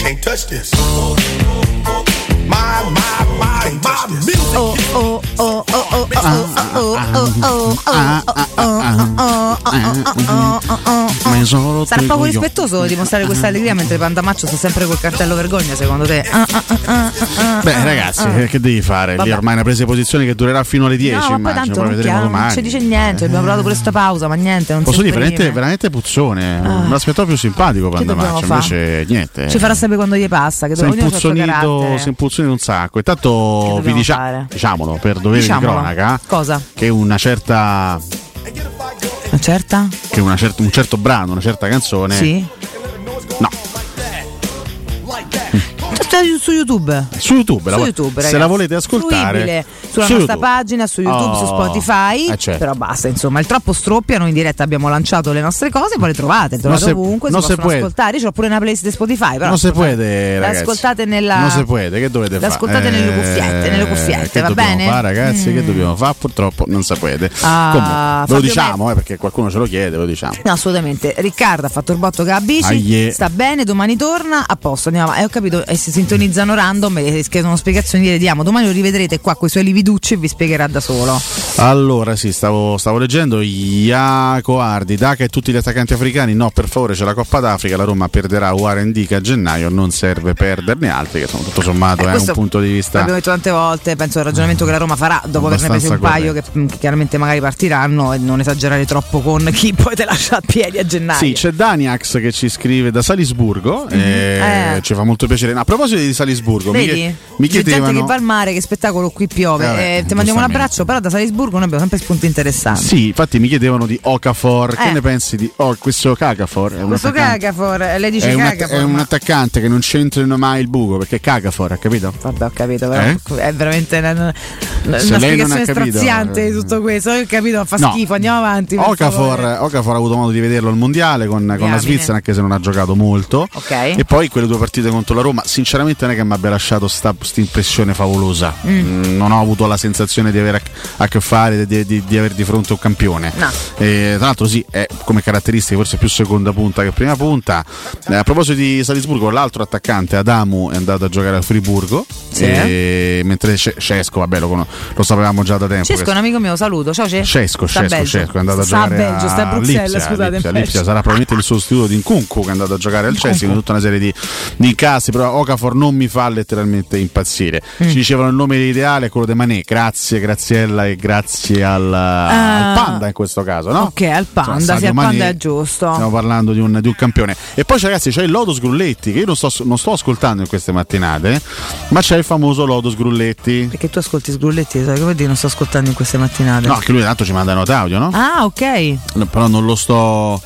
Can't touch this. My, my, my. Oh oh oh oh oh oh oh oh Sarà poco rispettoso dimostrare questa allegria mentre Pandamaccio sta sempre col cartello vergogna secondo te? Beh ragazzi che devi fare? Lì ormai una presa di posizione che durerà fino alle 10 no, immagino, poi vedremo domani. Non ci dice niente, abbiamo provato pure sta pausa ma niente, non Posso dire veramente, veramente puzzone, mi aspettavo più simpatico Pandamaccio invece niente. Ci farà sapere quando gli passa che dopo impulsionito, si è impulsionito un sacco. Intanto vi dobbiamo dicia- fare? diciamolo per dovere Diciamolo. di cronaca Cosa? che una certa Una certa? che una certa- un certo brano, una certa canzone Sì. No, su YouTube. su YouTube, la Su vo- YouTube, se la volete ascoltare Fruibile sulla su nostra YouTube. pagina, su YouTube, su Oh, Spotify. eh, certo. Però basta, insomma, il troppo stroppia. Noi in diretta abbiamo lanciato le nostre cose, poi le trovate, le trovate Non se- ovunque, non si se possono puede. ascoltare. Io l'ho pure una playlist di Spotify, però non si può, le ragazzi. ascoltate nella Non si può, che dovete fare? ascoltate nelle cuffiette, nelle cuffiette, che va bene? fare, ragazzi? Che Mm. dobbiamo fare? Purtroppo non si può. Ah, Comunque, lo diciamo, eh, perché qualcuno ce lo chiede, lo diciamo. No, assolutamente. Riccardo ha fatto il botto che ha bici, Aie. sta bene, domani torna, a posto, andiamo avanti. Eh, ho capito, e si sintonizzano random e chiedono spiegazioni, gli diamo. Domani lo rivedrete qua con i suoi lividucci e vi spiegherà da solo. Allora, sì, stavo, stavo leggendo Iaco Ardi, Daca e tutti gli attaccanti africani. No, per favore, c'è la Coppa d'Africa. La Roma perderà Warren Dica a gennaio. Non serve perderne altri, che sono tutto sommato è un punto di vista. L'abbiamo detto tante volte, penso al ragionamento che la Roma farà dopo averne presi un paio che, che chiaramente magari partiranno e non esagerare troppo con chi poi te lascia a piedi a gennaio. Sì, c'è Daniax che ci scrive da Salisburgo. e Eh. Ci fa molto piacere. A proposito di Salisburgo, mi, Vedi? chie- mi C'è gente chiedevano. che va al mare, che spettacolo qui piove. Vabbè, Eh, ti mandiamo un abbraccio, però da Salisburgo noi abbiamo sempre spunti interessanti. Sì, infatti mi chiedevano di Okafor. Che Eh. ne pensi di oh, questo Cagafor? È Questo Cagafor, eh, lei dice è un, att- Cagafor. è un attaccante che non c'entrino mai il buco perché è Cagafor, ha capito? Vabbè, ho capito, però Eh? è veramente una, una- una spiegazione straziante eh. di tutto questo. Io ho capito, fa No. schifo, andiamo avanti. Okafor. Okafor ha avuto modo di vederlo al mondiale con, con la. Svizzera, anche se non ha giocato molto. Ok. E poi quelle due partite contro la Roma, sinceramente, non è che mi abbia lasciato questa impressione favolosa. Mm. Mm, Non ho avuto la sensazione di avere a, a che fare, di, di- di avere di fronte un campione. No. E, tra l'altro, sì, è come caratteristiche forse più seconda punta che prima punta. Eh, a proposito di Salisburgo, l'altro attaccante, Adamu, è andato a giocare al Friburgo. Sì. E- mentre Ce- Cesco, vabbè, lo, lo sapevamo già da tempo. Cesco è un amico mio, saluto. Ciao Cesco. Cesco, Cesco. Cesco è andato a giocare a Belgio, sta a Bruxelles, Lipsia, scusate. Lipsia, in Lipsia. Sarà probabilmente il sostituto di Nkunku che è andato a giocare al Chelsea con tutta una serie di, di incassi, però Okafor non mi fa letteralmente impazzire. Mm. Ci dicevano il nome ideale quello di Manè, grazie Graziella e grazie al, Ah. al Panda in questo caso, no? Ok, al Panda, Insomma, sì, al Panda è giusto. Stiamo parlando di un, di un campione. E poi c'è, ragazzi c'è il Lodos Grulletti che io non sto, non sto ascoltando in queste mattinate, ma c'è il famoso Lodos Grulletti. Perché tu ascolti Sgrulletti, sai come dire, non sto ascoltando in queste mattinate. No, che lui tanto ci manda nota audio, no? Ah, ok. No, però non lo sto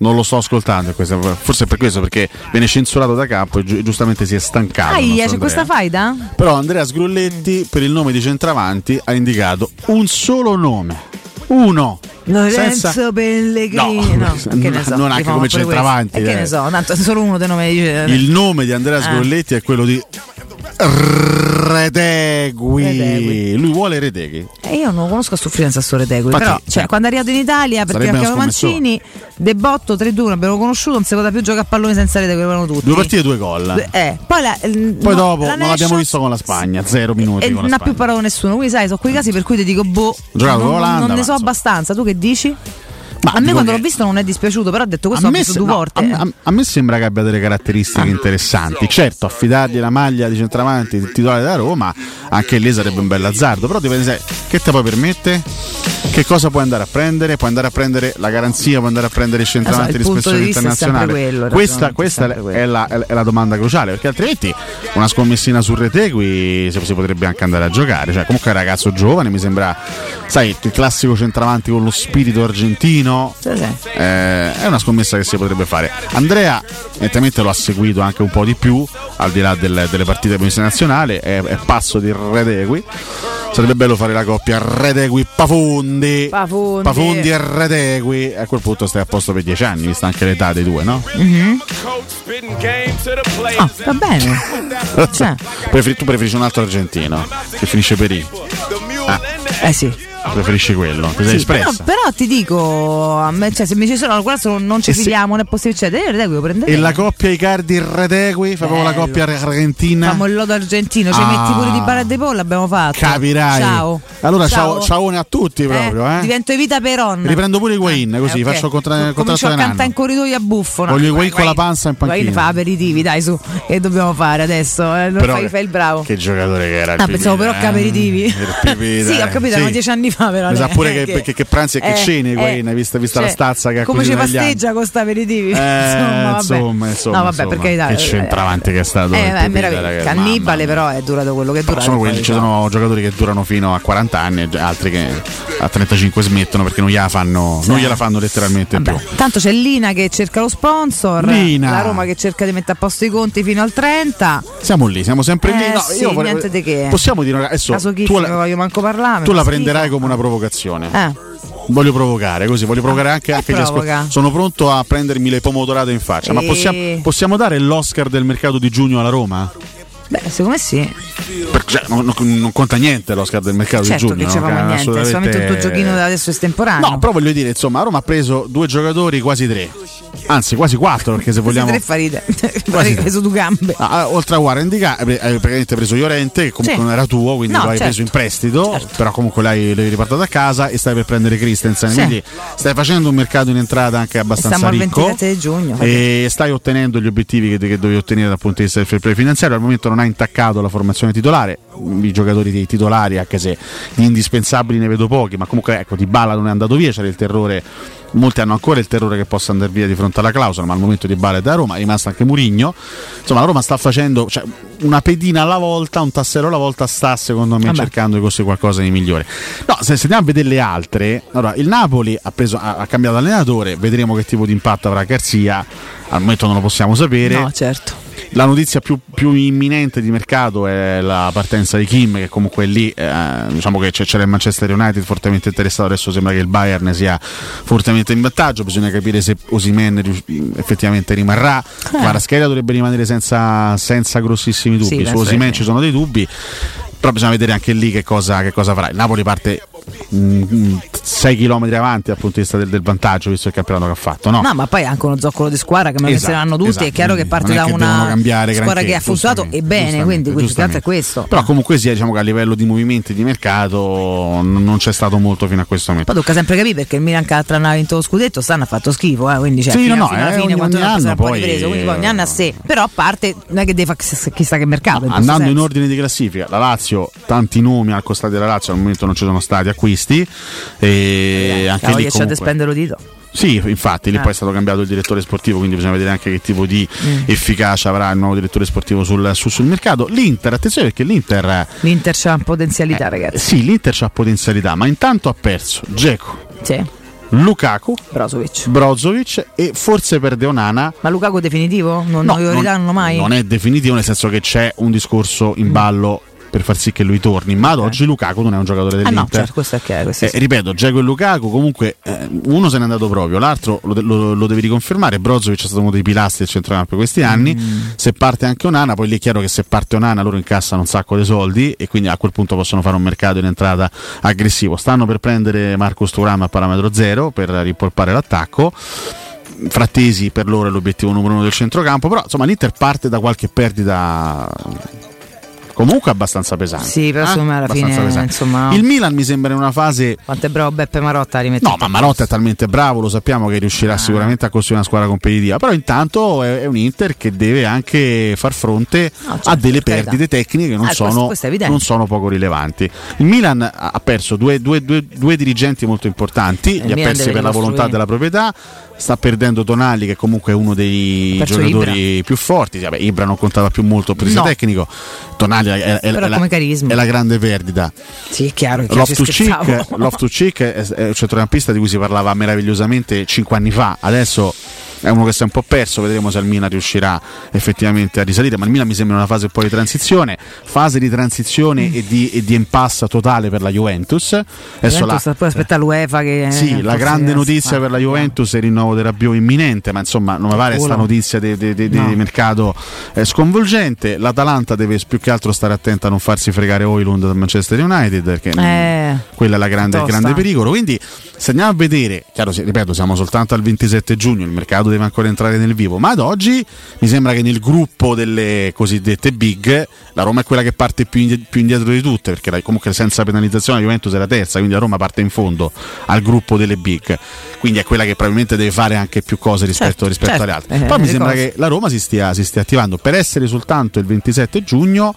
non lo sto ascoltando forse è per questo perché viene censurato da capo e giu- giustamente si è stancato Ah, nostro c'è Andrea. questa faida? però Andrea Sgrulletti per il nome di centravanti ha indicato un solo nome uno Lorenzo senza- Pellegrini. No, che ne so. non anche diciamo come centravanti, che eh. ne so, tanto solo uno dei nomi dice. il nome di Andrea Ah. Sgrulletti è quello di Retegui. Retegui. lui vuole Retegui Eh, io non lo conosco a sufficienza a Sore Tegui, Infatti, però cioè, cioè, quando è arrivato in Italia perché abbiamo. Mancini, debotto 3-2, abbiamo conosciuto, non si poteva più giocare a pallone senza rete, che avevano tutti. due partite due gol Eh, poi la- poi no, dopo la non l'abbiamo visto con la Spagna zero minuti e non ha più parlato nessuno. Quindi, sai, sono quei casi per cui ti dico, boh, non, non ne so abbastanza. Tu che dici? Ma a me quando che- l'ho visto non è dispiaciuto, però ho detto questo a me, se- due no, volte. a- a- a me sembra che abbia delle caratteristiche interessanti. Certo, affidargli la maglia di centravanti il titolare da Roma, anche lì sarebbe un bel azzardo. Però dipende, sai, che te puoi permettere? Che cosa puoi andare a prendere? Puoi andare a prendere la garanzia, puoi andare a prendere il centravanti il di è internazionale. quello, il questa è questa sempre è, la, è la domanda cruciale, perché altrimenti una scommessina sul Retegui si potrebbe anche andare a giocare. Cioè, comunque è un ragazzo giovane, mi sembra, sai, il classico centravanti con lo spirito argentino. Sì, sì. Eh, è una scommessa che si potrebbe fare. Andrea, evidentemente lo ha seguito anche un po' di più, al di là del- delle partite di nazionale, è, è passo di Redegui. Sarebbe bello fare la coppia Redegui Pafondi. Pafondi. Pafondi e Redegui. A quel punto stai a posto per dieci anni, vista anche l'età dei due, no? Mhm. Ah, va bene. Cioè. Preferi- tu preferisci un altro argentino che finisce per I. Ah, Eh sì. Preferisci quello, Sì, però, però ti dico, a me, cioè, se mi ci sono, questo non ci E se- fidiamo, non è possibile. Cioè, io lo prendere. E la coppia Icardi Redegui, fa proprio la coppia argentina. Famo il lodo argentino, ci Ah. metti pure di barra e di pollo, abbiamo fatto. Capirai. Ciao. Allora ciao, Ciao. ciaone a tutti proprio, eh. Divento Evita Peron. Riprendo pure Higuain, così Eh, ok. faccio contra- contratto a cantare in corridoio a buffo. no? Voglio Higuain- con la panza in panchina. fa aperitivi, dai su. Che dobbiamo fare adesso? Eh, non Però fai, fai il bravo. Che giocatore che era Ah, pensavo però che aperitivi. eh. Sì, ho capito, erano dieci anni fa però. Mi sa pure che, che, che pranzi e che eh, cene eh, vista, vista la cioè, stazza che ha Come ci anni. pasteggia con sta aperitivi? Eh, insomma, vabbè. insomma, insomma, no, vabbè, insomma. per carità. Che centravanti che è stato. Eh, è Cannibale, però è durato quello che è durato. sono poi, quelli, ci no. sono giocatori che durano fino a 40 anni, altri che a 35 smettono perché non gliela fanno, non gliela fanno letteralmente più. Tanto c'è Lina che cerca lo sponsor, Lina. la Roma che cerca di mettere a posto i conti fino al 30. Siamo lì, siamo sempre lì. Eh, No, sì, io vorrei- niente di che. Possiamo dire adesso Caso tu la, voglio manco parlare. tu la fa prenderai schifo. Come una provocazione. Eh. Voglio provocare così, voglio provocare anche, anche gli ascoltatori. Sono pronto a prendermi le pomodorate in faccia. Ma Eh. possiamo, possiamo dare l'Oscar del mercato di giugno alla Roma? Beh, secondo me sì. Per- cioè, non, non- conta niente l'Oscar del mercato Certo di giugno. che ci no? niente, Assolutamente- solamente un tuo giochino da adesso estemporaneo. No, però voglio dire, insomma, Roma ha preso due giocatori, quasi tre. anzi quasi 4 perché se vogliamo... Tre farite. Quasi Hai tre. preso due gambe. Ah, oltre a Warren Di Ca- hai praticamente preso Llorente, che comunque Sì. non era tuo, quindi No, lo hai certo. preso in prestito, però comunque l'hai, l'hai riportato a casa e stai per prendere Christensen. Sì. Quindi stai facendo un mercato in entrata anche abbastanza Stiamo al ricco. 27 di giugno. E stai ottenendo gli obiettivi che, che dovevi ottenere dal punto di vista del fair play finanziario. Al momento non hai intaccato la formazione titolare. I giocatori dei titolari, anche se di indispensabili ne vedo pochi, ma comunque ecco, Di Bala non è andato via, c'era il terrore. Molti hanno ancora il terrore che possa andare via di fronte alla clausola, ma al momento di Bala è da Roma, è rimasto anche Murigno. Insomma, la Roma sta facendo cioè, una pedina alla volta, un tassello alla volta, sta secondo me Vabbè. cercando di costruire qualcosa di migliore. No, se, se andiamo a vedere le altre, allora il Napoli ha, preso, ha, ha cambiato allenatore, vedremo che tipo di impatto avrà Garzia. Al momento non lo possiamo sapere. No, certo. La notizia più, più imminente di mercato è la partenza di Kim, che comunque è lì, eh, diciamo che c'è, c'era il Manchester United fortemente interessato, adesso sembra che il Bayern sia fortemente in vantaggio, bisogna capire se Osimen effettivamente rimarrà, Kvaratskhelia dovrebbe rimanere senza, senza grossissimi dubbi, Sì, su Osimen ci sono dei dubbi, però bisogna vedere anche lì che cosa, che cosa farà. Il Napoli parte 6 km avanti dal punto di vista del, del vantaggio, visto il campionato che ha fatto, no? No, ma poi è anche uno zoccolo di squadra che me lo Esatto, tutti. esatto. è chiaro che parte Non è da che una squadra che ha funzionato e bene, quindi questo è questo. Però comunque sia, diciamo che a livello di movimenti di mercato non non c'è stato molto fino a questo momento. Poi tocca sempre capire perché il Milan che ha vinto lo scudetto, stanno ha fatto schifo, eh, quindi cioè, Sì, fino, no, fino alla eh, fine ogni tempo si anno poi ripreso, quindi poi ogni eh, anno a sé. Però a parte non è che deve fare chissà che mercato. Andando in ordine di classifica, la Lazio, tanti nomi al costato della Lazio, al momento non ci sono stati acquisti. E anche La lì comunque- spendere Dito. Sì, infatti, lì Eh. poi è stato cambiato il direttore sportivo, quindi bisogna vedere anche che tipo di Mm. efficacia avrà il nuovo direttore sportivo sul, su- sul mercato. L'Inter, attenzione perché l'Inter, L'Inter c'ha potenzialità, ragazzi. sì, l'Inter ha potenzialità, ma intanto ha perso Dzeko, Sì. Lukaku, Brozovic. Brozovic e forse perde Onana. Ma Lukaku definitivo? Non, No, non non-? Non è definitivo, nel senso che c'è un discorso in ballo per far sì che lui torni. Ma ad oggi Lukaku non è un giocatore Ah dell'Inter. no, certo, questo è chiaro. questo Eh, sì. ripeto, Dzeko e Lukaku comunque eh, uno se n'è andato proprio, l'altro lo, lo- lo devi riconfermare. Brozovic è stato uno dei pilastri del centrocampo questi anni. Mm. Se parte anche Onana, poi lì è chiaro che se parte Onana loro incassano un sacco di soldi e quindi a quel punto possono fare un mercato in entrata aggressivo. Stanno per prendere Marcos Thuram a parametro zero per rimpolpare l'attacco. Frattesi per loro è l'obiettivo numero uno del centrocampo, però insomma l'Inter parte da qualche perdita comunque abbastanza pesante. Sì, però eh? me alla fine, insomma- Il Milan mi sembra in una fase Quanto è bravo Beppe Marotta a rimettere No, ma Marotta è talmente bravo, lo sappiamo che Ah. riuscirà sicuramente a costruire una squadra competitiva. Però intanto è, è un Inter che deve anche far fronte a delle per carità. perdite tecniche che non, Ah, sono, questo non sono poco rilevanti. Il Milan ha ha perso due, due- due- due dirigenti molto importanti, li ha Milan persi deve per la volontà della proprietà. Sta perdendo Tonali, che comunque è uno dei perso giocatori più forti. Vabbè, Ibra non contava più molto per No. tecnico. Tonali è, è- è la, è la grande perdita. Sì, è chiaro che ci scherzavo. Loftus-Cheek, Loftus-Cheek è, è un centrocampista di cui si parlava meravigliosamente 5 anni fa, adesso è uno che si è un po' perso, vedremo se il Milan riuscirà effettivamente a risalire, ma il Milan mi sembra una fase poi di transizione, fase di transizione e, di, e di impasse totale per la Juventus. Adesso Juventus la, poi aspetta l'UEFA che sì, la grande notizia per la Juventus è il rinnovo del Rabiot imminente, ma insomma non mi pare Culo. sta notizia di, di- di- di No. mercato eh, sconvolgente. L'Atalanta deve più che altro stare attenta a non farsi fregare Oilund dal Manchester United, perché Eh, quella è la grande, il grande pericolo. Quindi, se andiamo a vedere, chiaro, ripeto, siamo soltanto al 27 giugno, il mercato deve ancora entrare nel vivo, ma ad oggi mi sembra che nel gruppo delle cosiddette big la Roma è quella che parte più, indi- più indietro di tutte, perché comunque senza penalizzazione la Juventus è la terza, quindi la Roma parte in fondo al gruppo delle big, quindi è quella che probabilmente deve fare anche più cose rispetto, Certo, rispetto certo. alle altre. Eh, Poi mi le sembra cose. che la Roma si stia, si stia attivando per essere soltanto il 27 giugno.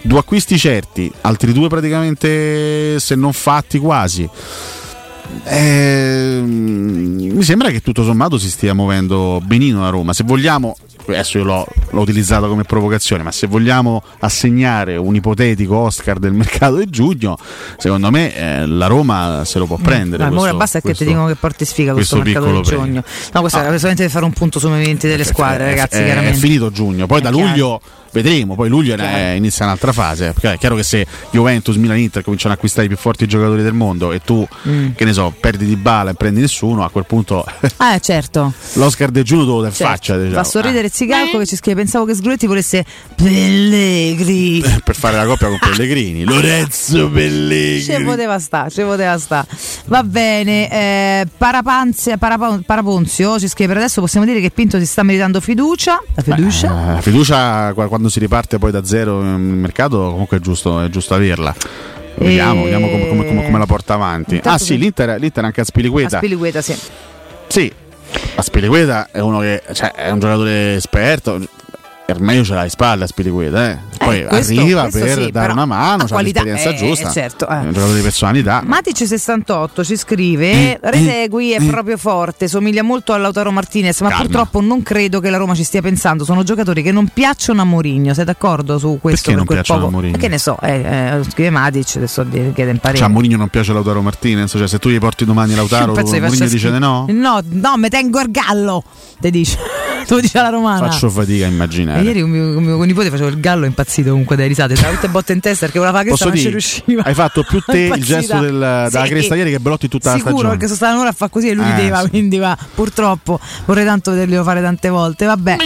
Due acquisti certi, altri due praticamente se non fatti quasi. Ehm, mi sembra che tutto sommato si stia muovendo benino la Roma. Se vogliamo, adesso io l'ho, l'ho utilizzato come provocazione, ma se vogliamo assegnare un ipotetico Oscar del mercato di giugno, secondo me eh, la Roma se lo può prendere. Ma ora questo- basta che questo- ti dicono che porti sfiga questo, questo mercato di giugno. No, questo era solamente per fare un punto sui movimenti delle squadre, è- ragazzi. è, è finito giugno. Poi È da chiaro. luglio vedremo. Poi luglio è- inizia un'altra fase. Perché è chiaro che se Juventus, Milan, Inter cominciano a acquistare i più forti giocatori del mondo e tu, Mm. che ne so, perdi di bala e prendi nessuno, a quel punto Eh, certo. l'Oscar del Giuno te lo Certo. faccia. diciamo. Fa sorridere Zigalco che ci scrive: Pensavo che Sgruetti volesse Pellegrini. Eh, per fare la coppia con Pellegrini. Lorenzo Pellegrini. Ci poteva sta, ci poteva sta. Va bene, eh, Parapanzia- Parapa- Paraponzio ci scrive per adesso possiamo dire che Pinto si sta meritando fiducia. La fiducia? Eh, La fiducia qua- quando si riparte poi da zero nel mercato comunque è giusto, è giusto averla. Vediamo, E- vediamo come, come- come- come la porta avanti. Intanto Ah sì, l'Inter, l'Inter anche a Spiliqueta. A Spiliqueta, sì. Sì, a Spiliqueta è uno che cioè, è un giocatore esperto. Ormai ce l'ha in spalla a Spiliqueta, eh. Poi questo- arriva questo per sì, dare una mano, ha l'esperienza eh, giusta. certo, eh. Un giocatore di personalità. Matic68 ci Eh, scrive: Retegui è proprio forte, somiglia molto a Lautaro Martinez, ma Calma. purtroppo non credo che la Roma ci stia pensando. Sono giocatori che non piacciono a Mourinho. Sei d'accordo su questo? Perché non quel piacciono poco- a Mourinho? Che ne so, eh, eh, scrive Matic, adesso chiede in parere. Cioè, a Mourinho non piace Lautaro Martinez. Cioè, se tu gli porti domani Lautaro, Mourinho dice di no. No, no, me tengo il gallo, te dice. Te lo dice la romana. Faccio fatica a E immaginare. ieri con mio, con mio nipote facevo il gallo impazzito comunque dai risate, tra tutte botte in testa perché voleva ma non ci riusciva. hai fatto più te il gesto del- della Sì. cresta ieri che Belotti tutta la Sicuro stagione. perché sono stata un'ora a fare così e lui Eh, rideva, sì. quindi va, purtroppo vorrei tanto vederglielo fare tante volte. Vabbè,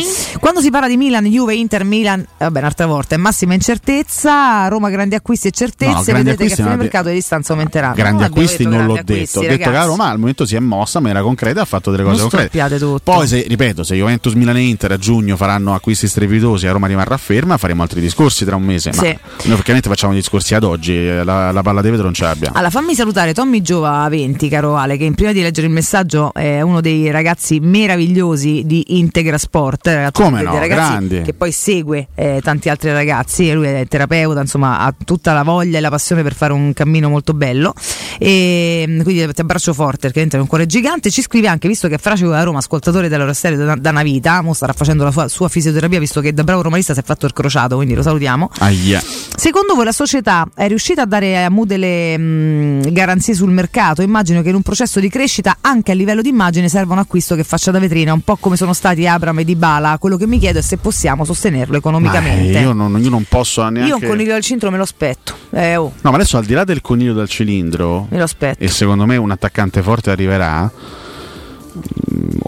quando si parla di Milan, Juve, Inter, Milan, vabbè, un'altra volta è massima incertezza, Roma grandi acquisti e certezze, No, vedete che a fine mercato le distanze aumenteranno. grandi acquisti non l'ho detto. Ho detto che la. Roma al momento si è mossa, ma era concreta ha fatto delle cose Non concrete. tutto. Poi, se, ripeto, se Juventus, Milan e Inter a giugno faranno acquisti strepitosi a Roma rimarrà ferma, faremo altri discorsi tra un mese. Ma Sì. noi praticamente facciamo discorsi ad oggi, eh, la, la palla di vetro non ce l'abbiamo. Allora, fammi salutare Tommy Giova 20, caro Ale, che prima di leggere il messaggio è uno dei ragazzi meravigliosi di Integra Sport. eh, Come no, grandi. Che poi segue eh, tanti altri ragazzi, e lui è terapeuta, insomma, ha tutta la voglia e la passione per fare un cammino molto bello. E mm, quindi ti abbraccio forte perché è un cuore gigante. Ci scrive anche, visto che è Fracico da Roma, ascoltatore della Rostelli da, da una vita, mo starà facendo la sua, sua fisioterapia, visto che da bravo romanista si è fatto il crociato, quindi lo salutiamo. Aia. Secondo voi la società è riuscita a dare a Mu delle mh, garanzie sul mercato? Immagino che in un processo di crescita anche a livello di immagine serva un acquisto che faccia da vetrina, un po' come sono stati Abram e Dybala. Quello che mi chiedo è se possiamo sostenerlo economicamente. eh, io, non, io non posso neanche. Io un coniglio al centro me lo aspetto. Eh, oh, No, ma adesso al di là del coniglio dal cilindro, me lo aspetto. e secondo me un attaccante forte arriverà.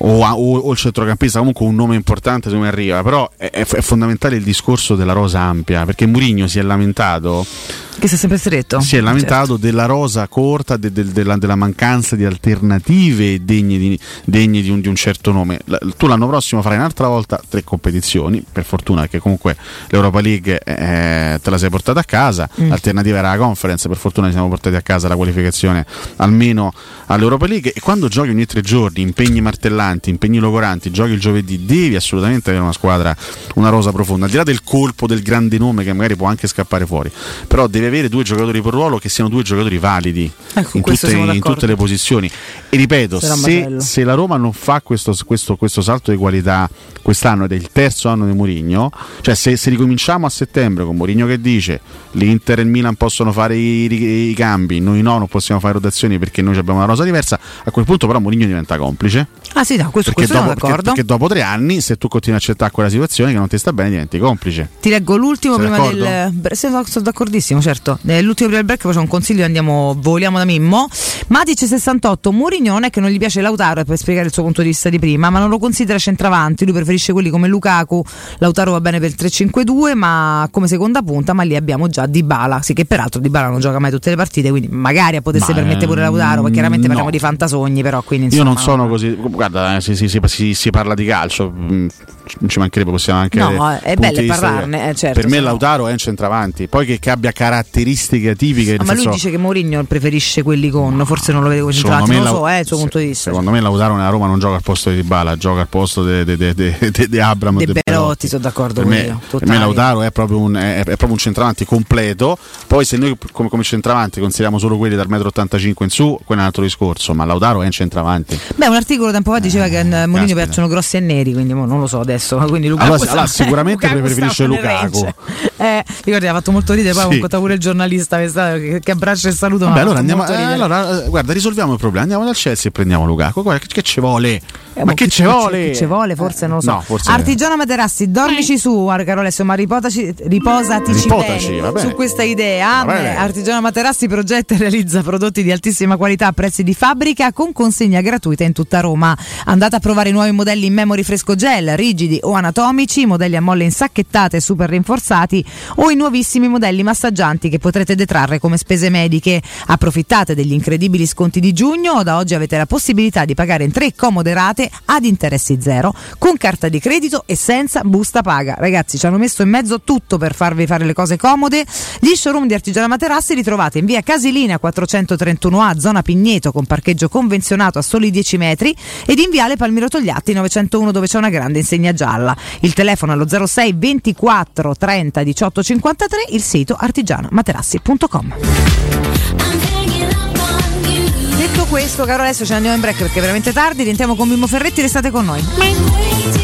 O, o- o il centrocampista, comunque un nome importante secondo me arriva. Però è, è- fondamentale il discorso della rosa ampia. Perché Mourinho si è lamentato. Che si è sempre stretto. Si è lamentato della rosa corta, de- de- della, della mancanza di alternative degne di, degne di un, di un certo nome. La- tu l'anno prossimo farai un'altra volta tre competizioni, per fortuna, perché comunque l'Europa League eh, te la sei portata a casa. Mm. L'alternativa era la conference, per fortuna ci siamo portati a casa la qualificazione almeno all'Europa League. E quando giochi ogni tre giorni, impegni martellanti, impegni logoranti, giochi il giovedì, devi assolutamente avere una squadra, una rosa profonda. Al di là del colpo del grande nome che magari può anche scappare fuori, però devi avere due giocatori per ruolo che siano due giocatori validi Ecco, in, tutte, in tutte le posizioni. E ripeto, se, se la Roma non fa questo, questo- questo salto di qualità quest'anno ed è il terzo anno di Mourinho, cioè se, se ricominciamo a settembre con Mourinho che dice l'Inter e il Milan possono fare i, i- i cambi, noi no, non possiamo fare rotazioni perché noi abbiamo una rosa diversa, a quel punto però Mourinho diventa complice. Ah sì, no, questo, Perché questo dopo, sono perché- d'accordo. perché dopo tre anni, se tu continui a accettare quella situazione che non ti sta bene, diventi complice. Ti leggo l'ultimo Sei prima d'accordo? del. Sì, no, sono d'accordissimo, certo. Eh, L'ultimo prima del break, poi c'è un consiglio e andiamo, voliamo da Mimmo. Matic 68, Mourinho non è che non gli piace Lautaro per spiegare il suo punto di vista di prima, ma non lo considera centravanti. Lui preferisce quelli come Lukaku. Lautaro va bene per il 3-5-2, ma come seconda punta, ma lì abbiamo già Dybala. Sì, che peraltro Dybala non gioca mai tutte le partite, quindi magari potesse Ma, permettere pure Lautaro, perché chiaramente no. parliamo di fantasogni, però quindi Io insomma, non sono così. Guarda, eh, si, si- si- si- parla di calcio, mm, ci mancherebbe, possiamo anche. No, è bello parlarne, eh, certo, per me se no- Lautaro è un centravanti, poi che, che abbia caratteristiche tipiche. Nel ma lui dice che Mourinho preferisce quelli con, forse non lo vede come Secondo centravanti, non lo so, è il suo punto di vista. Secondo me Lautaro nella Roma non gioca al posto di Dybala, gioca al posto di Abram De De Belotti, sono d'accordo per con me, io, per me Lautaro è proprio, un, è, è proprio un centravanti completo. Poi, se noi come, come centravanti consideriamo solo quelli dal 1,85 m in su, quello è un altro discorso. Ma Lautaro è un centravanti. Beh, un articolo tempo fa diceva che a Mourinho piacciono grossi e neri, quindi non lo so adesso. Quindi Lukaku Allora, allora, sicuramente Lukaku preferisce Lukaku. Eh, ricordi, ha fatto molto ridere, poi Sì. ho pure il giornalista che, che- abbraccia e saluto. Vabbè, allora andiamo. eh, allora, eh, guarda, risolviamo il problema. Andiamo dal Chelsea e prendiamo Lukaku. Guarda, che, che ci vuole? Eh, Ma che ci vuole? Che ci vuole, forse non lo so. No, forse- Artigiano Materassi, dormici su, caro Alessio, ma ripotaci, riposatici Ripotaci, bene su questa idea. Va bene. Artigiano Materassi progetta e realizza prodotti di altissima qualità a prezzi di fabbrica con consegna gratuita in tutta Roma. Andate a provare i nuovi modelli in memory fresco gel, rigidi o anatomici, modelli a molle insacchettate e super rinforzati o i nuovissimi modelli massaggianti che potrete detrarre come spese mediche. Approfittate degli incredibili sconti di giugno, da oggi avete la possibilità di pagare in tre comode rate ad interessi zero con carta di credito e senza busta paga. Ragazzi, ci hanno messo in mezzo tutto per farvi fare le cose comode. Gli showroom di Artigiana Materassi li trovate in via Casilina 431A, zona Pigneto, con parcheggio convenzionato a soli 10 metri, ed in viale Palmiro Togliatti 901, dove c'è una grande insegna gialla. Il telefono allo 06 24 30 18 53, il sito artigianamaterassi.com. Detto questo, caro Alessio, ce ne andiamo in break perché è veramente tardi. Rientriamo con Mimmo Ferretti, restate con noi.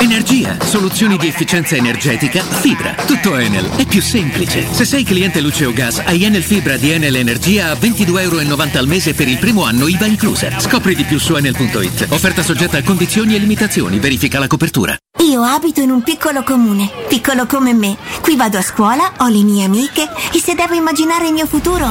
Energia, soluzioni di efficienza energetica, fibra. Tutto Enel è più semplice. Se sei cliente luce o gas, hai Enel Fibra di Enel Energia a 22,90 euro al mese per il primo anno IVA inclusa. Scopri di più su enel.it. Offerta soggetta a condizioni e limitazioni. Verifica la copertura. Io abito in un piccolo comune, piccolo come me. Qui vado a scuola, ho le mie amiche e se devo immaginare il mio futuro,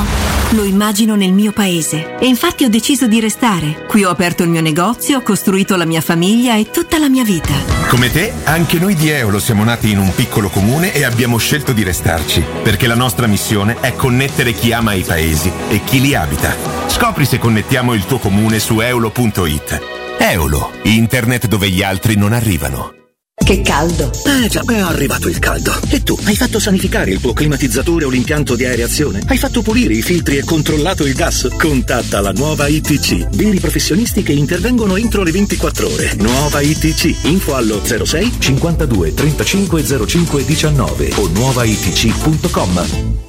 lo immagino nel mio paese. E infatti ho deciso di restare. Qui ho aperto il mio negozio, ho costruito la mia famiglia e tutta la mia vita. Come te, anche noi di Eolo siamo nati in un piccolo comune e abbiamo scelto di restarci, perché la nostra missione è connettere chi ama i paesi e chi li abita. Scopri se connettiamo il tuo comune su eolo.it. Eolo, internet dove gli altri non arrivano. Che caldo. Eh già, è arrivato il caldo. E tu, hai fatto sanificare il tuo climatizzatore o l'impianto di areazione? Hai fatto pulire i filtri e controllato il gas? Contatta la nuova ITC. Veri professionisti che intervengono entro le 24 ore. Nuova ITC. Info allo 06 52 35 05 19 o nuovaitc.com.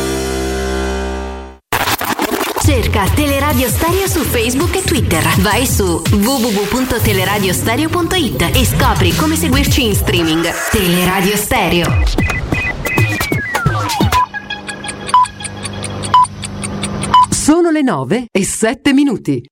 Cerca Teleradio Stereo su Facebook e Twitter. Vai su www.teleradiostereo.it e scopri come seguirci in streaming. Teleradio Stereo. Sono le 9 e 7 minuti.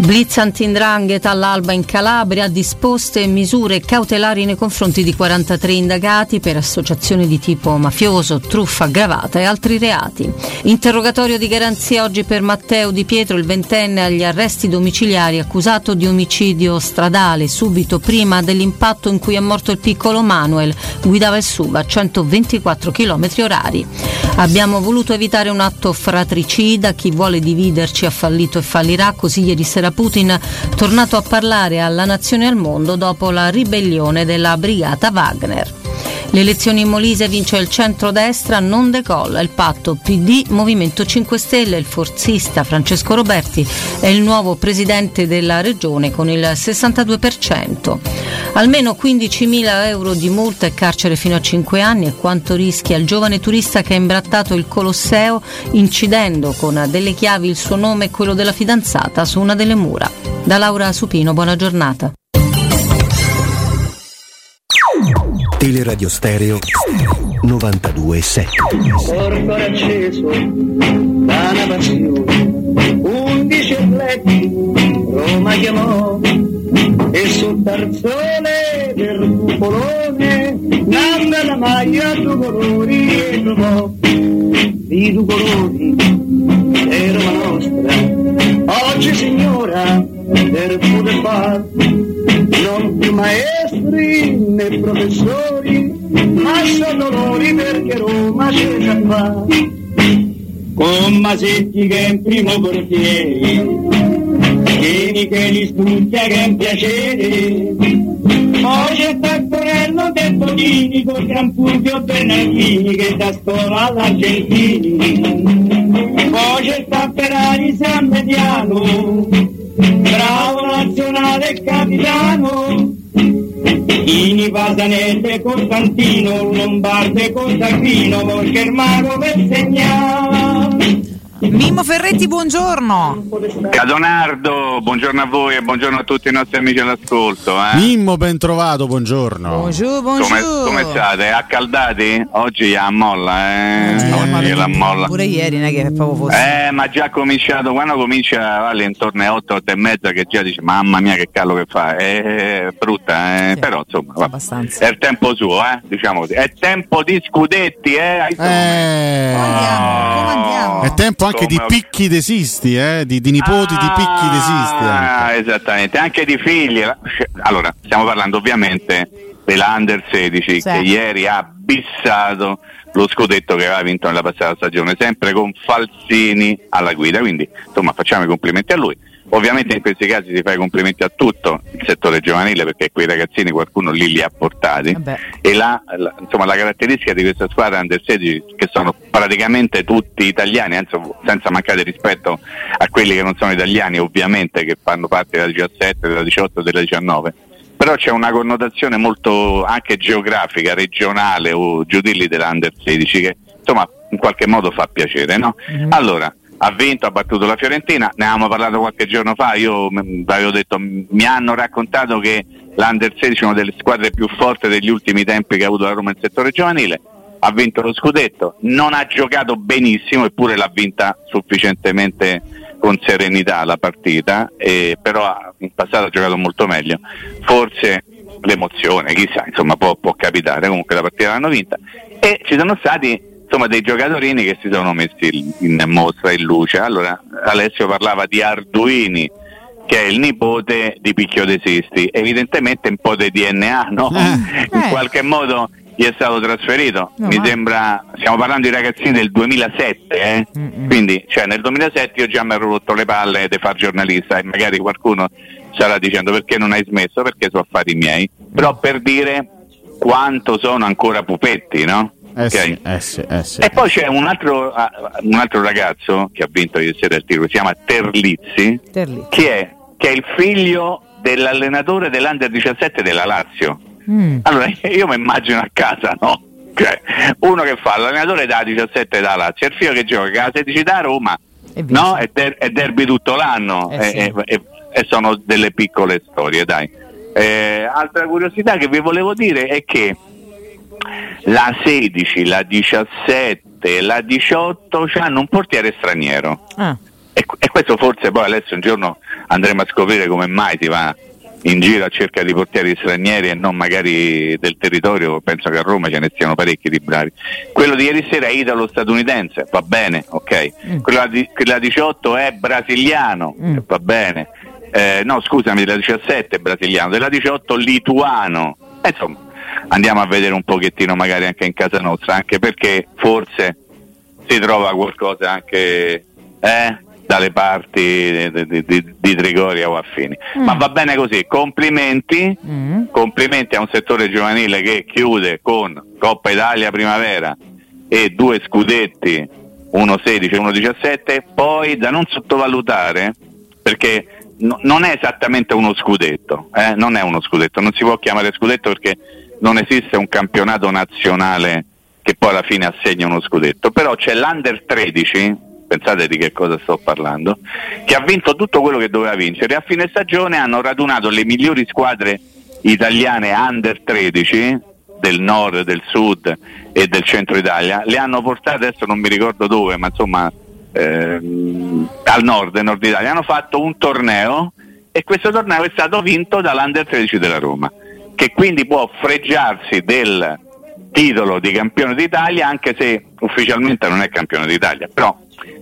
Blitz antindrangheta all'alba in Calabria disposte misure cautelari nei confronti di 43 indagati per associazione di tipo mafioso, truffa aggravata e altri reati. Interrogatorio di garanzia oggi per Matteo Di Pietro, il ventenne agli arresti domiciliari accusato di omicidio stradale subito prima dell'impatto in cui è morto il piccolo Manuel, guidava il SUV a 124 km orari. Abbiamo voluto evitare un atto fratricida, chi vuole dividerci ha fallito e fallirà, così ieri sera Putin tornato a parlare alla nazione e al mondo dopo la ribellione della brigata Wagner. Le elezioni in Molise vince il centrodestra, non decolla il patto PD Movimento 5 Stelle, il forzista Francesco Roberti è il nuovo presidente della regione con il 62%. Almeno 15.000 euro di multa e carcere fino a 5 anni è quanto rischia il giovane turista che ha imbrattato il Colosseo incidendo con delle chiavi il suo nome e quello della fidanzata su una delle mura. Da Laura Supino, buona giornata. Teleradio Stereo 92.7 Corpo acceso da passione, undici letti, Roma chiamò, e sul tarzone del cupolone, nanda la maglia due colori e trovò, di due colori, è Roma nostra, oggi signora, del pure far, non più maestri né professori, ma sono loro perché Roma c'è già qua. Con Masetti che è in primo portiere, Vieni che li studia che è un piacere. Poi c'è Taccorello del Bonini con Gran Fulvio Bernardini che da scuola all'Argentini. Poi c'è Tapperari San Mediano, bravo nazionale capitano. Ini Pasanelle Costantino, Lombarde mago per segnare. Mimmo Ferretti, buongiorno. Cadonardo, buongiorno a voi e buongiorno a tutti i nostri amici all'ascolto. Eh. Mimmo, ben trovato, buongiorno. Bonjour, Come, bonjour. come state? Accaldati? Oggi a molla, eh? ma Oggi la molla. Pure ieri non è che proprio fosse. Eh, ma già cominciato, quando comincia vale intorno alle 8, 8 e mezza che già dice mamma mia che callo che fa, è brutta, eh? però insomma va. è il tempo suo, eh? diciamo così. È tempo di scudetti, eh? Ai Eh, Oh. È tempo anche di come- picchi desisti, eh? di, di nipoti di picchi desisti. Ah, esattamente, anche di figli. Allora, stiamo parlando ovviamente dell'Under 16 Sì. che ieri ha bissato lo scudetto che aveva vinto nella passata stagione, sempre con Falsini alla guida, quindi insomma facciamo i complimenti a lui. Ovviamente in questi casi si fa i complimenti a tutto il settore giovanile perché quei ragazzini qualcuno lì li ha portati e la, la- insomma, la caratteristica di questa squadra Under 16 che sono praticamente tutti italiani, anzi senza mancare rispetto a quelli che non sono italiani ovviamente che fanno parte della 17, della 18 della 19 però c'è una connotazione molto anche geografica, regionale o giù di lì dell'Under 16 che insomma in qualche modo fa piacere. No? Allora, ha vinto, ha battuto la Fiorentina, ne avevamo parlato qualche giorno fa, io mm, avevo detto, mi hanno raccontato che l'Under 16 è una delle squadre più forti degli ultimi tempi che ha avuto la Roma nel settore giovanile, ha vinto lo scudetto, non ha giocato benissimo eppure l'ha vinta sufficientemente con serenità la partita, eh, però in passato ha giocato molto meglio. Forse l'emozione, chissà, insomma può, può capitare, comunque la partita l'hanno vinta. E ci sono stati insomma dei giocatorini che si sono messi in mostra, in luce. Allora Alessio parlava di Arduini che è il nipote di Picchio De Sisti, evidentemente un po' di DNA, no? In qualche modo gli è stato trasferito. No, Mi ma- sembra, stiamo parlando di ragazzini del 2007, eh? quindi cioè, nel 2007 io già mi ero rotto le palle di far giornalista e magari qualcuno starà dicendo perché non hai smesso, perché sono affari miei, però per dire quanto sono ancora pupetti, no? Eh Ok? sì, eh sì, eh. E poi c'è un altro, ah, un altro ragazzo che ha vinto ieri sera il tiro, si chiama Terlizzi, Terlizzi. Che, è, che è il figlio dell'allenatore dell'Under 17 della Lazio. Mm. Allora io mi immagino a casa, no? Cioè, uno che fa l'allenatore da 17 della Lazio, e il figlio che gioca a 16 da Roma, no? È, der- è derby tutto l'anno Eh sì. e, e- e sono delle piccole storie, dai. Eh, altra curiosità che vi volevo dire è che la 16, la 17 e la 18 hanno un portiere straniero. Ah. E, e questo forse poi adesso un giorno andremo a scoprire come mai si va in giro a cerca di portieri stranieri e non magari del territorio, penso che a Roma ce ne siano parecchi di bravi. Quello di ieri sera è italo-statunitense, va bene, ok. Quello di, della 18 è brasiliano, va bene. Eh, no, scusami, della 17 è brasiliano, della 18 lituano. Eh, insomma, andiamo a vedere un pochettino magari anche in casa nostra, anche perché forse si trova qualcosa anche eh, dalle parti di, di- di- Trigoria o affini. Ma va bene così, complimenti, complimenti a un settore giovanile che chiude con Coppa Italia Primavera e due scudetti, uno 16 e uno 17, poi da non sottovalutare perché no- non è esattamente uno scudetto, eh, non è uno scudetto, non si può chiamare scudetto perché non esiste un campionato nazionale che poi alla fine assegna uno scudetto, però c'è l'Under 13, pensate di che cosa sto parlando, che ha vinto tutto quello che doveva vincere. A fine stagione hanno radunato le migliori squadre italiane Under 13 del nord, del sud e del centro Italia, le hanno portate adesso non mi ricordo dove, ma insomma ehm, al nord, nord Italia, hanno fatto un torneo e questo torneo è stato vinto dall'Under 13 della Roma, che quindi può freggiarsi del titolo di campione d'Italia anche se ufficialmente non è campione d'Italia, però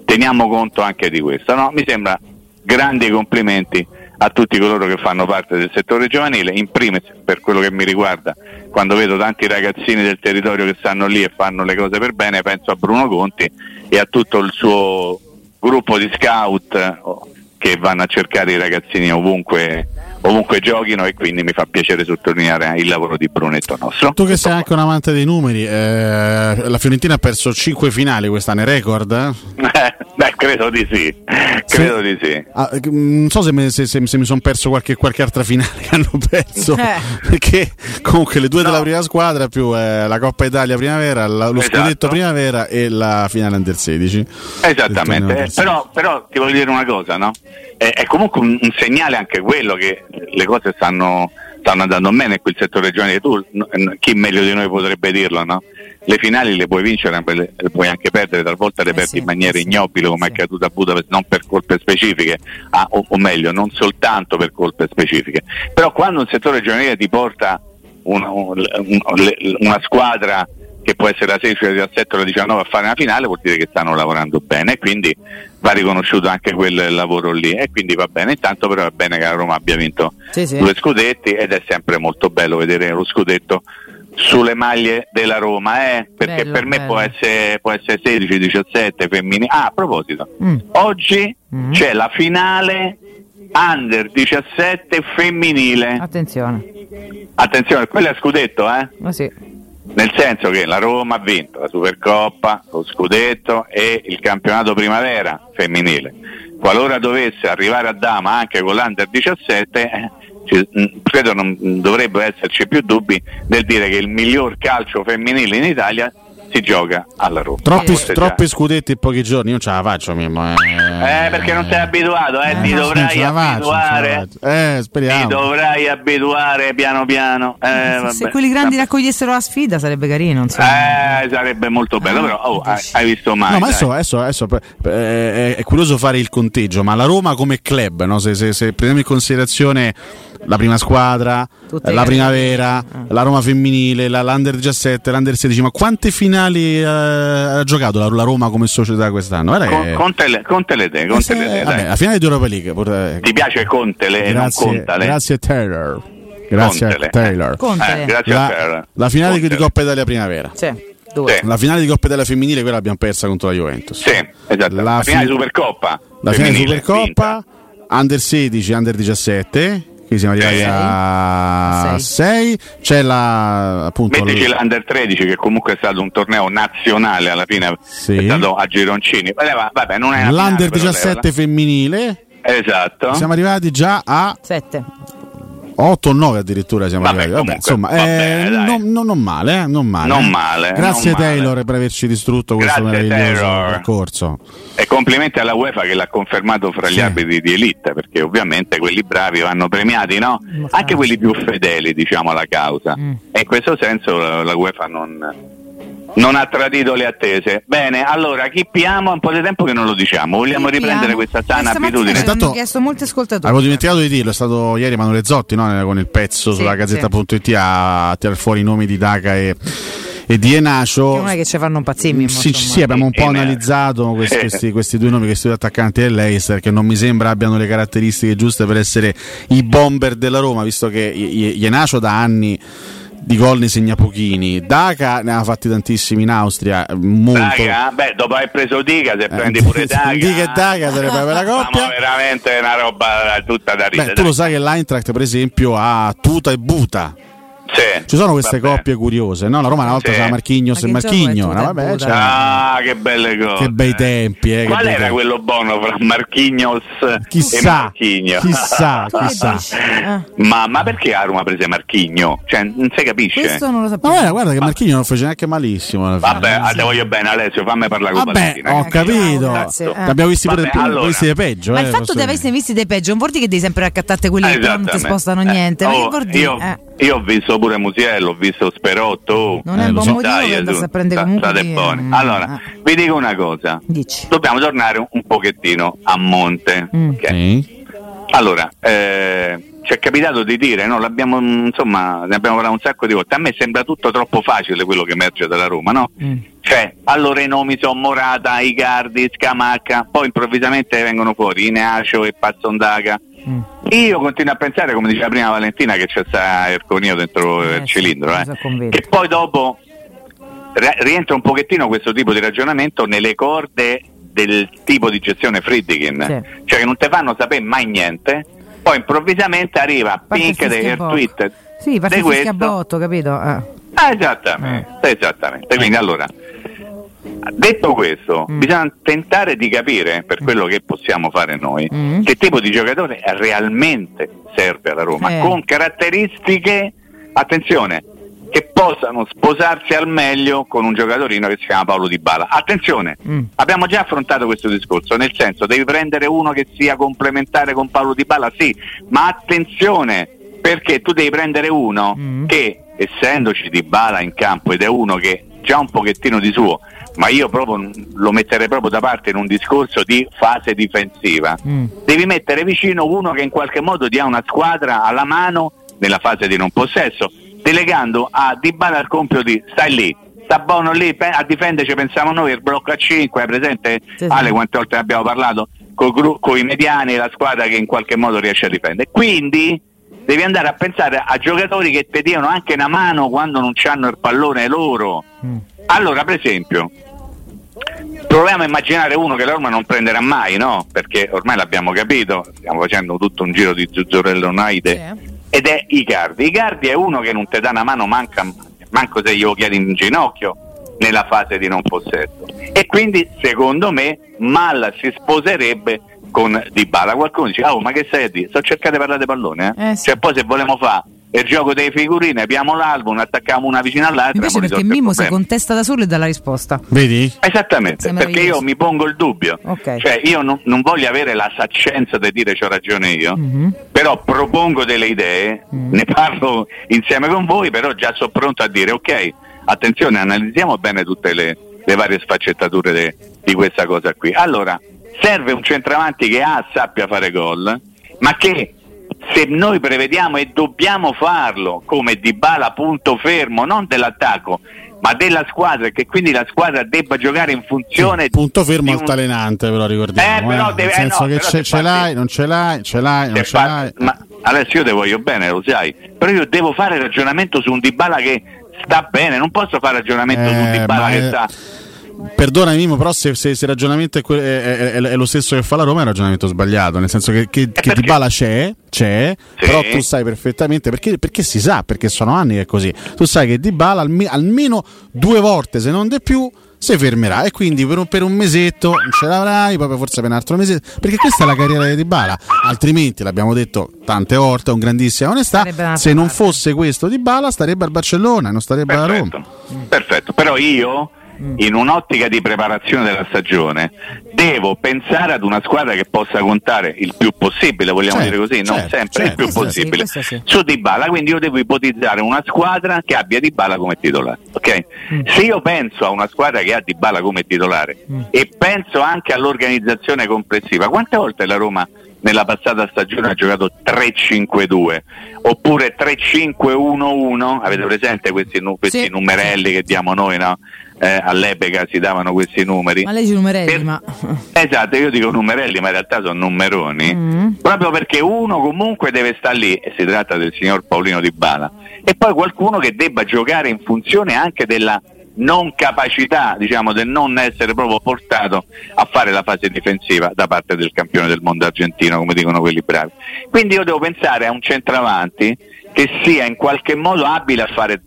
teniamo conto anche di questo, no? Mi sembra grandi complimenti a tutti coloro che fanno parte del settore giovanile, in primis per quello che mi riguarda, quando vedo tanti ragazzini del territorio che stanno lì e fanno le cose per bene, penso a Bruno Conti e a tutto il suo gruppo di scout oh, che vanno a cercare i ragazzini ovunque, ovunque giochino e quindi mi fa piacere sottolineare il lavoro di Brunetto nostro. Tu che sei anche un amante dei numeri, eh, la Fiorentina ha perso 5 finali quest'anno, è record? eh? Beh, credo di sì, credo di sì. Ah, non so se, me- se- se- se mi sono perso qualche, qualche altra finale che hanno perso, Eh. perché comunque le due della prima squadra più eh, la Coppa Italia primavera, la- lo Esatto. scudetto primavera e la finale under 16. Esattamente, eh, però, però ti voglio dire una cosa, no? È, è comunque un, un segnale anche quello che le cose stanno, stanno andando bene in quel settore giovanile. Tu, eh, chi meglio di noi potrebbe dirlo, no? Le finali le puoi vincere, ma le, le puoi anche perdere, talvolta le perdi in maniera ignobile come è accaduto a Budapest, non per colpe specifiche, ah, o, o meglio, non soltanto per colpe specifiche. Però quando un settore giovanile ti porta una, una squadra che può essere la 16, la 17 o la 19 a fare una finale, vuol dire che stanno lavorando bene quindi va riconosciuto anche quel lavoro lì e quindi va bene. Intanto però va bene che la Roma abbia vinto Sì, sì. due scudetti ed è sempre molto bello vedere lo scudetto sulle maglie della Roma, eh? perché Bello, per me può essere, può essere 16, 17 femminili. Ah, a proposito, Mm. oggi c'è la finale under 17 femminile. Attenzione. Attenzione, quello è scudetto, eh? Ma sì. Nel senso che la Roma ha vinto la Supercoppa, lo scudetto e il campionato primavera femminile. Qualora dovesse arrivare a Dama anche con l'Under 17, eh, mh, credo non dovrebbero esserci più dubbi nel dire che il miglior calcio femminile in Italia si gioca alla Roma. Troppi, già- troppi scudetti in pochi giorni, io ce la faccio Mimmo. Eh, Eh, perché non sei abituato, eh, ti non dovrai faccio, abituare. Eh, Ti speriamo. dovrai abituare piano piano. Eh, Se vabbè. quelli grandi raccogliessero la sfida sarebbe carino. Insomma. Eh, sarebbe molto bello, però oh, hai, hai visto mai? No, ma adesso, adesso- adesso, eh, è, curioso fare il conteggio, ma la Roma come club, no? se, se- se prendiamo in considerazione la prima squadra, Tutte eh, la primavera, la Roma femminile, la, l'Under 17, l'Under 16, ma quante finali eh, ha giocato la, la Roma come società quest'anno? Guarda Con, che- Conte le, Conte le te, Conte le te, eh, vabbè, la finale di Europa League. pure- Ti piace Conte le, non grazie, Contale? grazie Taylor. Grazie a Contele. Taylor. Contele. Eh, grazie a La, Taylor. la finale di, di Contele. Coppa Italia primavera. Sì, due. La finale di Coppa Italia femminile, quella l'abbiamo persa contro la Juventus. Sì, esatto. La, La finale fi- Supercoppa. La finale Supercoppa, Under 16, Under 17. Qui siamo arrivati Sì. a 6. C'è la appunto Mettici l- l'Under 13 che comunque è stato un torneo nazionale alla fine è stato a gironcini. Vabbè, va- vabbè, non è l'Under finale, però, 17 femminile. leva. Esatto. Siamo arrivati già a 7. 8 o 9 addirittura siamo Vabbè, arrivati. Vabbè, comunque, insomma, va eh, non, non- non male, eh, non male. Non male, Grazie non male. Taylor per averci distrutto questo Grazie, meraviglioso Taylor. percorso. E complimenti alla UEFA che l'ha confermato fra gli arbitri di elite, perché ovviamente quelli bravi vanno premiati, no? Anche quelli più fedeli, diciamo, alla causa. E in questo senso la, la UEFA non, non ha tradito le attese. Bene, allora chi piamo? È un po' di tempo che non lo diciamo. Vogliamo riprendere questa sana abitudine? Ci hanno Intanto- chiesto molti ascoltatori. Avevo dimenticato di dirlo, è stato ieri Emanuele Zotti no? con il pezzo Sì, sulla gazzetta.it a tirare fuori i nomi di Daca e, e di Enacio. Che non è che ci fanno un pazzimmi. Sì, sì, abbiamo un po' Eh, analizzato questi, eh. questi- questi due nomi, questi due attaccanti dell'Eister che non mi sembra abbiano le caratteristiche giuste per essere i bomber della Roma, visto che I- I- Ienacio da anni di gol ne segna pochini, Daca ne ha fatti tantissimi in Austria, molto. Daga? Beh, dopo aver preso Dica, se prendi pure Daga, Dica e Daga sarebbe una coppia. siamo veramente una roba tutta da ridere. Beh, tu lo sai che l'Eintracht, per esempio, ha Tuta e Buta. Sì. Ci sono queste Vabbè. coppie curiose, no? La Roma una volta Sì. c'era Marchignos e Ma che Marchigno. no? e Vabbè, Ah, che belle cose. che bei tempi, eh, che Qual era tempi. quello buono fra Marchignos e Chissà, Marchigno? chissà, chissà. ma, ma perché a Roma prese Marchigno? Cioè, non si capisce. Questo non lo Ma sapevo. guarda, guarda che Marchigno non fece neanche malissimo. alla fine. Vabbè, ah, te voglio bene Alessio, fammi parlare con Vabbè, Valentina. ho capito. grazie. Eh. L'abbiamo visti pure allora. visti di peggio. Ma eh, il fatto di aversi visti dei peggio non vuol dire che devi sempre raccattare quelli che però non ti spostano Eh, niente. Ma che oh, io, Eh. io ho visto pure Musiello, ho visto Sperotto. oh. Non è un buon motivo Dai, su, a prendere sta- state buoni. mm, Allora, vi dico una cosa. Dici. Dobbiamo tornare un, un pochettino a monte. Mm. ok? Sì. Allora, eh, ci è capitato di dire, no? L'abbiamo, mm, insomma, ne abbiamo parlato un sacco di volte. A me sembra tutto troppo facile quello che emerge dalla Roma, no? Mm. Cioè, allora i nomi sono Morata, Icardi, Scamacca, poi improvvisamente vengono fuori Ineacio e Pazzondaga. Mm. Io continuo a pensare, come diceva prima Valentina, che c'è sta Erconio dentro Eh, il cilindro, eh. che poi dopo ri- rientra un pochettino questo tipo di ragionamento nelle corde del tipo di gestione Friedkin, Sì. cioè che non ti fanno sapere mai niente, poi improvvisamente arriva Pink del tweet Sì, fischia a questo. botto, capito? Eh. Ah, esattamente, esattamente. Quindi allora, detto questo, Mm. bisogna tentare di capire, per quello che possiamo fare noi, Mm. che tipo di giocatore realmente serve alla Roma, Eh. con caratteristiche, attenzione, possano sposarsi al meglio con un giocatorino che si chiama Paolo Di Bala. Attenzione, Mm. abbiamo già affrontato questo discorso, nel senso devi prendere uno che sia complementare con Paolo Di Bala, sì, ma attenzione, perché tu devi prendere uno Mm. che, essendoci Di Bala in campo ed è uno che già un pochettino di suo, ma io proprio lo metterei proprio da parte in un discorso di fase difensiva, Mm. devi mettere vicino uno che in qualche modo dia una squadra alla mano nella fase di non possesso, delegando a Di Bala il compito di stai lì, sta buono lì a difenderci pensiamo noi il blocco a 5 hai presente? Sì, sì. Ale quante volte ne abbiamo parlato con i mediani la squadra che in qualche modo riesce a difendere. Quindi devi andare a pensare a giocatori che ti diano anche una mano quando non hanno il pallone loro. Allora per esempio proviamo a immaginare uno che la Roma non prenderà mai no? perché ormai l'abbiamo capito stiamo facendo tutto un giro di Zuzzurello Naide ed è Icardi Icardi è uno che non ti dà una mano manca, manco se glielo chiedi in ginocchio nella fase di non possesso e quindi secondo me Mal si sposerebbe con Dybala qualcuno dice oh ma che stai a dire sto cercando di parlare di pallone eh? Eh, sì. cioè poi se vogliamo fare il gioco dei figurine apriamo l'album attacchiamo una vicino all'altra Invece abbiamo perché Mimmo si contesta da solo e dà la risposta. Vedi? Esattamente, perché io mi pongo il dubbio. Ok. Cioè io non, non voglio avere la saccenza di dire c'ho ragione io, Mhm. però propongo delle idee, ne parlo insieme con voi, però già sono pronto a dire ok, attenzione, analizziamo bene tutte le, le varie sfaccettature de- di questa cosa qui. Allora, serve un centravanti che A sappia fare gol, ma che se noi prevediamo e dobbiamo farlo come Dybala punto fermo, non dell'attacco, ma della squadra e che quindi la squadra debba giocare in funzione Punto fermo un- altalenante, ve lo ricordiamo. Eh, però eh. deve- Nel eh, senso no, che ce, ce l'hai, non ce l'hai, ce l'hai, non ce fa- l'hai. ma adesso io te voglio bene, lo sai, però io devo fare ragionamento su un Dybala che sta bene, non posso fare ragionamento su un Eh, Dybala che è- sta Perdonami, Mimo, però se, se, se il ragionamento è, que- è- è- è lo stesso che fa la Roma è un ragionamento sbagliato, nel senso che, che, che Dybala c'è, c'è però tu sai perfettamente, perché, perché si sa, perché sono anni che è così, tu sai che Dybala alme- almeno due volte, se non di più, si fermerà. E quindi per un, per un mesetto non ce l'avrai, poi forse per un altro mese, perché questa è la carriera di Dybala, altrimenti l'abbiamo detto tante volte, con grandissima onestà, se non fosse questo Dybala starebbe al Barcellona, non starebbe alla Roma. Perfetto, però io in un'ottica di preparazione della stagione devo pensare ad una squadra che possa contare il più possibile, vogliamo Certo, dire così, non certo, sempre certo. il più sì, possibile, questo sì. su Dybala, quindi io devo ipotizzare una squadra che abbia Dybala come titolare, ok? Se io penso a una squadra che ha Dybala come titolare e penso anche all'organizzazione complessiva, quante volte la Roma nella passata stagione ha giocato 3-5-2 oppure 3-5-1-1 avete presente questi, questi Sì. numerelli che diamo noi no? Eh, all'epoca si davano questi numeri Ma lei dice numerelli, ma. esatto io dico numerelli ma in realtà sono numeroni Mm. proprio perché uno comunque deve stare lì e si tratta del signor Paolino Di Bala e poi qualcuno che debba giocare in funzione anche della non capacità diciamo del non essere proprio portato a fare la fase difensiva da parte del campione del mondo argentino come dicono quelli bravi quindi io devo pensare a un centravanti che sia in qualche modo abile a fare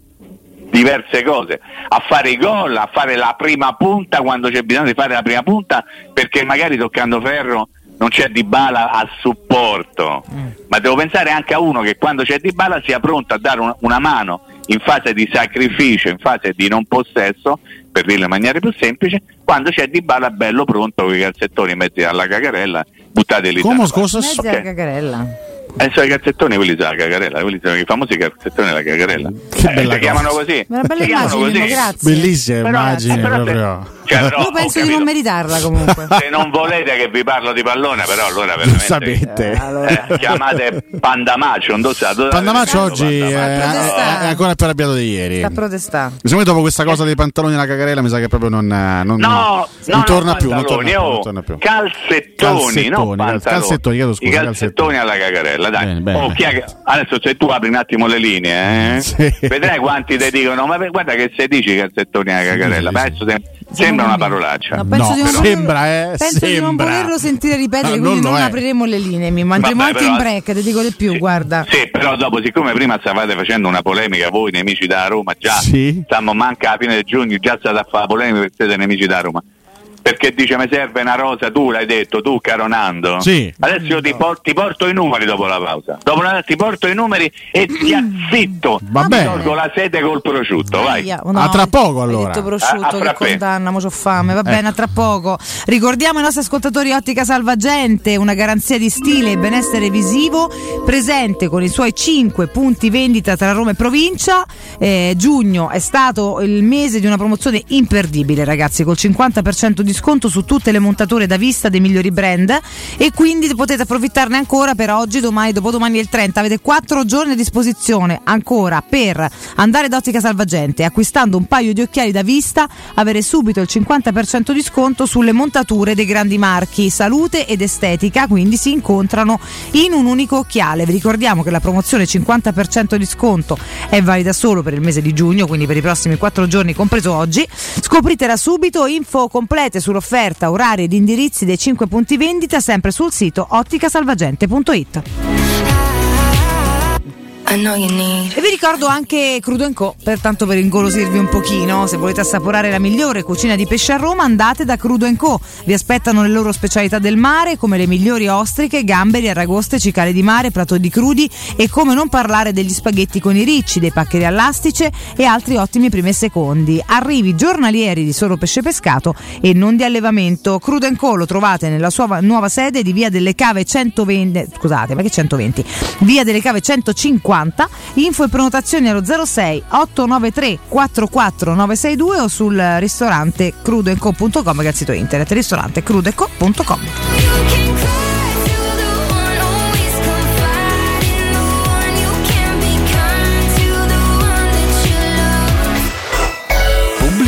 diverse cose, a fare i gol, a fare la prima punta quando c'è bisogno di fare la prima punta, perché magari toccando ferro non c'è Di Bala a supporto, ma devo pensare anche a uno che quando c'è Di Bala sia pronto a dare una, una mano in fase di sacrificio, in fase di non possesso, per dirlo in maniera più semplice, quando c'è Di Bala bello pronto con i calzettoni messi alla cagarella, buttateli Come da scusa? Mezza Ok. cagarella. Eh, sono i calzettoni quelli della cagarella, quelli sono i famosi calzettoni della cagarella. Che Eh, bella si chiamano così. Una bella Si chiamano immagine, così. grazie. Bellissima Però- immagine eh, però se-. Cioè, però, Io penso di non meritarla comunque. Se non volete che vi parlo di pallone, però allora veramente Sapete. eh, chiamate Pandamaccio, non so, Pandamaccio oggi è, protestare. è ancora più arrabbiato di ieri. Sta a protestare. Secondo me dopo questa cosa dei pantaloni alla cagarella mi sa che proprio non, non, No, non no, torna no, più, non torna più, oh, non torna più. Calzettoni, Calzettoni, no calzettoni, chiedo scusa, I calzettoni alla cagarella, dai. bene. Oh, è che- Adesso se tu apri un attimo le linee, eh, vedrai quanti ti dicono, ma guarda che se dici calzettoni alla cagarella, ma adesso te- sembra una parolaccia. No, penso di non volerlo- sembra, eh, Penso di non sembra. volerlo sentire ripetere, No, quindi non non, apriremo le linee. Mi Vabbè, anche in break, ti dico di più, guarda. Sì, però dopo, siccome prima stavate facendo una polemica, voi nemici da Roma, già Sì. stiamo manca alla fine di giugno, già state a fare la polemica perché siete nemici da Roma. Perché dice mi serve una rosa, tu l'hai detto, tu caro Nando. Sì. Adesso io ti, por- ti porto i numeri dopo la pausa. Dopo la ti porto i numeri e ti azzitto. Va Ti bene. tolgo la sede col prosciutto, vai. No, A tra poco hai allora. detto A- prosciutto a che frappè. condanna, mo c'ho fame. Va bene, a tra poco. Ricordiamo ai nostri ascoltatori Ottica Salvagente, una garanzia di stile e benessere visivo, presente con i suoi 5 punti vendita tra Roma e provincia. Eh, giugno è stato il mese di una promozione imperdibile, ragazzi, col 50% di di sconto su tutte le montature da vista dei migliori brand e quindi potete approfittarne ancora per oggi, domani, dopodomani e il 30. Avete 4 giorni a disposizione ancora per andare da Ottica Salvagente acquistando un paio di occhiali da vista, avere subito il 50% di sconto sulle montature dei grandi marchi Salute ed Estetica, quindi si incontrano in un unico occhiale. Vi ricordiamo che la promozione 50% di sconto è valida solo per il mese di giugno, quindi per i prossimi 4 giorni, compreso oggi. Scopritela subito, info complete sull'offerta, orari ed indirizzi dei 5 punti vendita sempre sul sito otticasalvagente.it. E vi ricordo anche Crudo Co, pertanto per ingolosirvi un pochino, se volete assaporare la migliore cucina di pesce a Roma andate da Crudo Co. Vi aspettano le loro specialità del mare come le migliori ostriche, gamberi, aragoste, cicale di mare, prato di crudi e come non parlare degli spaghetti con i ricci, dei paccheri all'astice e altri ottimi primi e secondi. Arrivi giornalieri di solo pesce pescato e non di allevamento. Crudo Co lo trovate nella sua nuova sede di Via delle Cave 120, scusate, ma che 120? Via delle Cave 150 info e prenotazioni allo 06 893 44 962 o sul ristorante crudoenco.com che è il sito internet ristorante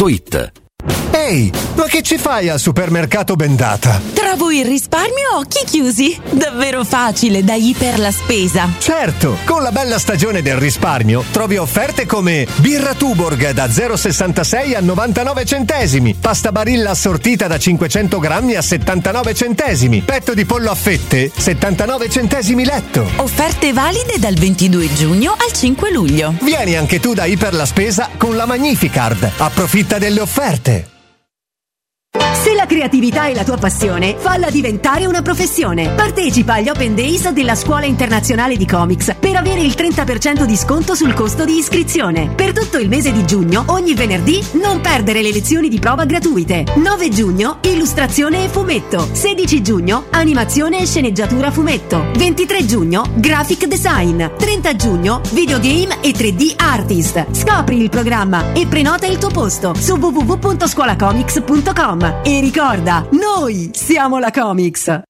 gratuita. Ehi, ma che ci fai al supermercato Bendata? Trovo il risparmio a occhi chiusi. Davvero facile da Iper la spesa. Certo, con la bella stagione del risparmio trovi offerte come birra Tuborg da 0,66 a 99 centesimi, pasta barilla assortita da 500 grammi a 79 centesimi, petto di pollo a fette 79 centesimi letto. Offerte valide dal 22 giugno al 5 luglio. Vieni anche tu da Iper la spesa con la Magnificard. Approfitta delle offerte. Se la creatività è la tua passione, falla diventare una professione. Partecipa agli Open Days della Scuola Internazionale di Comics per avere il 30% di sconto sul costo di iscrizione. Per tutto il mese di giugno, ogni venerdì, non perdere le lezioni di prova gratuite. 9 giugno, illustrazione e fumetto. 16 giugno, animazione e sceneggiatura fumetto. 23 giugno, graphic design. 30 giugno, videogame e 3D artist. Scopri il programma e prenota il tuo posto su www.scuolacomics.com. E ricorda, noi siamo la Comics.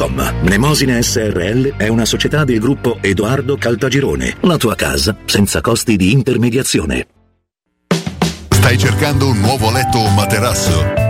www.kcult.com. Mnemosine SRL è una società del gruppo Edoardo Caltagirone. La tua casa senza costi di intermediazione. Stai cercando un nuovo letto o materasso?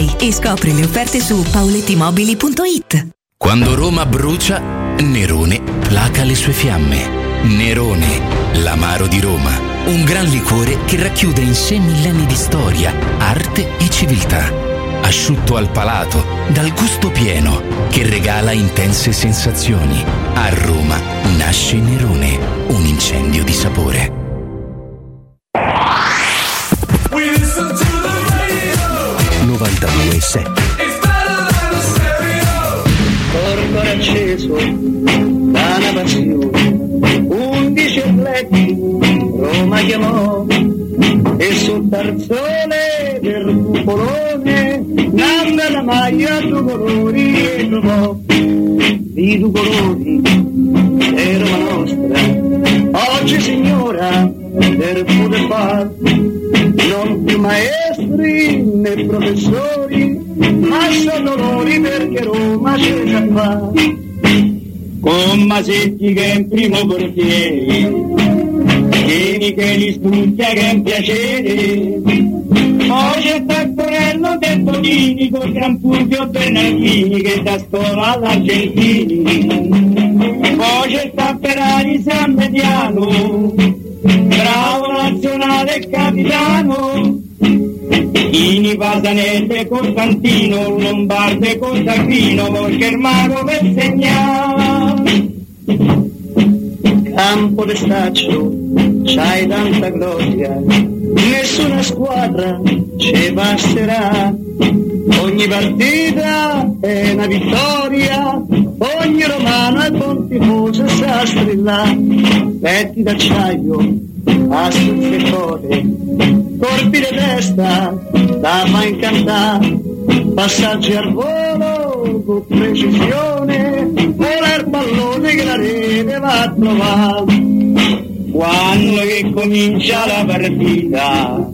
e scopri le offerte su paulettimobili.it. Quando Roma brucia, Nerone placa le sue fiamme. Nerone, l'amaro di Roma. Un gran liquore che racchiude in sé millenni di storia, arte e civiltà. Asciutto al palato, dal gusto pieno, che regala intense sensazioni. A Roma nasce Nerone, un incendio di sapore. 92.7. Corpo acceso da passione, undici atleti Roma chiamò e sul tarzone del cupolone nanna la maglia due colori e trovò. Di due colori è Roma nostra. Oggi signora per poter far non più maestri né professori ma sono dolori perché Roma c'è già fa con Masetti che è in primo portiere Vieni che li studia che è un piacere. Poi c'è Taccorello del Bonini con Gran Fulvio Bernardini che da scuola all'Argentini. Poi c'è Tapperari San Mediano bravo nazionale e capitano Ini Pasanese Costantino Lombarde Costantino perché il mago per segnare. Campo de staccio c'hai tanta gloria. Nessuna squadra ci basterà ogni partita è una vittoria ogni romano è buon tifoso e sa strillare petti d'acciaio a stuzzicore colpi di testa da fa incantare. Passaggi al volo con precisione vola il pallone che la rete va a trovare. Quando che comincia la partita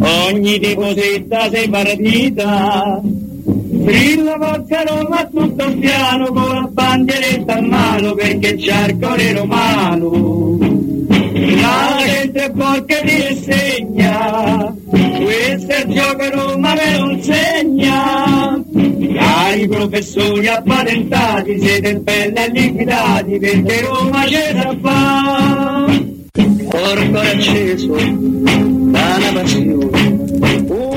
ogni tifosetta sei partita. Strilla forza Roma tutto il piano con la bandieretta a mano perché c'è il cuore romano. La gente porca ti segna questo è il gioco Roma me lo insegna. Cari professori appatentati siete belli e liquidati perché Roma c'è da fare corpo acceso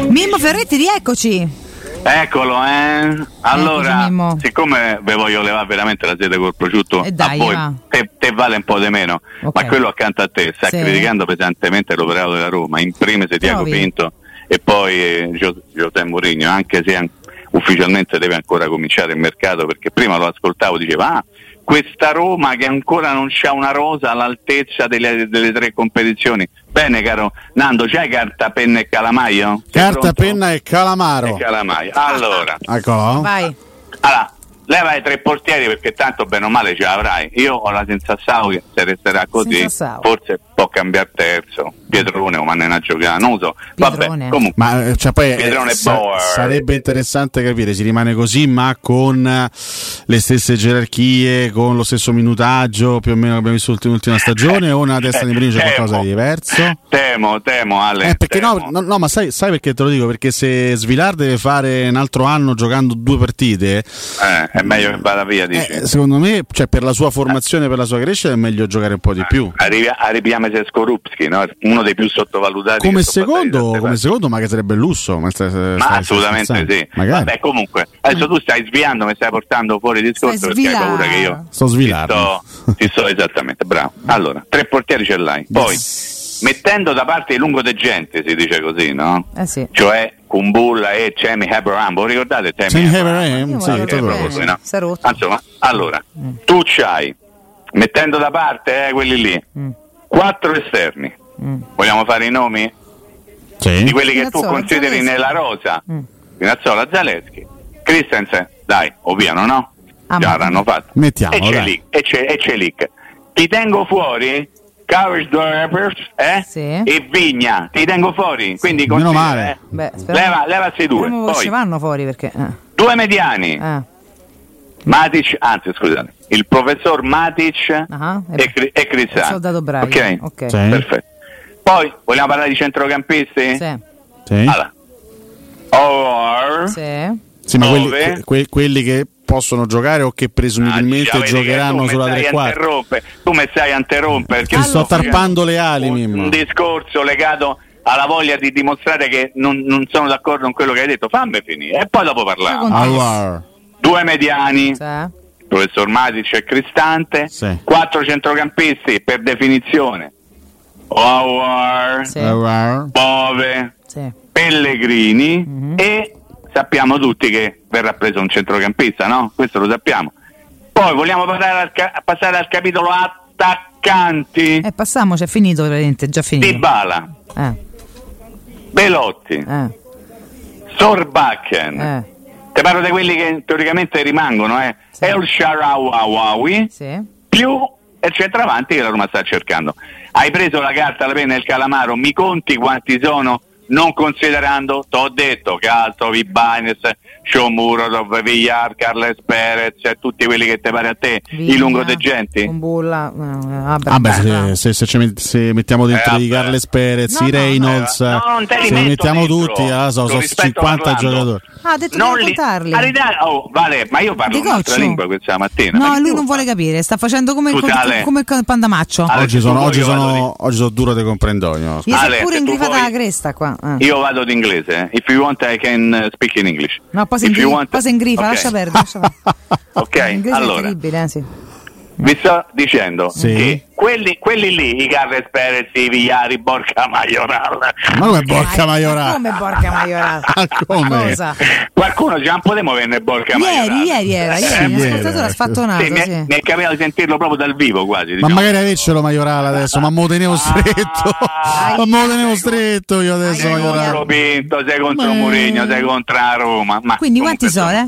Mimmo Ferretti, rieccoci. Eccolo, eh. Allora, Mimmo. siccome ve voglio levare veramente la sede col prosciutto, E dai, a voi va. te, te vale un po' di meno, ma quello accanto a te sta Sì. criticando pesantemente l'operato della Roma, in primis Tiago? Pinto e poi eh, José Mourinho, anche se ufficialmente deve ancora cominciare il mercato, perché prima lo ascoltavo diceva ah, questa Roma che ancora non c'ha una rosa all'altezza delle, delle tre competizioni. Bene caro Nando, c'hai carta, penna e calamaio? Sei Carta, pronto? penna e calamaro. E calamaio. Allora, Eccolo. Vai. allora, leva i tre portieri perché tanto bene o male ce l'avrai. Io ho la sensazione che se resterà così, forse può cambiare terzo. Pietrone o Mannena a giocare, non so. Vabbè, comunque. Ma eh, cioè, poi eh, Pietrone sa- Bauer. sarebbe interessante capire, si rimane così, ma con eh, le stesse gerarchie, con lo stesso minutaggio, più o meno che abbiamo visto l'ultima, l'ultima stagione, o una testa di Mourinho c'è qualcosa di diverso? Temo, temo Ale. Eh, perché temo. no, no, no, ma sai, sai perché te lo dico? Perché se Svilar deve fare un altro anno giocando due partite, Eh, è meglio che vada via, dici. eh, secondo me, cioè, per la sua formazione, per la sua crescita, è meglio giocare un po' di più. Arrivi- Arriviamo a Skorupski, no? uno dei più sottovalutati. Come secondo, come secondo, ma che sarebbe il lusso. Ma, stai- stai- Ma assolutamente scherzando? sì. Magari. Vabbè, comunque, adesso tu stai sviando, mi stai portando fuori il discorso perché hai paura che io Sto svilando. sto, ti sto esattamente, bravo. Allora, tre portieri ce l'hai. Poi, mettendo da parte il lungo de gente, si dice così, no? Eh sì. Cioè Kumbulla e Cemi Abraham, voi ricordate Sammy Abraham? Sì, tutto proprio così, no? Si è rotto. Insomma, allora, tu c'hai, mettendo da parte eh, quelli lì, quattro esterni. Vogliamo fare i nomi? Sì. Di quelli che tu Spinazzola, consideri Zanese. nella rosa. Spinazzola, Zaleschi, Christensen, dai, ovviano, no? Ah, Già l'hanno fatto. Mettiamo, e c'è dai. lì, e c'è, e c'è lì. Ti tengo fuori, Drivers, eh? E Vigna, ti tengo fuori. Quindi Meno male. eh. Beh, Leva, levasi due. Poi, ci vanno fuori perché. eh. due mediani. Matic, anzi scusate, il professor Matic Ah, e, Cri- e Cristiano. Soldato Braga, Ok? ok. Sì. Perfetto. Poi vogliamo parlare di centrocampisti? Sì. Sì. Allora. Or, Sì. Sì, ma quelli, que- que- quelli che possono giocare o che presumibilmente Ah, che giocheranno sulla tre quarti. Tu mi stai a interrompere perché Ti sto tarpando le ali, Mimmo. un discorso legato alla voglia di dimostrare che non, non sono d'accordo con quello che hai detto. Fammi finire e poi dopo parliamo. Allora, Due mediani, Sì. professor Matic e Cristante, quattro centrocampisti per definizione. Howard, allora, Bove, Sì. Pellegrini e sappiamo tutti che verrà preso un centrocampista, no? Questo lo sappiamo. Poi vogliamo passare al, ca- passare al capitolo attaccanti. Eh, passiamo, c'è finito, veramente, già finito. Dybala, Eh, Belotti, eh, Sorbakken. eh. Ti parlo di quelli che teoricamente rimangono, eh. El Sharawawi più il centravanti che la Roma sta cercando. Hai preso la carta, la penna e il calamaro, mi conti quanti sono? Non considerando, t'ho detto, Calzo, Vibanes, Shomurodov, Villar, Carles Perez, e tutti quelli che ti pare a te, i Vigna, lungodegenti. Con bulla. eh, vabbè, ah, beh, se, se- se ci met- se mettiamo dentro Eh, i. Carles Perez, No, i no, Reynolds, no, li se li mettiamo dentro. tutti, ah, so, sono rispetto 50 parlando. giocatori. Ah, ha detto Non di li- raccontarli. Aridà- oh, vale, ma io parlo un'altra lingua questa mattina. No, lui non vuole capire, sta facendo come, Ale. il pandamaccio. Ale, Oggi sono, vuoi oggi che vado sono, oggi sono duro di comprendogno. Gli si è pure ingrifata la cresta qua. Eh. Io vado d'inglese. eh. If you want I can uh, speak in English. No, poi you ingri- want- poi si ingrifa, Ok. lascia perdere. Lascia perdere. Ok, L'inglese è allora, terribile, eh, sì. Vi sto dicendo Sì. che quelli, quelli lì, i Carles Perez, i Vigliari, Borca Maioral, Ma come Borca Maiorà? Come porca maiorata? come? Cosa? qualcuno già non potremmo averne Borca Maioral. Ieri, ieri era, ieri, Eh, un ieri, ascoltatore ha ecco. sfattonato, Sì, mi, è, sì. mi è capitato di sentirlo proprio dal vivo quasi. Ma diciamo. magari avercelo Maiorala adesso, ma me lo tenevo stretto. Ma me lo tenevo stretto io adesso Sei contro. Pinto, sei contro Beh. Mourinho, sei contro la Roma. Ma Quindi quanti sono, eh?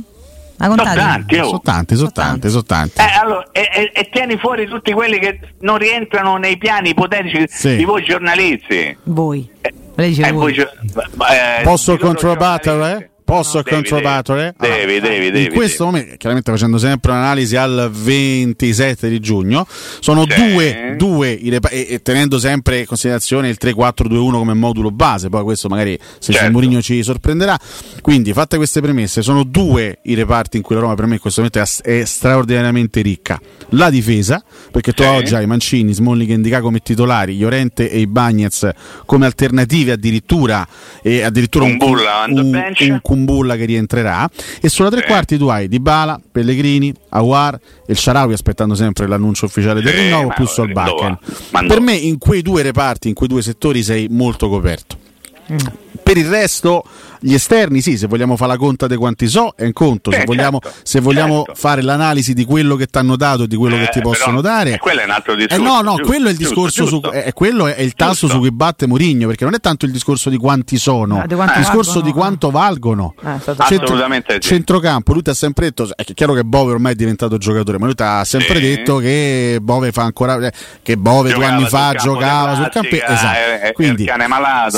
La Sono tanti, oh. Sono tanti, sono tanti, sono tanti. Eh, allora, e, e- e tieni fuori tutti quelli che non rientrano nei piani ipotetici Sì. di voi giornalisti. Voi. Dice Eh, voi. voi gio- eh, Posso controbattere? Posso devi, controbattere? Devi, devi, devi. In questo momento, chiaramente facendo sempre un'analisi al 27 di giugno, sono Sì. due, due e, e tenendo sempre in considerazione il 3-4-2-1 come modulo base, poi questo magari se c'è Certo. Mourinho ci sorprenderà. Quindi, fatte queste premesse, sono due i reparti in cui la Roma per me in questo momento è, è straordinariamente ricca. La difesa, perché tu Sì. oggi hai Mancini, Smalling e Indica come titolari, Llorente e i Bagnez come alternative addirittura e addirittura un, on the un, bench. un Kumbulla che rientrerà. E sulla tre Sì. quarti tu hai Dybala, Pellegrini, Awar e il Sharawi aspettando sempre l'annuncio ufficiale del Sì, rinnovo ma più? Solbakken. Ma per me in quei due reparti in quei due settori sei molto coperto per il resto gli esterni sì se vogliamo fare la conta di quanti so è un conto se Eh, vogliamo, certo, se vogliamo certo. fare l'analisi di quello che ti hanno dato e di quello che Eh, ti possono però, dare eh, quello è un altro eh discorso. no, no, giusto, quello è il discorso giusto. su, è, quello è il Giusto. su cui batte Mourinho, perché non è tanto il discorso di quanti sono, Ah, di quanto il discorso valgono. di quanto valgono. Eh, stato- Assolutamente sì. Centrocampo, lui ti ha sempre detto, è chiaro che Bove ormai è diventato giocatore, ma lui ti ha sempre Sì. detto che Bove fa ancora eh, che Bove due Giocava anni sul fa campo giocava sul campo. Esatto. Quindi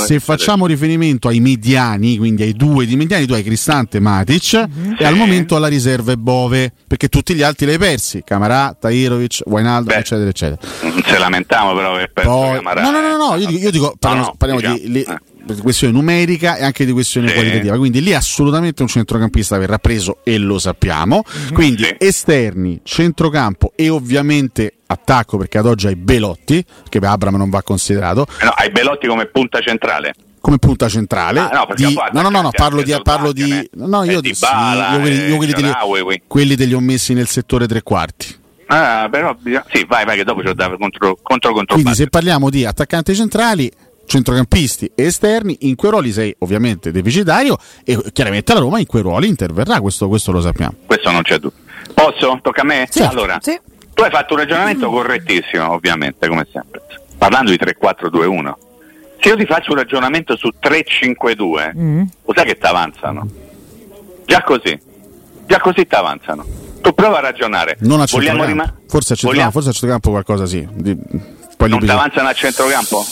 se facciamo riferimento ai mediani, quindi ai due di mediani, tu hai Cristante Matic e al momento alla riserva è Bove, perché tutti gli altri li hai persi, Camarà, Tahirovic, Wijnaldum, Beh. eccetera, eccetera. Non se lamentiamo però che perso Poi- Camarà. no, no, no, no, io dico, io dico, parliamo, no, parliamo diciamo, di, li- eh. di questione numerica e anche di questione Sì. qualitativa. Quindi lì assolutamente un centrocampista verrà preso e lo sappiamo. Quindi Sì. esterni, centrocampo e ovviamente attacco perché ad oggi hai Belotti, che per Abram non va considerato, Eh no, hai Belotti come punta centrale. Come punta centrale. Ah, no, di- no, no, no, no, parlo di, parlo di no, eh, io, e sì, io quelli, e io quelli te li- Shaarawy, qui. quelli te li ho messi nel settore tre quarti. Ah, però sì, vai, vai, che dopo c'ho da contro contro contro Quindi se parliamo di attaccanti centrali, centrocampisti e esterni, in quei ruoli sei ovviamente deficitario e chiaramente la Roma in quei ruoli interverrà, questo, questo lo sappiamo. Questo non c'è dubbio. Posso? Tocca a me? Sì. Allora, Sì. tu hai fatto un ragionamento correttissimo, ovviamente, come sempre. Parlando di 3-4-2-1. Se io ti faccio un ragionamento su 3-5-2, Mm. lo sai che ti avanzano? Già così, già così ti avanzano. Tu prova a ragionare. Non a centrocampo. rima- forse, a centrocampo forse a centrocampo qualcosa sì. Di- poi lì non ti avanzano a centrocampo?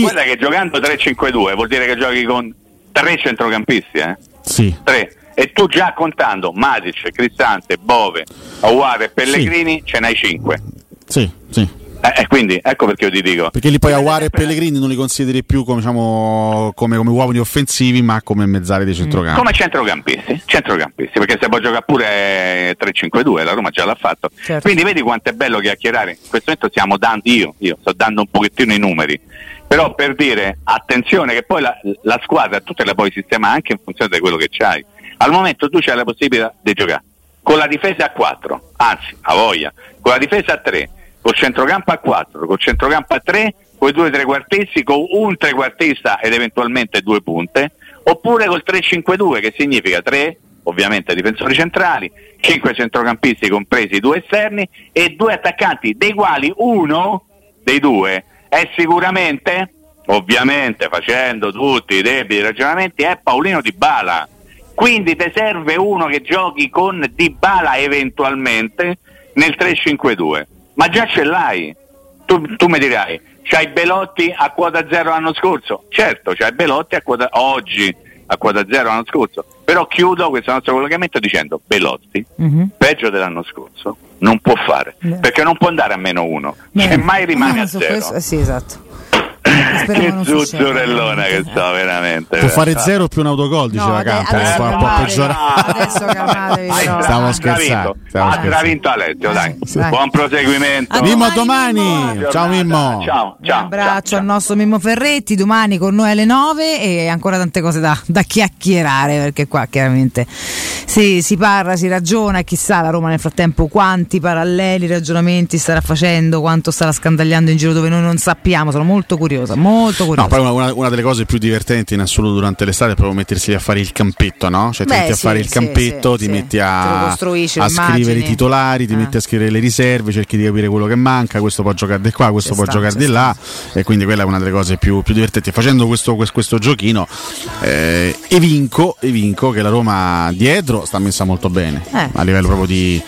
Guarda che giocando 3-5-2 vuol dire che giochi con tre centrocampisti, eh? Sì. Tre. E tu già contando Matic, Cristante, Bove, Aguare e Pellegrini ce n'hai cinque. Sì, sì. Eh, e quindi ecco perché io ti dico. Perché lì poi Aguare e Pellegrini non li consideri più come, diciamo, come, come uomini offensivi, ma come mezzali di centrocampo. Come centrocampisti, centrocampisti, perché se può giocare pure 3-5-2, la Roma già l'ha fatto. Certo. Quindi vedi quanto è bello chiacchierare. In questo momento stiamo dando, io, io sto dando un pochettino i numeri, però per dire attenzione che poi la, la squadra tu te la puoi sistemare anche in funzione di quello che c'hai. Al momento tu c'hai la possibilità di giocare con la difesa a 4, anzi a voglia, con la difesa a 3, col centrocampo a 4, col centrocampo a 3, con i due trequartisti, con un trequartista ed eventualmente due punte, oppure col 3-5-2 che significa 3 ovviamente difensori centrali, 5 centrocampisti compresi i due esterni e due attaccanti, dei quali uno dei due è sicuramente, ovviamente facendo tutti i debiti ragionamenti, è Paolino Di Bala. Quindi ti serve uno che giochi con Di Bala eventualmente nel 3-5-2. Ma già ce l'hai. Tu, tu mi dirai, c'hai Belotti a quota zero l'anno scorso? Certo, c'hai Belotti a quota, oggi a quota zero l'anno scorso. Però chiudo questo nostro collegamento dicendo Belotti, peggio dell'anno scorso, non può fare. Beh. Perché non può andare a meno uno. Beh. Semmai rimane Ah, a zero. questo- eh, sì, esatto. Che zuzzurellona che so, veramente. Può fare zero più un autogol, diceva ade- Campo. adesso. Adesso calmatevi, però. Stavo Ha scherzando. ha stravinto Alessio, dai. Buon proseguimento. Mimmo, domani. Ciao Mimmo. Ciao, Un abbraccio al nostro Mimmo Ferretti, domani con noi alle 9 e ancora tante cose da, da chiacchierare perché qua chiaramente si, si parla, si ragiona e chissà la Roma nel frattempo quanti paralleli ragionamenti starà facendo, quanto starà scandagliando in giro dove noi non sappiamo, sono molto curiosa, molto curiosa. No, poi una, una- una delle cose più divertenti in assoluto durante l'estate è proprio mettersi a fare il campetto, no? Cioè ti Beh, metti a sì, fare il campetto, sì, ti sì. metti a, a scrivere i titolari, ti Ah. metti a scrivere le riserve, cerchi di capire quello che manca, questo può giocare di qua, questo Ci può sta, giocare di sta. là e quindi quella è una delle cose più, più divertenti. Facendo questo, questo, questo giochino eh, evinco, evinco che la Roma dietro sta messa molto bene Eh. a livello proprio di...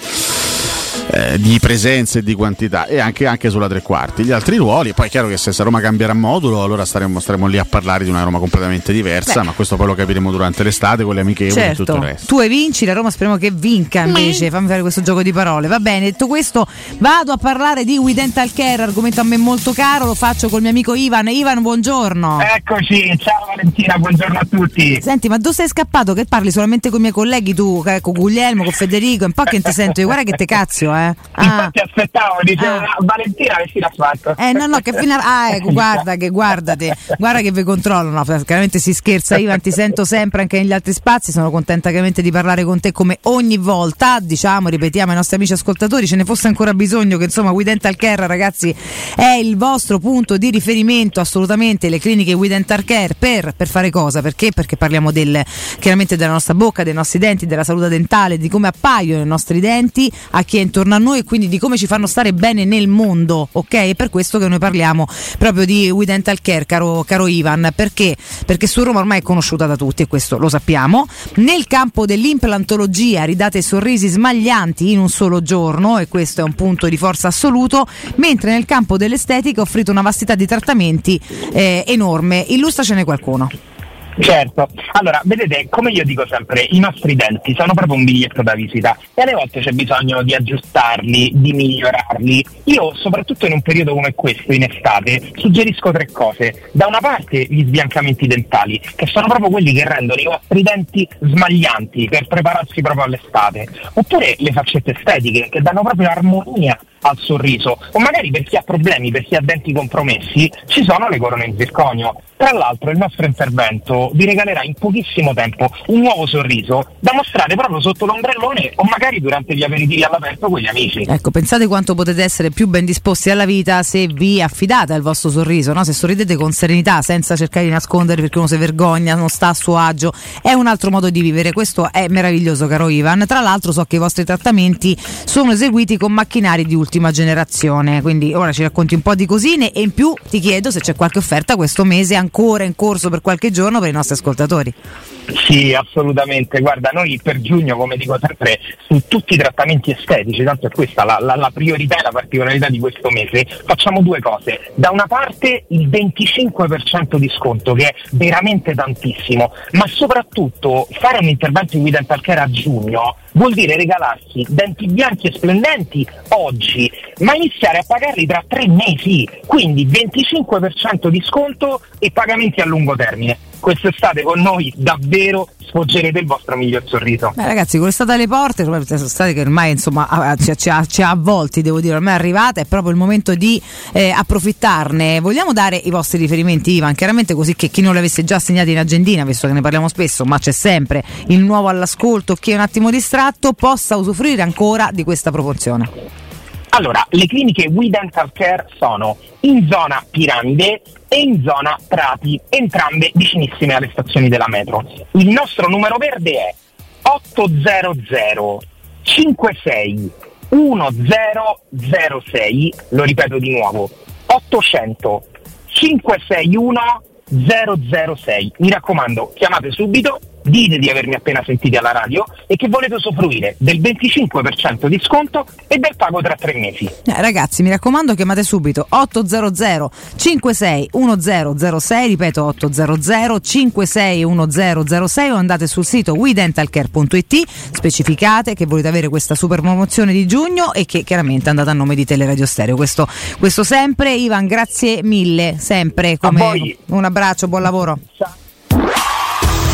eh, di presenza e di quantità e anche, anche sulla tre quarti gli altri ruoli poi è chiaro che se Roma cambierà modulo allora staremo, staremo lì a parlare di una Roma completamente diversa Beh. ma questo poi lo capiremo durante l'estate con le amichevoli e tutto il Certo, resto tu e vinci, la Roma speriamo che vinca invece, fammi fare questo gioco di parole. Va bene, detto questo vado a parlare di We Dental Care, argomento a me molto caro, lo faccio col mio amico Ivan. Ivan, buongiorno. Eccoci, ciao Valentina, buongiorno a tutti. Senti, ma dove sei scappato? Che parli solamente con i miei colleghi tu, eh, con Guglielmo, con Federico, è un po' che non ti sento, io, guarda che te cazzo, eh. Ah. Infatti aspettavo, dicevo, Ah. Valentina che fine ha fatto? Eh no no che fine ah ecco guarda che guardate guarda che vi controllo no chiaramente si scherza Ivan ti sento sempre anche negli altri spazi sono contenta chiaramente di parlare con te come ogni volta diciamo ripetiamo ai nostri amici ascoltatori ce ne fosse ancora bisogno che insomma We Dental Care ragazzi è il vostro punto di riferimento assolutamente le cliniche We Dental Care per, per fare cosa perché perché parliamo del chiaramente della nostra bocca dei nostri denti della salute dentale di come appaiono i nostri denti a chi è intorno a noi e quindi di come ci fanno stare bene nel mondo ok? È per questo che noi parliamo proprio di We Dental Care caro, caro Ivan. Perché? Perché su Roma ormai è conosciuta da tutti e questo lo sappiamo. Nel campo dell'implantologia ridate sorrisi smaglianti in un solo giorno e questo è un punto di forza assoluto mentre nel campo dell'estetica offrite una vastità di trattamenti eh, enorme. Illustracene qualcuno Certo, allora vedete, come io dico sempre, i nostri denti sono proprio un biglietto da visita e alle volte c'è bisogno di aggiustarli, di migliorarli. Io, soprattutto in un periodo come questo, in estate, suggerisco tre cose. Da una parte gli sbiancamenti dentali, che sono proprio quelli che rendono i vostri denti smaglianti per prepararsi proprio all'estate. Oppure le faccette estetiche, che danno proprio armonia al sorriso. O magari per chi ha problemi, per chi ha denti compromessi, ci sono le corone in zirconio. Tra l'altro il nostro intervento vi regalerà in pochissimo tempo un nuovo sorriso da mostrare proprio sotto l'ombrellone o magari durante gli aperitivi all'aperto con gli amici. Ecco, pensate quanto potete essere più ben disposti alla vita se vi affidate al vostro sorriso, no? se sorridete con serenità, senza cercare di nascondere perché uno si vergogna, non sta a suo agio. È un altro modo di vivere, questo è meraviglioso, caro Ivan. Tra l'altro, so che i vostri trattamenti sono eseguiti con macchinari di ultima generazione. Quindi ora ci racconti un po' di cosine e in più ti chiedo se c'è qualche offerta questo mese ancora in corso per qualche giorno per i nostri ascoltatori. Sì, assolutamente. Guarda, noi per giugno, come dico sempre, su tutti i trattamenti estetici, tanto è questa la, la, la priorità e la particolarità di questo mese, facciamo due cose. Da una parte il 25% di sconto, che è veramente tantissimo, ma soprattutto fare un intervento in We Dental Care a giugno vuol dire regalarsi denti bianchi e splendenti oggi, ma iniziare a pagarli tra tre mesi, quindi 25% di sconto e pagamenti a lungo termine. Quest'estate con noi davvero sfoggerete il vostro miglior sorriso. Beh, ragazzi, con l'estate alle porte, sono state che ormai insomma ci, ha avvolti, devo dire, ormai è arrivata, è proprio il momento di eh, approfittarne. Vogliamo dare i vostri riferimenti, Ivan, chiaramente così che chi non li avesse già segnati in agendina, visto che ne parliamo spesso, ma c'è sempre il nuovo all'ascolto, chi è un attimo distratto, possa usufruire ancora di questa proporzione. Allora, le cliniche We Dental Care sono in zona Piramide e in zona Prati, entrambe vicinissime alle stazioni della metro. Il nostro numero verde è 800 56 1006, lo ripeto di nuovo, 800 561 006. Mi raccomando, chiamate subito, dite di avermi appena sentiti alla radio e che volete usufruire del 25% di sconto e del pago tra tre mesi. Eh, ragazzi, mi raccomando, chiamate subito 800 56 1006, ripeto 800 56 1006 o andate sul sito WeDentalCare.it, specificate che volete avere questa super promozione di giugno e che chiaramente è andata a nome di Teleradio Stereo. Questo, questo sempre, Ivan, grazie mille, sempre come un abbraccio, buon lavoro.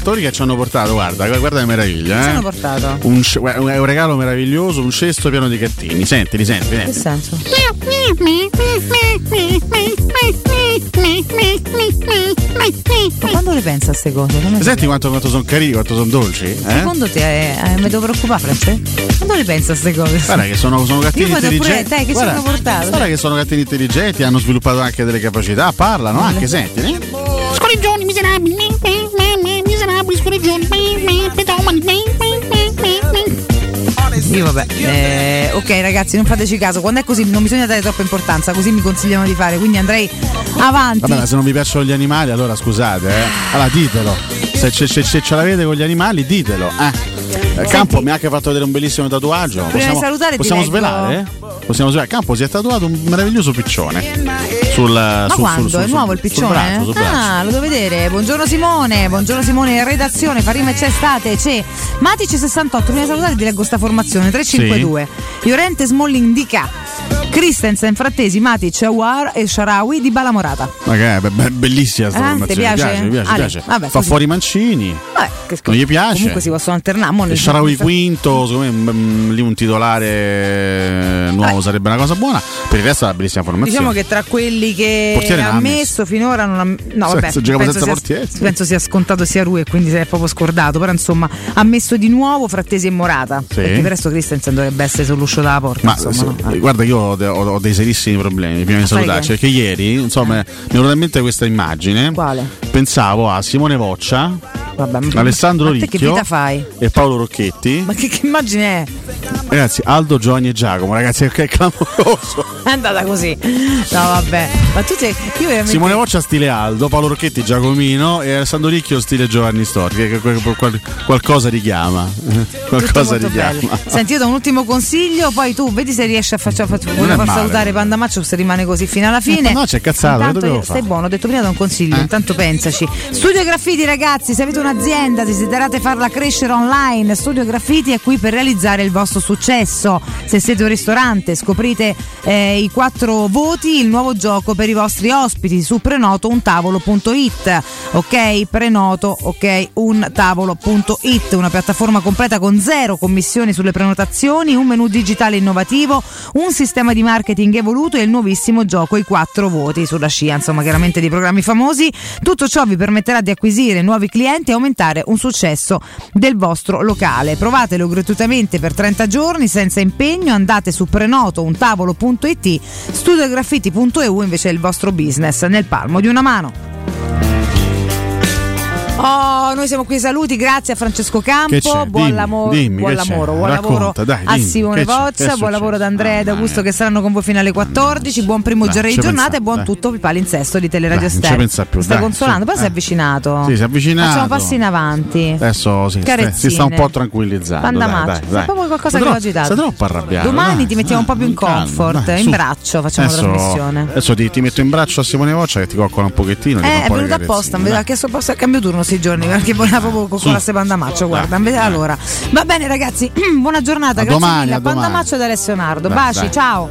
Ascoltatori che ci hanno portato, guarda, guarda che meraviglia. Che ci eh. hanno portato? Un, un regalo meraviglioso, un cesto pieno di gattini. Sentili, senti, Che senti. senso? Ma quando le pensa a queste cose? Come- Senti quanto, quanto sono carini, quanto sono dolci? Eh? Secondo te eh, mi devo preoccupare, Francesco? Quando le pensa a queste cose? Guarda che sono, sono gattini Io vado pure, intelligenti. dai, che ci guarda, portato? guarda che sono gattini intelligenti, hanno sviluppato anche delle capacità, parlano anche, senti. eh. Scorreggioni miserabili, miserabili Io vabbè. Eh, ok ragazzi, non fateci caso. Quando è così non bisogna dare troppa importanza, così mi consigliano di fare. Quindi andrei avanti. Vabbè, ma se non vi piacciono gli animali, allora scusate, eh. Allora ditelo. Se, ce- se- se ce l'avete con gli animali, ditelo. Eh. Eh, Campo mi ha anche fatto vedere un bellissimo tatuaggio. Prima di salutare ti possiamo leggo- svelare? Possiamo svelare. Campo si è tatuato un meraviglioso piccione. Sul, Ma sul- quando? sul- sul- è nuovo il piccione? braccio, sul braccio. ah, lo devo vedere. Buongiorno Simone, buongiorno Simone redazione, fa rima e c'è estate, c'è Matic 68, prima di salutare ti leggo sta formazione 352. Llorente Smalling di K. Christensen, Frattesi, Matic, Awar e Sharawi di Bala Morata. Ma che è be- be- bellissima sta Ah, formazione. piace? Mi piace, mi piace, Ale, piace. vabbè, Fa così. fuori mancini. Vabbè, che Non gli piace. Comunque si possono alternare. Sharawi quinto, secondo me mm, lì un titolare eh, nuovo sarebbe una cosa buona. Per il resto è una bellissima formazione. Diciamo che tra quelli che Portiere ha messo finora non ha. No, vabbè, Senza- penso, senza sia, penso sia scontato sia lui e quindi si è proprio scordato. Però insomma ha messo di nuovo Frattesi e Morata. Sì. Perché per il resto Christensen dovrebbe essere sull'uscio della porta. Ma insomma, se- no? Ah. guarda, io ho, ho- dei serissimi problemi prima di salutarci. che? Perché ieri, insomma, mi è venuta in mente questa immagine. Quale? Pensavo a Simone Voccia, Vabbè, Alessandro Ricchio e Paolo Rocchetti. Ma che, che immagine è? Ragazzi, Aldo, Giovanni e Giacomo, ragazzi, che è clamoroso. È andata così. No, vabbè. Ma tu sei. Veramente. Simone Voccia stile Aldo, Paolo Rocchetti Giacomino e Alessandro Ricchio stile Giovanni Storti, che, qual- qualcosa richiama. Qualcosa richiama. Senti, io do un ultimo consiglio, poi tu vedi se riesci a farci è far male. salutare Panda Maccio se rimane così fino alla fine. No, c'è cazzato, Intanto stai fare? buono, ho detto prima da un consiglio, Eh. intanto pensaci. Studio Graffiti ragazzi, se avete un'azienda, desiderate farla crescere online, Studio Graffiti è qui per realizzare il vostro successo. Se siete un ristorante, scoprite eh, i quattro voti, il nuovo gioco per i vostri ospiti su prenotountavolo.it. Ok, prenoto, ok, untavolo.it, una piattaforma completa con zero commissioni sulle prenotazioni, un menu digitale innovativo, un sistema di marketing evoluto e il nuovissimo gioco i quattro voti sulla scia, insomma, chiaramente di programmi famosi. Tutto ciò vi permetterà di acquisire nuovi clienti e aumentare un successo del vostro locale. Provatelo gratuitamente per 30 giorni senza impegno, andate su prenotountavolo.it, studiograffiti.eu invece è il vostro business nel palmo di una mano. Oh, noi siamo qui saluti, grazie a Francesco Campo, buon, Dimmi, lamo- dimmi, buon lavoro, buon Racconta, lavoro dai, a Simone è Pozza, buon lavoro ad Andrea e ad Augusto che saranno con voi fino alle 14, buon primo Dai, giorno di giornata pensa, e buon dai. tutto il palinsesto di Teleradio Dai, non ci Stereo. pensa più, Stai dai, consolando, poi si è eh. avvicinato. Sì, si è avvicinato. Facciamo passi in avanti. Adesso sì, si sta un po' tranquillizzando. Panda dai, Macho. dai, Sei dai. proprio qualcosa Sta che l'ho agitato. Sta troppo arrabbiato. Domani ti mettiamo un po' più in comfort, in braccio facciamo la trasmissione. Adesso ti, metto in braccio a Simone Voccia che ti coccola un pochettino. Eh, è venuto apposta, mi ha chiesto posto a cambio turno sti giorni perché voleva proprio con la sepandamaccio, guarda. Dai, allora, va bene ragazzi, buona giornata, A grazie domani, mille. a. Pandamaccio da Alessio Nardo. Dai, Baci, dai. ciao.